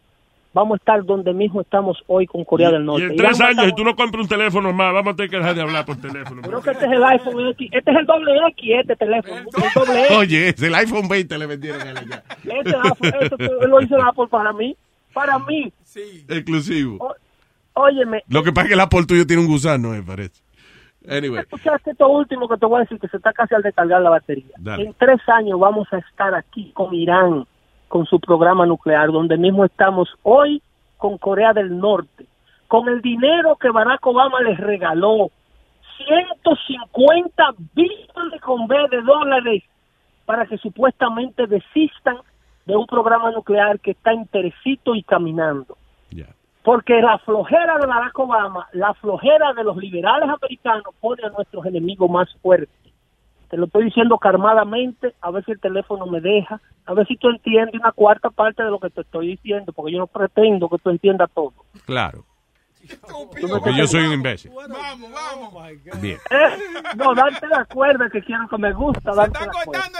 vamos a estar donde mismo estamos hoy con Corea del Y Norte. en Irán tres años, si tú no compras un teléfono más, vamos a tener que dejar de hablar por teléfono. Creo que este es el iPhone X, este es el doble X, este teléfono, el doble X. Oye, es el iPhone 20 le vendieron a él ya. Este iPhone, esto lo hizo Apple para mí, para mí. Exclusivo. Óyeme, Lo que pasa es que el Apple tuyo tiene un gusano, me parece. Anyway. escuchaste esto último que te voy a decir, que se está casi al descargar la batería. Dale. En tres años vamos a estar aquí con Irán, con su programa nuclear, donde mismo estamos hoy con Corea del Norte, con el dinero que Barack Obama les regaló, 150 billones con B de dólares para que supuestamente desistan de un programa nuclear que está enterecito y caminando. Porque la flojera de Barack Obama, la flojera de los liberales americanos pone a nuestros enemigos más fuertes. Te lo estoy diciendo calmadamente, a ver si el teléfono me deja, a ver si tú entiendes una cuarta parte de lo que te estoy diciendo, porque yo no pretendo que tú entiendas todo. Claro. Porque yo soy un imbécil. Vamos, vamos. Bien. Eh, No, darte la cuerda que quiero que me gusta, darte la cuerda.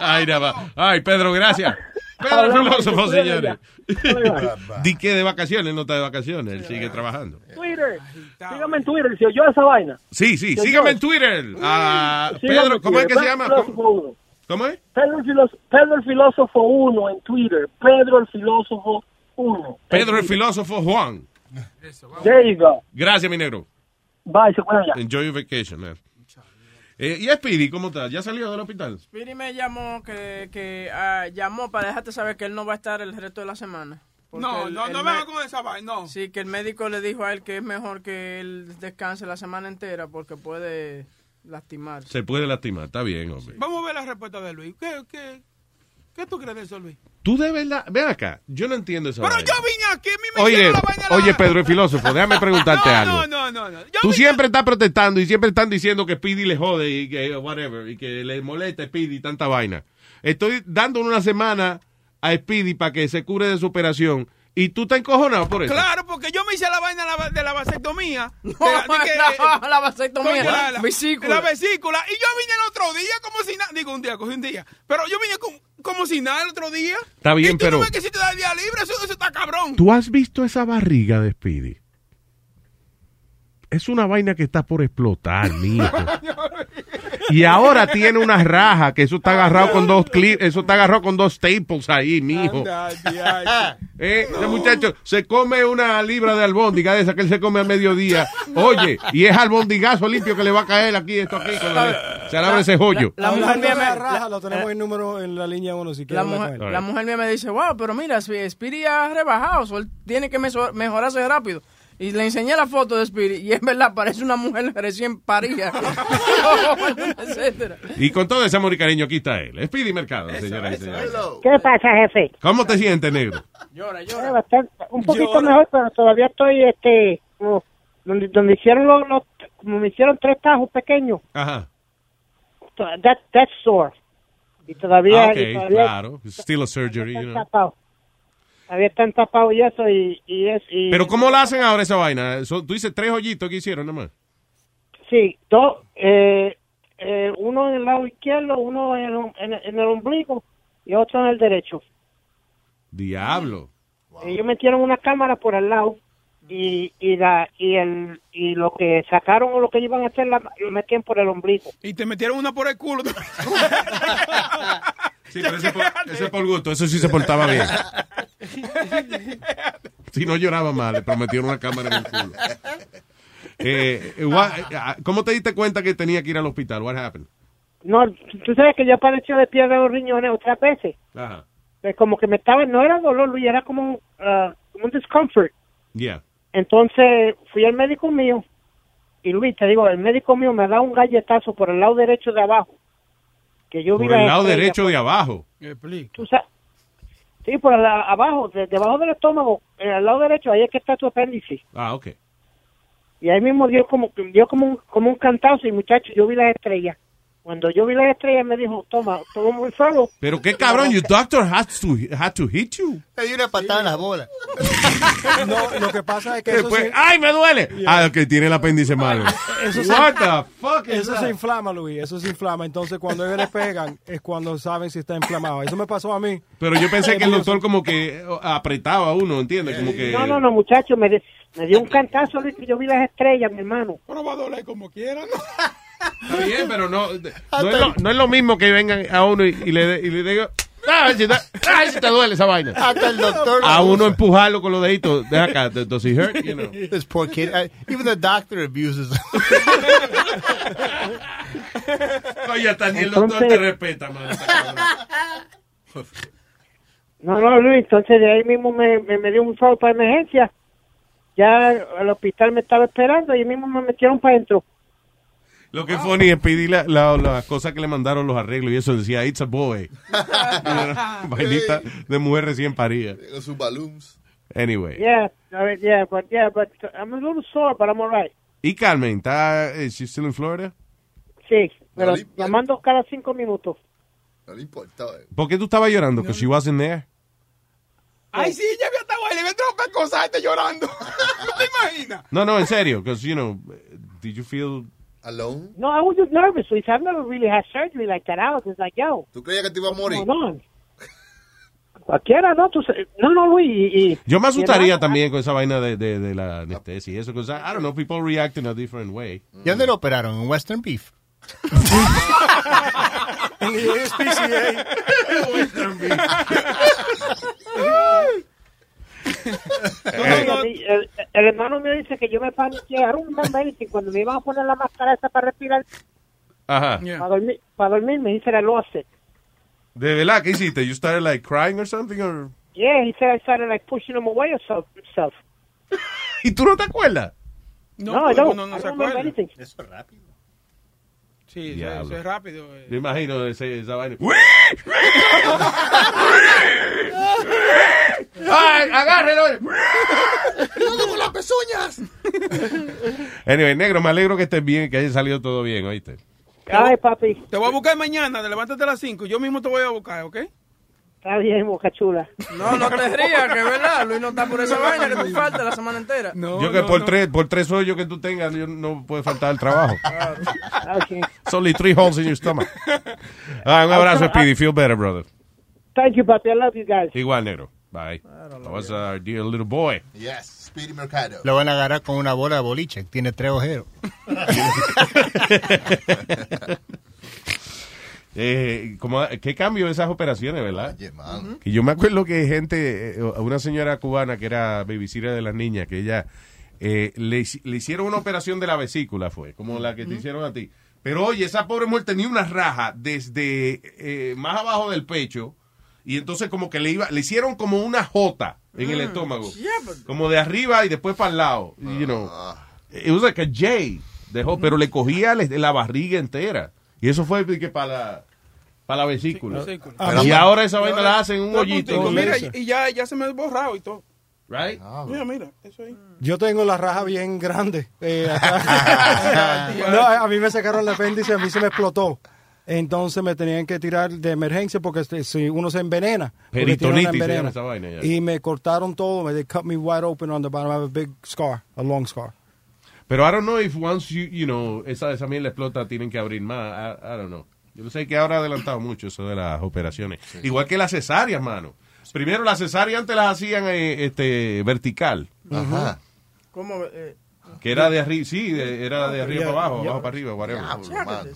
Ay, nada más. Ay, Pedro, gracias. Pedro el filósofo, señores. Di que de vacaciones, no está de vacaciones, él sigue trabajando. Twitter, sígame en Twitter, si yo esa vaina. Sí, sí, sígame en Twitter. Ah, Pedro, ¿cómo es que se llama? Pedro el Filósofo uno. ¿Cómo es? Pedro el, Filósofo, Pedro el Filósofo 1 en Twitter. Pedro el Filósofo 1. Pedro el filósofo Juan. There you go. Gracias, mi negro. Bye, se cuidan ya. Enjoy your vacation, man. Eh, ¿Y Speedy, cómo está? ¿Ya salió del hospital? Speedy me llamó que, que ah, llamó para dejarte saber que él no va a estar el resto de la semana. No, el- no, el no me- con esa vaina, no. Sí, que el médico le dijo a él que es mejor que él descanse la semana entera porque puede lastimarse. Se puede lastimar, está bien, hombre. Vamos a ver la respuesta de Luis. ¿Qué, qué, qué tú crees de eso, Luis? Tú de verdad, ven acá, yo no entiendo eso. Pero yo vine aquí, a mí me Oye, hicieron la vaina. la- oye, Pedro el filósofo, déjame preguntarte algo. No, no, no, no. Tú vine- siempre estás protestando y siempre están diciendo que Speedy le jode y que whatever, y que le molesta a Speedy y tanta vaina. Estoy dando una semana a Speedy para que se cure de su operación y tú estás encojonado por eso. Claro, porque yo me hice la vaina de la, la vasectomía. No, De la- de que- la- la vasectomía, la la, vesícula. La vesícula. Y yo vine el otro día como si nada. Digo, un día, cogí un día. Pero yo vine como, como si nada el otro día. Está bien, y tú pero- no ves que si te da día libre, eso, eso está cabrón. ¿Tú has visto esa barriga de Speedy? Es una vaina que está por explotar, mijo. Y ahora tiene una raja que eso está agarrado con dos clips, eso está agarrado con dos staples ahí, mijo. Eh, ese muchacho se come una libra de albóndiga de esa que él se come al mediodía. Oye, y es albondigazo limpio que le va a caer aquí, esto aquí. se abre ese joyo. La mujer mía me- raja, lo tenemos el número en la línea 1 si La mujer, él. la mujer mía me dice, wow, pero mira, Sp- Speedy ha rebajado, so él tiene que mejorarse rápido. Y le enseñé la foto de Speedy y es verdad, parece una mujer recién parida. etcétera. Y con todo ese amor y cariño, aquí está él. Speedy Mercado, señoras y señores. ¿Qué pasa, jefe? ¿Cómo te sientes, negro? Eh, bastante- un poquito mejor, pero todavía estoy, este, como donde, donde hicieron los, los- como me hicieron tres tajos pequeños, Ajá. to- that, that's sore. Y todavía, Ah, y ok, todavía claro. Still a surgery, you know. Todavía están tapados y eso, y, y es, y... Pero ¿cómo la hacen ahora esa vaina? Son- tú dices tres hoyitos que hicieron nomás. Sí, dos, eh, eh, uno en el lado izquierdo, uno en el, en, el- en el ombligo y otro en el derecho. Diablo. Ellos metieron una cámara por al lado y, y, la, y, el, y lo que sacaron o lo que iban a hacer la- lo metían por el ombligo. Y te metieron una por el culo. Sí, pero ese por, ese por gusto, eso sí se portaba bien. Si no lloraba mal, le prometieron una cámara en el culo. Eh, eh, eh, ¿Cómo te diste cuenta que tenía que ir al hospital? What happened? No, tú sabes que yo padeció de piedra de los riñones otras veces. Ajá. Pues como que me estaba, no era dolor, Luis, era como, un, ah, como un discomfort. Yeah. Entonces fui al médico mío y Luis, te digo, el médico mío me da un galletazo por el lado derecho de abajo. Que yo vi Por el la lado estrella, derecho pues. de abajo. Tú sa- Sí, por el- abajo, de- debajo del estómago, en el lado derecho, ahí es que está tu apéndice. Ah, ok. Y ahí mismo dio como dio como un, como un cantazo y muchacho, yo vi las estrellas. Cuando yo vi las estrellas me dijo, toma, toma muy solo. Pero qué cabrón, your doctor has to, had to hit you. Le di una patada en las bolas. No, lo que pasa es que Después, eso se, ¡ay, me duele! Ah, que tiene el apéndice malo. eso se- What the fuck eso se inflama, Luis, eso se inflama. Entonces, cuando ellos le pegan, es cuando saben si está inflamado. Eso me pasó a mí. Pero yo pensé que el doctor como que apretaba a uno, ¿entiendes? Como que... No, no, no, muchacho, me, de- me dio un cantazo Luis, que yo vi las estrellas, mi hermano. Pero va a doler como quiera, ¿no? Está bien, pero no, no, es lo, no es lo mismo que vengan a uno y, y le, de- y le digo, "Ah, si te, a ver si te duele esa vaina. Hasta el doctor. A uno empujarlo con los deditos. Deja acá, does it hurt? You know. This poor kid. I- even the doctor abuses him. Oye, hasta ni el doctor te respeta, man. No, no, Luis, entonces de ahí mismo me, me, me dio un favor para emergencia. Ya el hospital me estaba esperando y ahí mismo me metieron para adentro. Lo que es funny es pedir la- la- las cosas que le mandaron los arreglos y eso decía, it's a boy. Vainita de mujer recién parida. Con sus balloons. Anyway. Yeah, a ver, yeah, but yeah, but I'm a little sore, but I'm alright. ¿Y Carmen? ¿Está, is she still in Florida? Sí, Pero llamando cada cinco minutos. No le importaba. ¿Por qué tú estabas llorando? Because she wasn't there. Ay, sí, ella había estado ahí, le entró una cosa a este llorando. ¿No te imaginas? No, no, en serio. Because, you know, did you feel... Alone? No, I was just nervous, Luis. I've never really had surgery like that. I was just like, yo. ¿Tú creías que te iba a morir? Cualquiera, ¿no? Tú, no, no, Luis. Y, y- Yo me asustaría y también con esa vaina de, de, de la anestesia y eso. Because, I, I don't know, people react in a different way. ¿Y dónde lo operaron? ¿En Western Beef? En el SPCA. No, no, el, el- el hermano me dice que yo me paniqué. Era un medicine cuando me iban a poner la máscara esa para respirar. Ajá. Para, dormir, para dormir me dice la lost it. ¿De verdad qué hiciste? You started like crying or something? Or... Yeah, he said I started like pushing him away or so- himself. ¿Y tú no te acuerdas? No, I don't. no, no I se acuerda. Eso es rápido. Sí, eso, Diablo. eso es rápido. eh. Yo imagino ese, esa vaina. ¡Ay, agárrelo! ¡Cuidado con las pezuñas! Anyway, negro, me alegro que estés bien, que haya salido todo bien, ¿oíste? Ay, papi. Te voy a buscar mañana, levántate a las 5. Yo mismo te voy a buscar, ¿ok? Está bien, boca chula. No, no te rías, que es verdad. Luis no está por esa vaina que te falta la semana entera. yo que por, Tres, por tres hoyos que tú tengas, yo no puede faltar el trabajo. Okay. It's only three holes in your stomach. Ah, un abrazo, Speedy. Feel better, brother. Thank you, papi. I love you guys. Igual, negro. Bye. That was our dear little boy. Yes, Speedy Mercado. Lo van a agarrar con una bola de boliche. Tiene tres ojeros. Eh, como, ¿Qué cambio esas operaciones, verdad? Oye. Que yo me acuerdo que gente, eh, una señora cubana que era babysitter de las niñas, que ella eh, le, hic- le hicieron una operación de la vesícula, fue, como la que te hicieron a ti. Pero oye, esa pobre mujer tenía una raja desde eh, más abajo del pecho y entonces como que le iba, le hicieron como una jota en el estómago, como de arriba y después para el lado, you know. It was like a J, dejó, pero le cogía la barriga entera y eso fue que para la, para la vesícula. vesícula. y ahora esa vaina la hacen en un hoyito. Mira, y, ya, ya se me ha borrado y todo. Right? Mira, mira, eso ahí. Yo tengo la raja bien grande. eh, acá. no, a mí me sacaron el apéndice, a mí se me explotó. Entonces me tenían que tirar de emergencia porque este, si uno se envenena. Peritonitis se llama envenena. esa vaina, ya. Y me cortaron todo. me- They cut me wide open on the bottom. I have a big scar, a long scar. Pero I don't know if once you, you know, esa, esa miel explota, tienen que abrir más. I, I don't know. Yo sé que ahora ha adelantado mucho eso de las operaciones. Igual que las cesáreas, mano. Primero las cesáreas antes las hacían eh, este vertical. Ajá. ¿Cómo? Eh, Que era de arriba, sí, de- era de arriba Ya, para abajo, ya. abajo para arriba, whatever.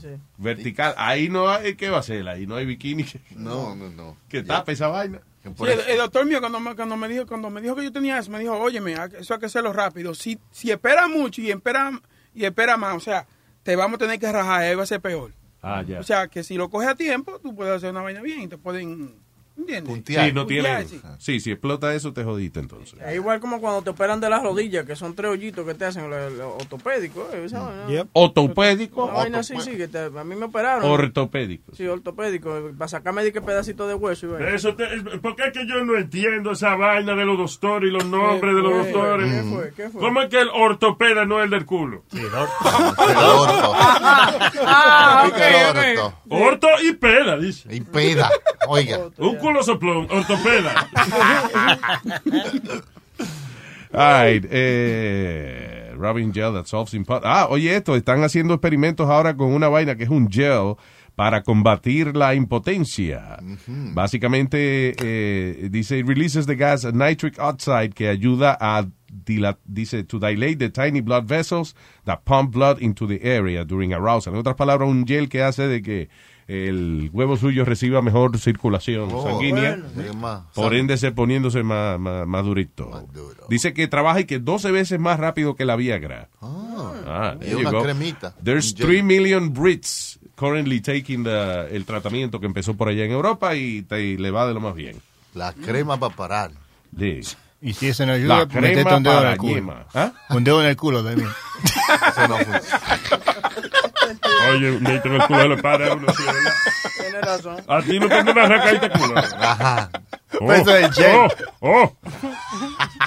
sí. Vertical. Ahí no hay, ¿qué va a hacer? Ahí no hay bikini. que- No, no, no. Que tape esa vaina. Sí, el, el doctor mío cuando me, cuando me dijo cuando me dijo que yo tenía eso me dijo óyeme eso hay que hacerlo rápido. Si si espera mucho y espera y espera más o sea te vamos a tener que rajar ahí va a ser peor Ah, ya. o sea que si lo coges a tiempo tú puedes hacer una vaina bien y te pueden ¿entiendes? Sí, no tiene. Puntear, sí. Sí, si explota eso, te jodiste entonces. Es igual como cuando te operan de las rodillas, que son tres hoyitos que te hacen los, los ortopédicos. eh, vaina así, sí, que te- a mí me operaron. Ortopédico. Sí, ortopédico, para sacarme de qué pedacito de hueso. y. Eso te- es- ¿Por qué es que yo no entiendo esa vaina de los doctores y los nombres de los doctores? ¿Qué fue? ¿Qué fue? ¿Cómo es que el ortopeda no es el del culo? Ah, ok, ok. Orto y peda, dice. Y peda, oiga. Un culo soplón, ortopeda. All right, eh, Robin Gel that solves impo- Ah, oye esto, están haciendo experimentos ahora con una vaina que es un gel para combatir la impotencia. Básicamente, eh, dice, it releases the gas nitric oxide que ayuda a, dila- dice, to dilate the tiny blood vessels that pump blood into the area during arousal. En otras palabras, un gel que hace de que el huevo suyo reciba mejor circulación Oh, sanguínea. bueno. Sí, más. Por ende, se poniéndose más, más, más durito. Dice que trabaja y que 12 veces más rápido que la Viagra. Ah, Y there you una go. cremita. There's Un gel. 3 million Brits currently taking the- el tratamiento que empezó por allá en Europa y, te, y le va de lo más bien. La crema para parar. Sí. Y si eso no ayuda, La crema metete un dedo en para el culo. ¿Ah? Un dedo en el culo también. Oye, necesito que el culo le pare a uno, sí, ¿verdad? Tienes razón. A ti no te una racadita culo. Ajá. Pues eso es el gel. Oh,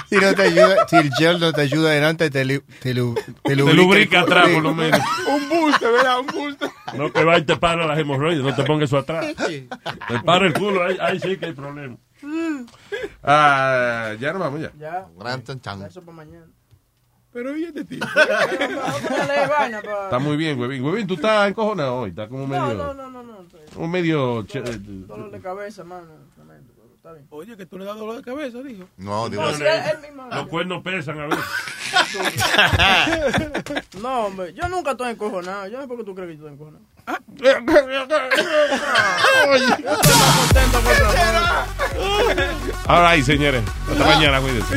Si, no te ayuda, si el gel no te ayuda adelante, te, lu- te, lu- te lubrica, lubrica el atrás, por lo menos. un buste, ¿verdad? Un buste. No te va y te para las hemorroides, no te pongas eso atrás. Te para el culo, ahí, ahí sí que hay problema. Ah, ya no vamos ya. Ya. Gran chan chan. Eso para mañana. Pero oye este pa- Está muy bien, huevín. Huevín, tú estás encojonado hoy. Estás como medio. No, no, no, no, no. Un medio. eh, Dolor de cabeza, mano. tremendo, pero está bien. Oye, que tú le das dolor de cabeza, dijo. No, No, él mismo- Los cuernos pesan a veces. No, hombre, yo nunca estoy encojonado. Yo no sé por qué tú crees que yo estoy encojonado. All right, señores. Hasta mañana, cuídense.